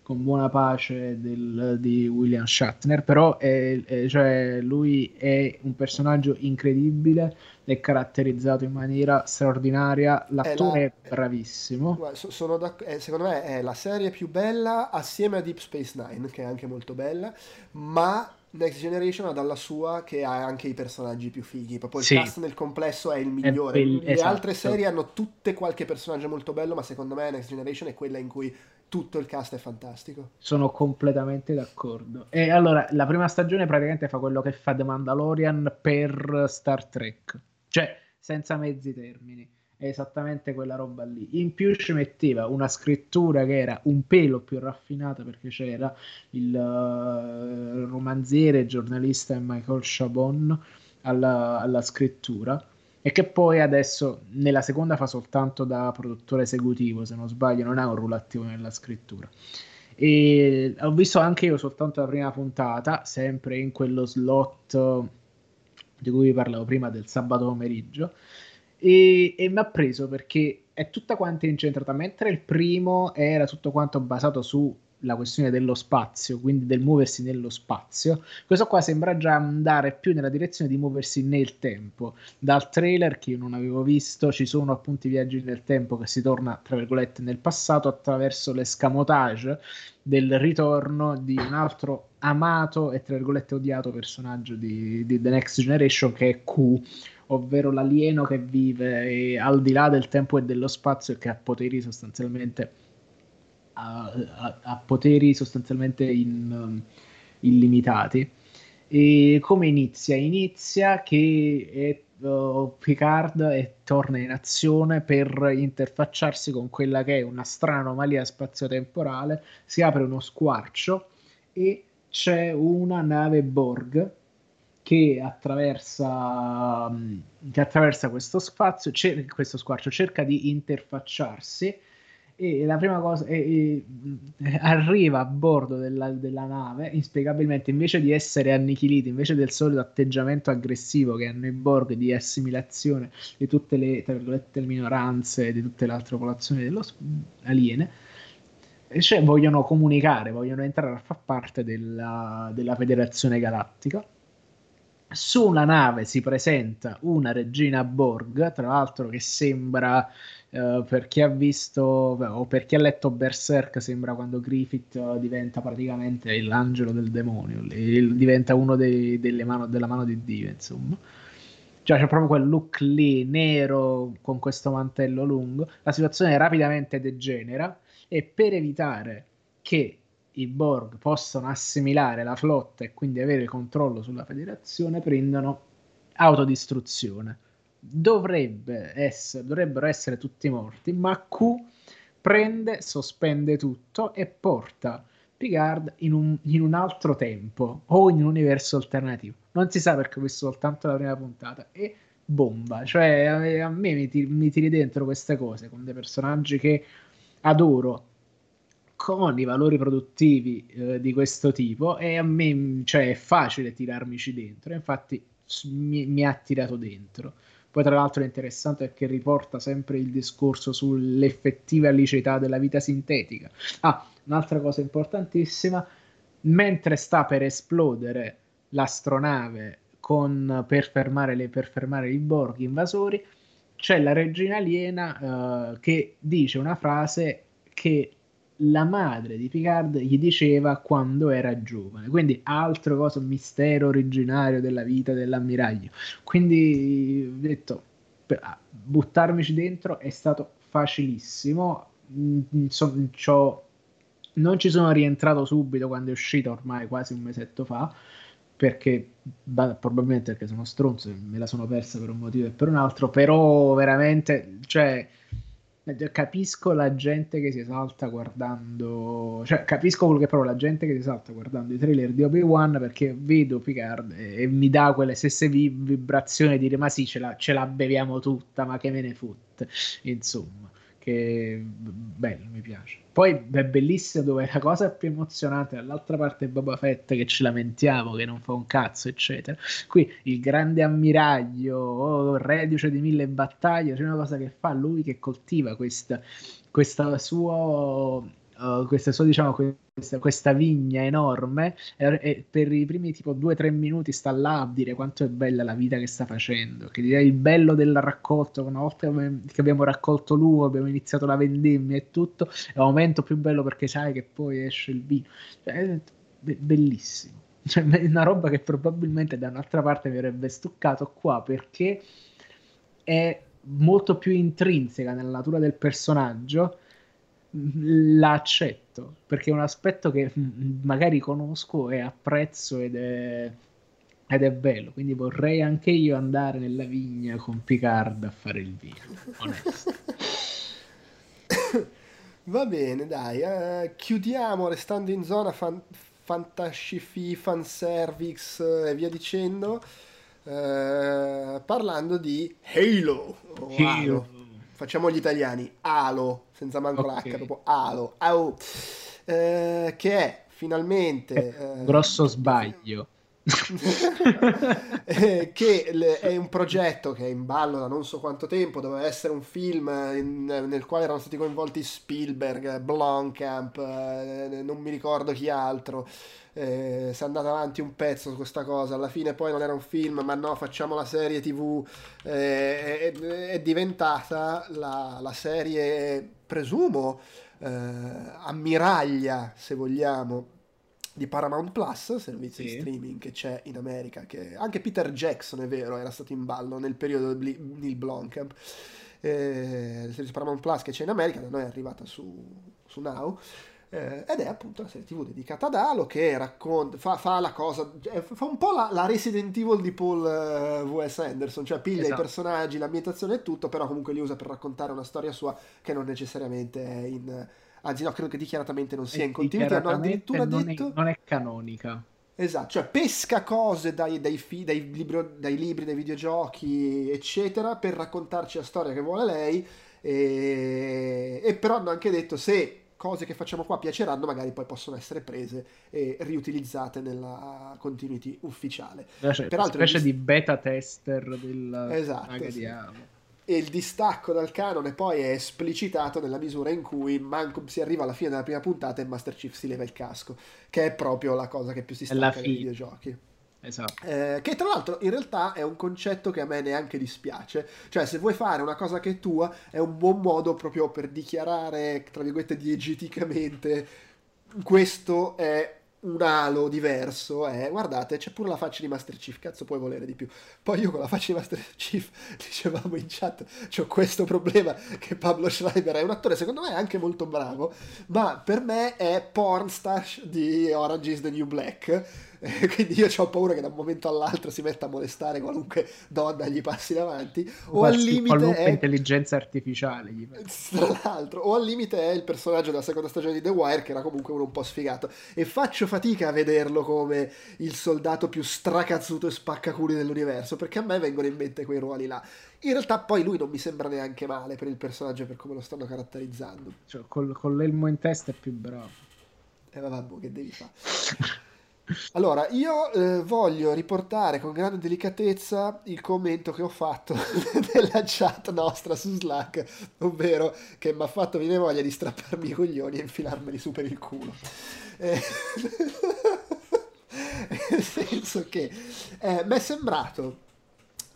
con buona pace del, di William Shatner, però è, è, cioè, lui è un personaggio incredibile, è caratterizzato in maniera straordinaria, l'attore è, la, è bravissimo. Guarda, sono eh, secondo me è la serie più bella assieme a Deep Space Nine, che è anche molto bella, ma Next Generation ha dalla sua che ha anche i personaggi più fighi. Proprio il sì. cast nel complesso è il migliore. È be- Le esatto. altre serie hanno tutte qualche personaggio molto bello, ma secondo me Next Generation è quella in cui tutto il cast è fantastico. Sono completamente d'accordo. E allora, la prima stagione praticamente fa quello che fa The Mandalorian per Star Trek. Cioè, senza mezzi termini è esattamente quella roba lì. In più ci metteva una scrittura che era un pelo più raffinata perché c'era il uh, romanziere giornalista Michael Chabon alla, alla, scrittura e che poi adesso nella seconda fa soltanto da produttore esecutivo, se non sbaglio, non ha un ruolo attivo nella scrittura. E ho visto anche io soltanto la prima puntata, sempre in quello slot di cui vi parlavo prima del sabato pomeriggio e, e mi ha preso perché è tutta quanto incentrata, mentre il primo era tutto quanto basato sulla questione dello spazio, quindi del muoversi nello spazio, questo qua sembra già andare più nella direzione di muoversi nel tempo. Dal trailer che io non avevo visto ci sono appunto i viaggi nel tempo che si torna, tra virgolette, nel passato attraverso l'escamotage del ritorno di un altro amato e tra virgolette odiato personaggio di, di The Next Generation che è Q ovvero l'alieno che vive al di là del tempo e dello spazio e che ha poteri sostanzialmente ha, ha, ha poteri sostanzialmente in, um, illimitati. E come inizia? Inizia che è, uh, Picard è, torna in azione per interfacciarsi con quella che è una strana anomalia spazio-temporale, si apre uno squarcio e c'è una nave Borg che attraversa, che attraversa questo spazio, cer- questo squarcio, cerca di interfacciarsi e la prima cosa e, e, arriva a bordo della, della, nave inspiegabilmente invece di essere annichiliti invece del solito atteggiamento aggressivo che hanno i Borg di assimilazione di tutte le, le minoranze di tutte le altre popolazioni dello, aliene cioè vogliono comunicare vogliono entrare a far parte della, della federazione galattica. Su una nave si presenta una regina Borg, tra l'altro che sembra Uh, per chi ha visto o per chi ha letto Berserk sembra quando Griffith uh, diventa praticamente l'angelo del demonio il, diventa uno dei, mano, della mano di Dio insomma. Cioè c'è proprio quel look lì nero con questo mantello lungo. La situazione rapidamente degenera e per evitare che i Borg possano assimilare la flotta e quindi avere il controllo sulla federazione prendono autodistruzione dovrebbe essere, dovrebbero essere tutti morti, ma Q prende, sospende tutto e porta Picard in un, in un, altro tempo o in un universo alternativo. Non si sa perché ho visto soltanto la prima puntata e bomba, cioè a, a me mi, tiri, mi tiri dentro queste cose con dei personaggi che adoro con i valori produttivi eh, di questo tipo e a me cioè, è facile tirarmici dentro. Infatti mi, mi ha tirato dentro poi tra l'altro è interessante perché riporta sempre il discorso sull'effettiva liceità della vita sintetica. Ah, un'altra cosa importantissima, mentre sta per esplodere l'astronave con, per, fermare le, per fermare i Borg invasori, c'è la regina aliena uh, che dice una frase che la madre di Picard gli diceva quando era giovane. Quindi altro cosa, mistero originario della vita dell'ammiraglio. Quindi ho detto, ah, buttarmici dentro è stato facilissimo. Insomma, mm, non ci sono rientrato subito quando è uscito ormai quasi un mesetto fa perché beh, probabilmente perché sono stronzo me la sono persa per un motivo e per un altro però veramente cioè capisco la gente che si esalta guardando cioè capisco quello che provo la gente che si esalta guardando i trailer di Obi-Wan perché vedo Picard e, e mi dà quelle stesse vibrazioni di dire ma sì ce la, ce la beviamo tutta ma che me ne fotte insomma che bello, mi piace. Poi è bellissimo dove la cosa più emozionante dall'altra parte è Boba Fett che ci lamentiamo che non fa un cazzo, eccetera. Qui il grande ammiraglio, oh, reduce di mille battaglie, c'è una cosa che fa lui che coltiva questa, questa sua uh, questa sua, diciamo, questa, questa, vigna enorme e, e, per i primi tipo due o tre minuti sta là a dire quanto è bella la vita che sta facendo, che direi il bello del raccolto, una volta che abbiamo raccolto l'uovo, abbiamo iniziato la vendemmia e tutto, è un momento più bello perché sai che poi esce il vino, cioè, è bellissimo. Cioè, è una roba che probabilmente da un'altra parte mi avrebbe stuccato qua perché è molto più intrinseca nella natura del personaggio l'accetto perché è un aspetto che magari conosco e apprezzo ed è, ed è bello. Quindi vorrei anche io andare nella vigna con Picard a fare il vino. Onesto. Va bene, dai, uh, chiudiamo restando in zona fan- fantascifi, fanservice uh, e via dicendo, uh, parlando di Halo. Oh, Halo facciamo gli italiani, Alo, senza manco okay. l'H, dopo Alo, Au, eh, che è finalmente... Eh, grosso sbaglio. eh, che è un progetto che è in ballo da non so quanto tempo, doveva essere un film in, nel quale erano stati coinvolti Spielberg, Blomkamp, eh, non mi ricordo chi altro. Eh, si è andata avanti un pezzo su questa cosa, alla fine poi non era un film, ma no, facciamo la serie tv, eh, è, è, diventata la, la serie, presumo, eh, ammiraglia, se vogliamo, di Paramount Plus, servizio sì. di streaming che c'è in America, che anche Peter Jackson è vero, era stato in ballo nel periodo di Neil Blomkamp. Eh, la serie Paramount Plus che c'è in America, da noi è arrivata su, su Now eh, ed è appunto una serie tv dedicata ad Halo che racconta, fa, fa la cosa, fa un po' la, la Resident Evil di Paul uh, W.S. Anderson, cioè piglia esatto. i personaggi, l'ambientazione e tutto, però comunque li usa per raccontare una storia sua che non necessariamente è in... Anzi no, credo che dichiaratamente non sia in continuità, hanno addirittura non detto... È, non è canonica. Esatto, cioè pesca cose dai, dai, fi, dai, libro, dai libri, dai videogiochi, eccetera, per raccontarci la storia che vuole lei E, e però hanno anche detto se cose che facciamo qua piaceranno, magari poi possono essere prese e riutilizzate nella continuity ufficiale. Cioè, Peraltro, una specie di beta tester del esatto, sì. E il distacco dal canone poi è esplicitato nella misura in cui manco si arriva alla fine della prima puntata e Master Chief si leva il casco, che è proprio la cosa che più si stacca nei videogiochi. Esatto. Eh, che tra l'altro in realtà è un concetto che a me neanche dispiace. Cioè, se vuoi fare una cosa che è tua, è un buon modo proprio per dichiarare, tra virgolette, diegeticamente questo è un halo diverso è, guardate, c'è pure la faccia di Master Chief, cazzo puoi volere di più. Poi io con la faccia di Master Chief dicevamo in chat, ho questo problema che Pablo Schreiber è un attore secondo me anche molto bravo, ma per me è pornstar di Orange is the New Black quindi io ho paura che da un momento all'altro si metta a molestare qualunque donna gli passi davanti. O al limite è intelligenza artificiale tra l'altro o al limite è il personaggio della seconda stagione di The Wire che era comunque uno un po' sfigato. E faccio fatica a vederlo come il soldato più stracazzuto e spaccaculi dell'universo perché a me vengono in mente quei ruoli là. In realtà poi lui non mi sembra neanche male per il personaggio per come lo stanno caratterizzando. Cioè, col, con l'elmo in testa è più bravo. E eh, vabbè, che devi fare allora, io eh, voglio riportare con grande delicatezza il commento che ho fatto nella chat nostra su Slack, ovvero che mi ha fatto venire voglia di strapparmi i coglioni e infilarmeli su per il culo. Eh, nel senso che eh, mi è sembrato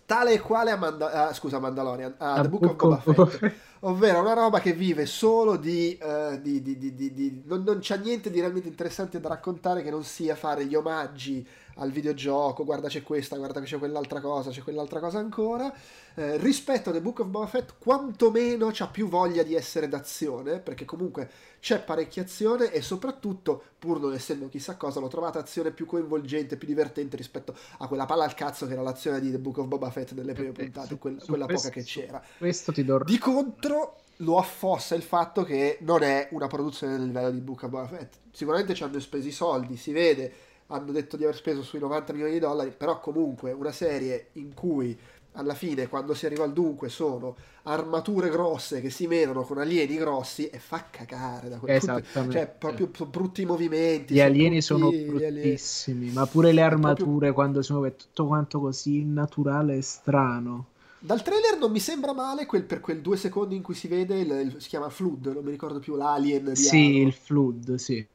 tale e quale a Manda- uh, scusa, Mandalorian, a uh, The Book, Book of Boba Fett, ovvero una roba che vive solo di... Uh, di, di, di non, non, c'è niente di realmente interessante da raccontare che non sia fare gli omaggi al videogioco, guarda c'è questa, guarda che c'è quell'altra cosa, c'è quell'altra cosa ancora. Eh, rispetto a The Book of Boba Fett, quantomeno c'ha più voglia di essere d'azione, perché comunque c'è parecchia azione e soprattutto, pur non essendo chissà cosa, l'ho trovata azione più coinvolgente, più divertente rispetto a quella palla al cazzo che era l'azione di The Book of Boba Fett nelle prime puntate, quella, quella questo, poca che c'era. Questo ti do... Di contro lo affossa il fatto che non è una produzione del livello di Book of Boba Fett. Sicuramente ci hanno speso i soldi, si vede hanno detto di aver speso sui 90 milioni di dollari, però comunque una serie in cui alla fine quando si arriva al dunque sono armature grosse che si menano con alieni grossi e fa cagare da quel punto cioè proprio brutti movimenti gli alieni sono bruttissimi ma pure le armature proprio... quando si muove tutto quanto così naturale e strano. Dal trailer non mi sembra male quel, per quel due secondi in cui si vede il, il, si chiama Flood non mi ricordo più l'alien sì Aro. il Flood sì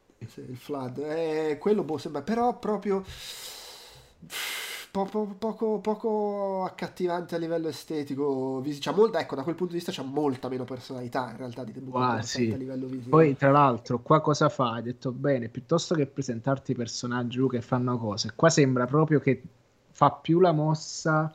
il flood eh, quello boh, sembra però proprio poco, poco, poco accattivante a livello estetico c'ha molta, ecco da quel punto di vista c'ha molta meno personalità in realtà di The Book ah, sì. a livello visivo poi tra l'altro qua cosa fa? hai detto bene piuttosto che presentarti i personaggi che fanno cose qua sembra proprio che fa più la mossa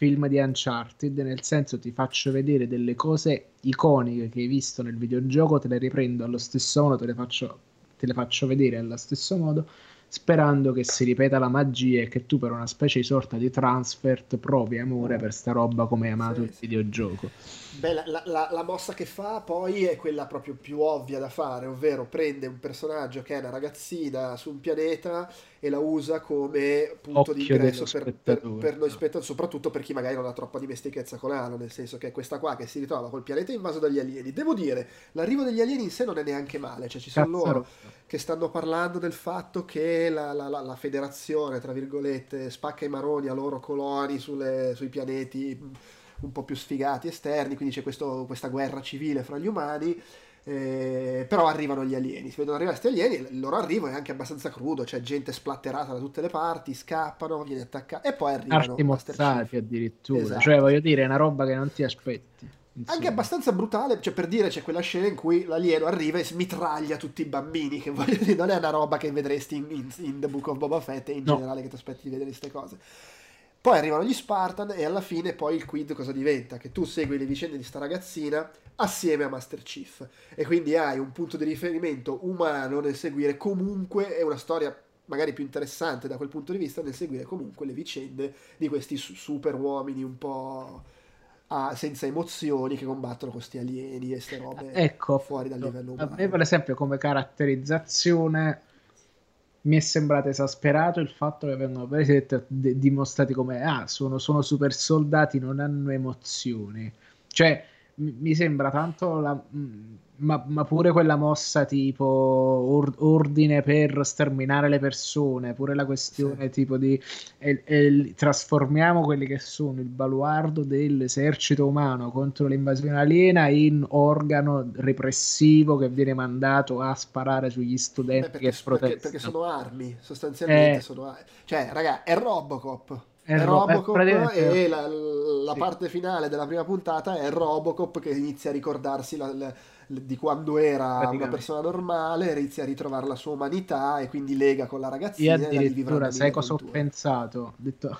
film di Uncharted, nel senso ti faccio vedere delle cose iconiche che hai visto nel videogioco, te le riprendo allo stesso modo, te le faccio te le faccio vedere allo stesso modo, sperando che si ripeta la magia e che tu per una specie di sorta di transfert provi amore per sta roba come hai amato sì, il videogioco. Beh, la, la, la, mossa che fa poi è quella proprio più ovvia da fare, ovvero prende un personaggio che è una ragazzina su un pianeta e la usa come punto di ingresso per, per, per, noi spettatori, soprattutto per chi magari non ha troppa dimestichezza con Halo, nel senso che è questa qua che si ritrova col pianeta invaso dagli alieni. Devo dire, l'arrivo degli alieni in sé non è neanche male, cioè ci sono Cazzaro. loro che stanno parlando del fatto che la, la, la, federazione, tra virgolette, spacca i maroni a loro coloni sulle, sui pianeti un po' più sfigati esterni, quindi c'è questo, questa guerra civile fra gli umani. Eh, però arrivano gli alieni, si vedono arrivare questi alieni, il loro arrivo è anche abbastanza crudo, c'è gente splatterata da tutte le parti, scappano, viene attaccata e poi arrivano arti mozzati addirittura, esatto. cioè voglio dire è una roba che non ti aspetti. Insomma. Anche abbastanza brutale, cioè per dire c'è quella scena in cui l'alieno arriva e smitraglia tutti i bambini, che voglio dire non è una roba che vedresti in, in, in The Book of Boba Fett e in no. generale che ti aspetti di vedere queste cose. Poi arrivano gli Spartan e alla fine poi il quid cosa diventa? Che tu segui le vicende di sta ragazzina assieme a Master Chief e quindi hai un punto di riferimento umano nel seguire comunque è una storia magari più interessante da quel punto di vista nel seguire comunque le vicende di questi super uomini un po' ah, senza emozioni che combattono questi alieni e queste robe ecco, fuori dal livello umano. A me per esempio come caratterizzazione mi è sembrato esasperato il fatto che vengono dimostrati come ah, sono, sono super soldati, non hanno emozioni. Cioè, mi sembra tanto la, ma, ma, pure quella mossa tipo or, ordine per sterminare le persone, pure la questione sì. tipo di e, e, trasformiamo quelli che sono il baluardo dell'esercito umano contro l'invasione aliena in organo repressivo che viene mandato a sparare sugli studenti Beh, perché, che protestano. Perché, perché sono armi, sostanzialmente eh, sono armi. Cioè, raga, è Robocop. È, è Robocop e la, la sì. parte finale della prima puntata è Robocop che inizia a ricordarsi la, la di quando era una persona normale, inizia a ritrovare la sua umanità e quindi lega con la ragazzina. Io addirittura, sai cosa ho pensato? Ho detto...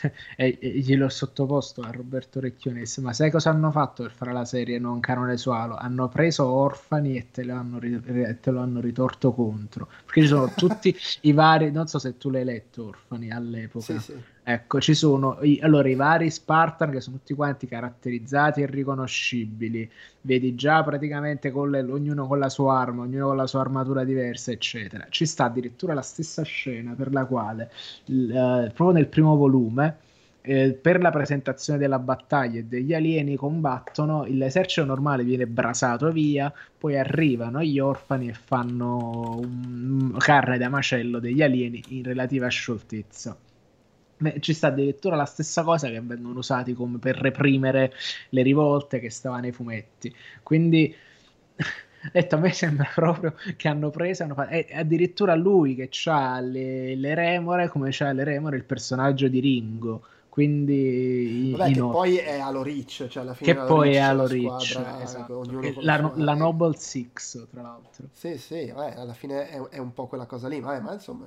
e, e, gliel'ho sottoposto a Roberto Recchiones ma sai cosa hanno fatto per fare la serie non canone su Halo? hanno preso Orfani e te lo hanno, te lo hanno ritorto contro perché ci sono tutti i vari non so se tu l'hai letto Orfani all'epoca sì, sì. Ecco, ci sono i, allora, i vari Spartan che sono tutti quanti caratterizzati e riconoscibili. Vedi già praticamente con le, ognuno con la sua arma, ognuno con la sua armatura diversa, eccetera. Ci sta addirittura la stessa scena per la quale, eh, proprio nel primo volume, eh, per la presentazione della battaglia e degli alieni combattono, l'esercito normale viene brasato via, poi arrivano gli orfani e fanno un, carne da macello degli alieni in relativa scioltezza ci sta addirittura la stessa cosa che vengono usati come per reprimere le rivolte che stava nei fumetti. Quindi detto, a me sembra proprio che hanno preso hanno fatto, è addirittura lui che ha le, le remore come c'ha le remore il personaggio di Ringo quindi Vabbè, che poi è Halo Reach cioè alla fine che poi è Halo Reach esatto. la, la, Noble Six tra l'altro sì sì vabbè, alla fine è, è, un po' quella cosa lì vabbè, ma insomma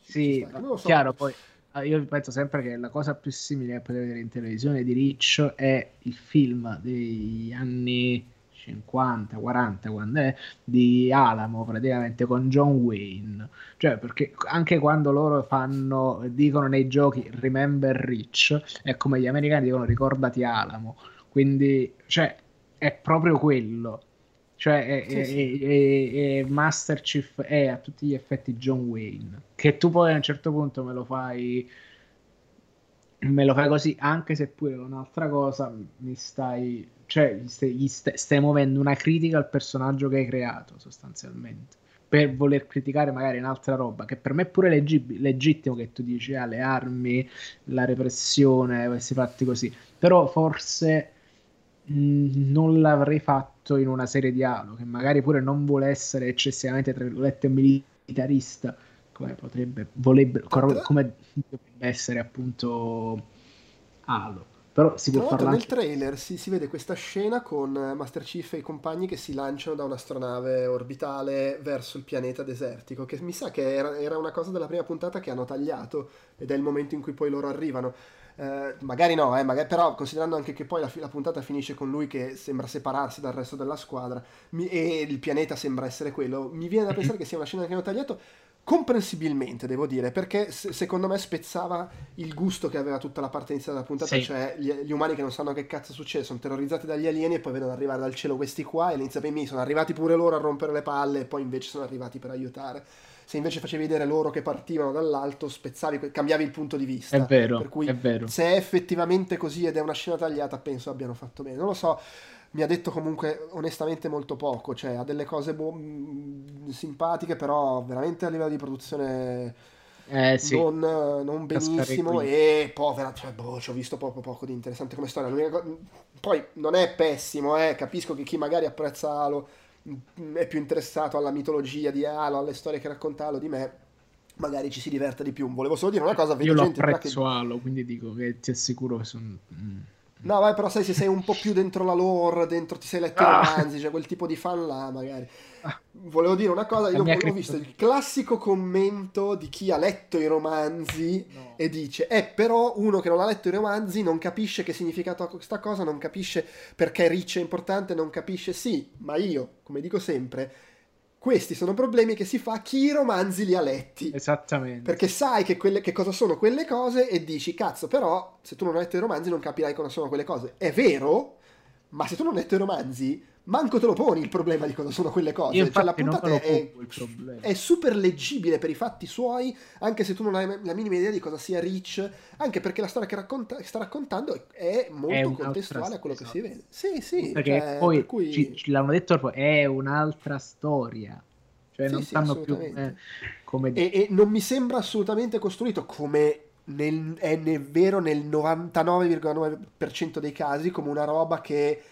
sì so. chiaro poi io penso sempre che la cosa più simile a poter vedere in televisione di Rich è il film degli anni 50, 40, quando è di Alamo praticamente con John Wayne. Cioè, perché anche quando loro fanno, dicono nei giochi Remember Rich, è come gli americani dicono ricordati Alamo. Quindi, cioè, è proprio quello. Cioè, è, sì, è, sì. È, Master Chief è a tutti gli effetti John Wayne. Che tu poi a un certo punto me lo fai. Me lo fai così, anche se pure è un'altra cosa mi stai. Cioè, gli stai, gli stai, stai muovendo una critica al personaggio che hai creato, sostanzialmente. Per voler criticare magari un'altra roba, che per me è pure leggi- legittimo che tu dici, ah, le armi, la repressione, questi fatti così. Però forse mh, non l'avrei fatto fatto in una serie di Halo, che magari pure non vuole essere eccessivamente, tra virgolette, militarista, come potrebbe, vorrebbe, come dovrebbe essere appunto Halo. Però si può parlare. Nel trailer si, si, vede questa scena con Master Chief e i compagni che si lanciano da un'astronave orbitale verso il pianeta desertico. Che mi sa che era, era una cosa della prima puntata che hanno tagliato ed è il momento in cui poi loro arrivano. Eh, magari no, eh, magari, però considerando anche che poi la, la, puntata finisce con lui che sembra separarsi dal resto della squadra mi, e il pianeta sembra essere quello, mi viene da pensare che sia una scena che hanno tagliato comprensibilmente, devo dire, perché se, secondo me spezzava il gusto che aveva tutta la parte iniziale della puntata, sì. cioè gli, gli, umani che non sanno che cazzo succede, sono terrorizzati dagli alieni e poi vedono arrivare dal cielo questi qua e iniziano a sono arrivati pure loro a rompere le palle e poi invece sono arrivati per aiutare se invece facevi vedere loro che partivano dall'alto, spezzavi, cambiavi il punto di vista. È vero, per cui è vero. se è effettivamente così ed è una scena tagliata, penso abbiano fatto bene. Non lo so, mi ha detto comunque onestamente molto poco, cioè ha delle cose bo- mm, simpatiche, però veramente a livello di produzione... Eh, sì. non, non, benissimo e povera, cioè, boh, ci ho visto proprio poco di interessante come storia. Poi non è pessimo, eh, capisco che chi magari apprezza Halo è più interessato alla mitologia di Halo, alle storie che racconta Halo di me, magari ci si diverte di più. Volevo solo dire una cosa, vedo Io gente apprezzo che... Halo, quindi dico che ti assicuro che sono... Mm. No, vai, però sai, se sei un po' più dentro la lore, dentro ti sei letto i ah. romanzi, cioè quel tipo di fan là, magari. Volevo dire una cosa, io ho visto il classico commento di chi ha letto i romanzi no. e dice, eh però uno che non ha letto i romanzi non capisce che significato ha questa cosa, non capisce perché Rich è importante, non capisce, sì, ma io, come dico sempre, questi sono problemi che si fa chi i romanzi li ha letti. Esattamente. Perché sai che, quelle, che, cosa sono quelle cose e dici, cazzo, però se tu non hai letto i romanzi non capirai cosa sono quelle cose. È vero, ma se tu non hai letto i romanzi, manco te lo poni il problema di cosa sono quelle cose. Io cioè, la puntata è, è, super leggibile per i fatti suoi, anche se tu non hai la minima idea di cosa sia Rich, anche perché la storia che, racconta, che sta raccontando è molto è contestuale a quello che si vede. Sì, sì. Perché cioè, poi per cui... ci, ci l'hanno detto, è un'altra storia. Cioè, sì, non sì, stanno più eh, come... E, e non mi sembra assolutamente costruito come nel, è nel vero nel 99,9% dei casi come una roba che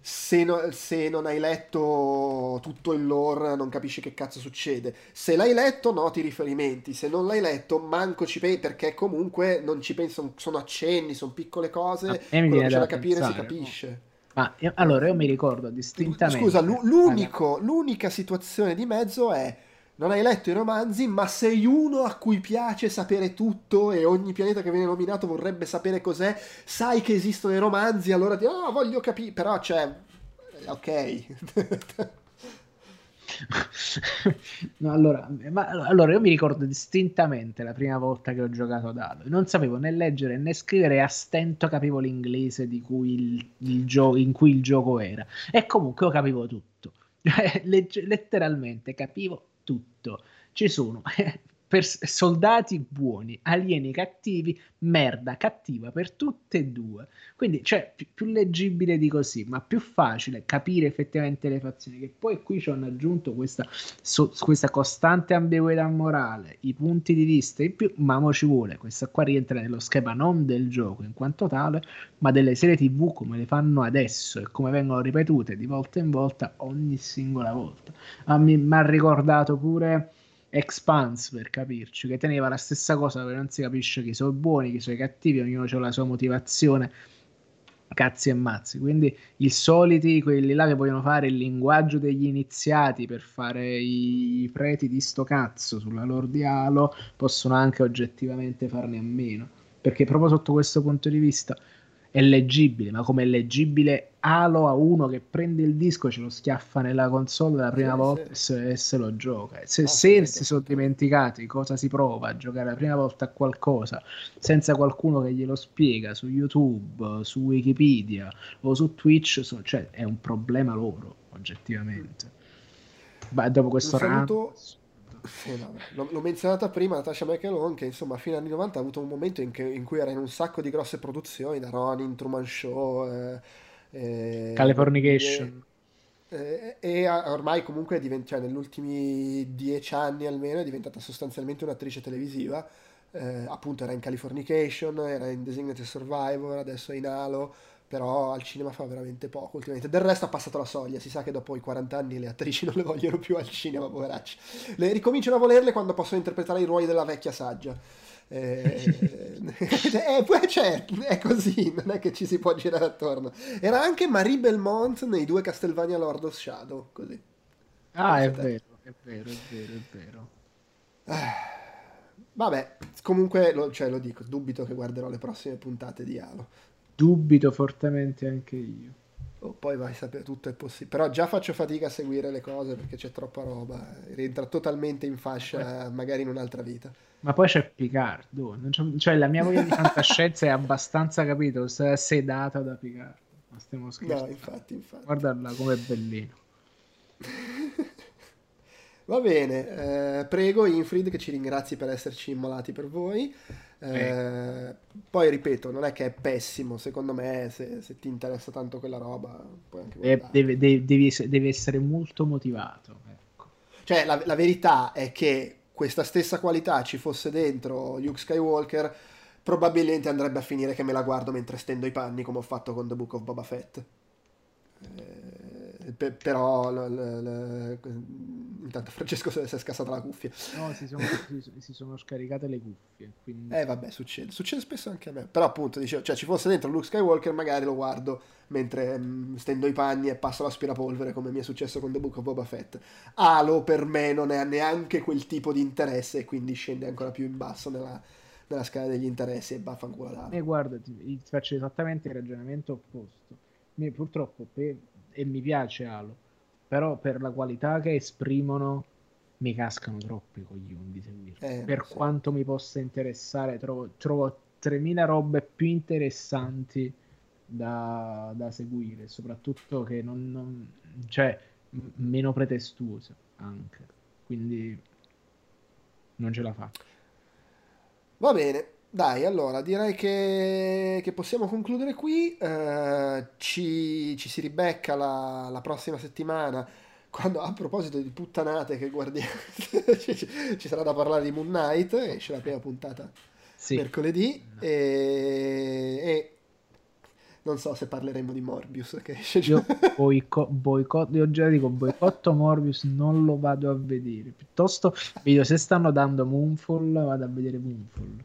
se, no, se, non hai letto tutto il lore non capisci che cazzo succede. Se l'hai letto noti i riferimenti, se non l'hai letto manco ci pensi perché comunque non ci penso, sono accenni, sono piccole cose, quello che c'è da capire pensare, si capisce. Ma io, allora io mi ricordo distintamente. Scusa, l'unico, l'unica situazione di mezzo è non hai letto i romanzi, ma sei uno a cui piace sapere tutto e ogni pianeta che viene nominato vorrebbe sapere cos'è, sai che esistono i romanzi, allora ti oh, voglio capire, però cioè ok. no, allora, ma, allora, io mi ricordo distintamente la prima volta che ho giocato a dado. Non sapevo né leggere né scrivere, a stento capivo l'inglese cui il, il gio- in cui il gioco era. E comunque io capivo tutto. Legge- letteralmente capivo tutto. Ci sono per soldati buoni, alieni cattivi, merda cattiva per tutte e due. Quindi, cioè, più, più, leggibile di così, ma più facile capire effettivamente le fazioni. Che poi qui ci hanno aggiunto questa, so, questa costante ambiguità morale, i punti di vista in più, ma mo ci vuole. Questa qua rientra nello schema non del gioco in quanto tale, ma delle serie TV come le fanno adesso e come vengono ripetute di volta in volta ogni singola volta. Ah, mi ha ricordato pure Expanse per capirci, che teneva la stessa cosa dove non si capisce chi sono buoni, chi sono cattivi, ognuno ha la sua motivazione, cazzi e mazzi. Quindi i soliti, quelli là che vogliono fare il linguaggio degli iniziati per fare i preti di sto cazzo sulla loro dialo, possono anche oggettivamente farne a meno. Perché proprio sotto questo punto di vista è leggibile, ma come è leggibile Halo a uno che prende il disco, ce lo schiaffa nella console la prima sì, volta sì. E, se, lo gioca. Se, no, se si sono dimenticati cosa si prova a giocare la prima volta a qualcosa senza qualcuno che glielo spiega su YouTube, su Wikipedia o su Twitch, so, cioè è un problema loro, oggettivamente. Beh, dopo questo round sì, no, l'ho, menzionata prima Natasha McElhone che insomma a fine anni 90 ha avuto un momento in, che, in, cui era in un sacco di grosse produzioni da Ronin, Truman Show eh, eh, Californication. eh, e ormai comunque divent- cioè, negli ultimi dieci anni almeno è diventata sostanzialmente un'attrice televisiva. Eh, appunto era in Californication era in Designated Survivor adesso è in Halo però al cinema fa veramente poco ultimamente. Del resto ha passato la soglia, si sa che dopo i 40 anni le attrici non le vogliono più al cinema, poveracci. Le ricominciano a volerle quando possono interpretare i ruoli della vecchia saggia. Eh, eh, cioè, è così, non è che ci si può girare attorno. Era anche Marie Belmont nei due Castlevania Lord of Shadow, così. Ah, è vero, è vero, è vero, è vero. Eh, vabbè, comunque lo, cioè, lo dico, dubito che guarderò le prossime puntate di Halo. Dubito fortemente anche io. Oh, poi vai a sapere, tutto è possibile. Però già faccio fatica a seguire le cose perché c'è troppa roba. Rientra totalmente in fascia, magari in un'altra vita. Ma poi c'è Picard. Cioè, la mia voglia di fantascienza è abbastanza, capito, sedata da Picard. Ma stiamo scherzando. No, infatti, infatti. Guardala com'è bellino. Va bene, eh, prego Infrid che ci ringrazi per esserci immolati per voi. Eh, poi ripeto, non è che è pessimo, secondo me se, se ti interessa tanto quella roba puoi anche deve, deve, deve, deve essere molto motivato. Ecco. Cioè la, la, verità è che questa stessa qualità ci fosse dentro Luke Skywalker, probabilmente andrebbe a finire che me la guardo mentre stendo i panni come ho fatto con The Book of Boba Fett. Eh, pe- però l- l- l- intanto Francesco si è scassata la cuffia. No, si sono, si sono scaricate le cuffie. Quindi... Eh vabbè, succede. Succede spesso anche a me. Però appunto, dicevo, cioè ci fosse dentro Luke Skywalker, magari lo guardo mentre mh, mm, stendo i panni e passo l'aspirapolvere, come mi è successo con The Book of Boba Fett. Halo per me non ha neanche quel tipo di interesse e quindi scende ancora più in basso nella, nella scala degli interessi e vaffanculo ad Halo. E guarda, ti, faccio esattamente il ragionamento opposto. Mi, purtroppo, per, e mi piace Halo, però per la qualità che esprimono mi cascano troppo i coglioni. Eh, per sì. quanto mi possa interessare, trovo, trovo 3000 robe più interessanti da, da seguire, soprattutto che non, non cioè meno pretestuose anche, quindi non ce la fa. Va bene, dai, allora direi che, che possiamo concludere qui. Eh, ci, ci, si ribecca la, la, prossima settimana. Quando a proposito di puttanate che guardiamo, ci, ci, sarà da parlare di Moon Knight. Esce la prima puntata sì. mercoledì. No. E, e non so se parleremo di Morbius che esce io boico- boicotto io già dico boicotto Morbius non lo vado a vedere piuttosto vedo se stanno dando Moonfall vado a vedere Moonfall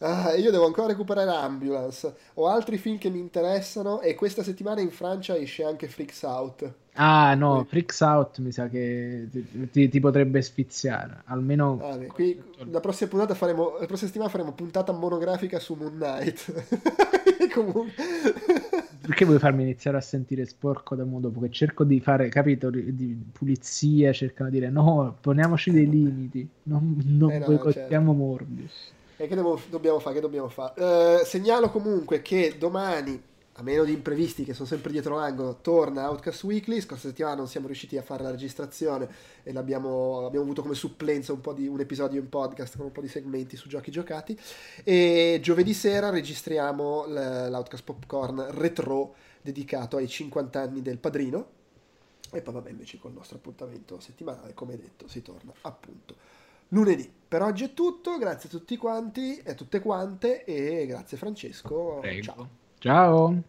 Ah, io devo ancora recuperare Ambulance. Ho altri film che mi interessano e questa settimana in Francia esce anche Freaks Out. Ah no, Quindi... Freaks Out mi sa che ti, ti, ti potrebbe sfiziare. Almeno... Ah, qui, la, prossima puntata faremo, la prossima settimana faremo puntata monografica su Moon Knight. Comunque... Perché vuoi farmi iniziare a sentire sporco da modo dopo? Che cerco di fare, capito, di pulizia, cercano di dire no, poniamoci dei limiti, non, non eh no, boicottiamo certo. Morbius. E che devo, dobbiamo fare? Che dobbiamo fare? Eh, segnalo comunque che domani, a meno di imprevisti che sono sempre dietro l'angolo, torna Outcast Weekly. Scorsa settimana non siamo riusciti a fare la registrazione e l'abbiamo abbiamo avuto come supplenza un, po di, un episodio in podcast con un po' di segmenti su giochi giocati. E giovedì sera registriamo l'Outcast Popcorn Retro dedicato ai 50 anni del padrino. E poi vabbè invece col nostro appuntamento settimanale, come detto, si torna appunto lunedì. Per oggi è tutto, grazie a tutti quanti e a tutte quante e grazie Francesco. Prego. Ciao. Ciao.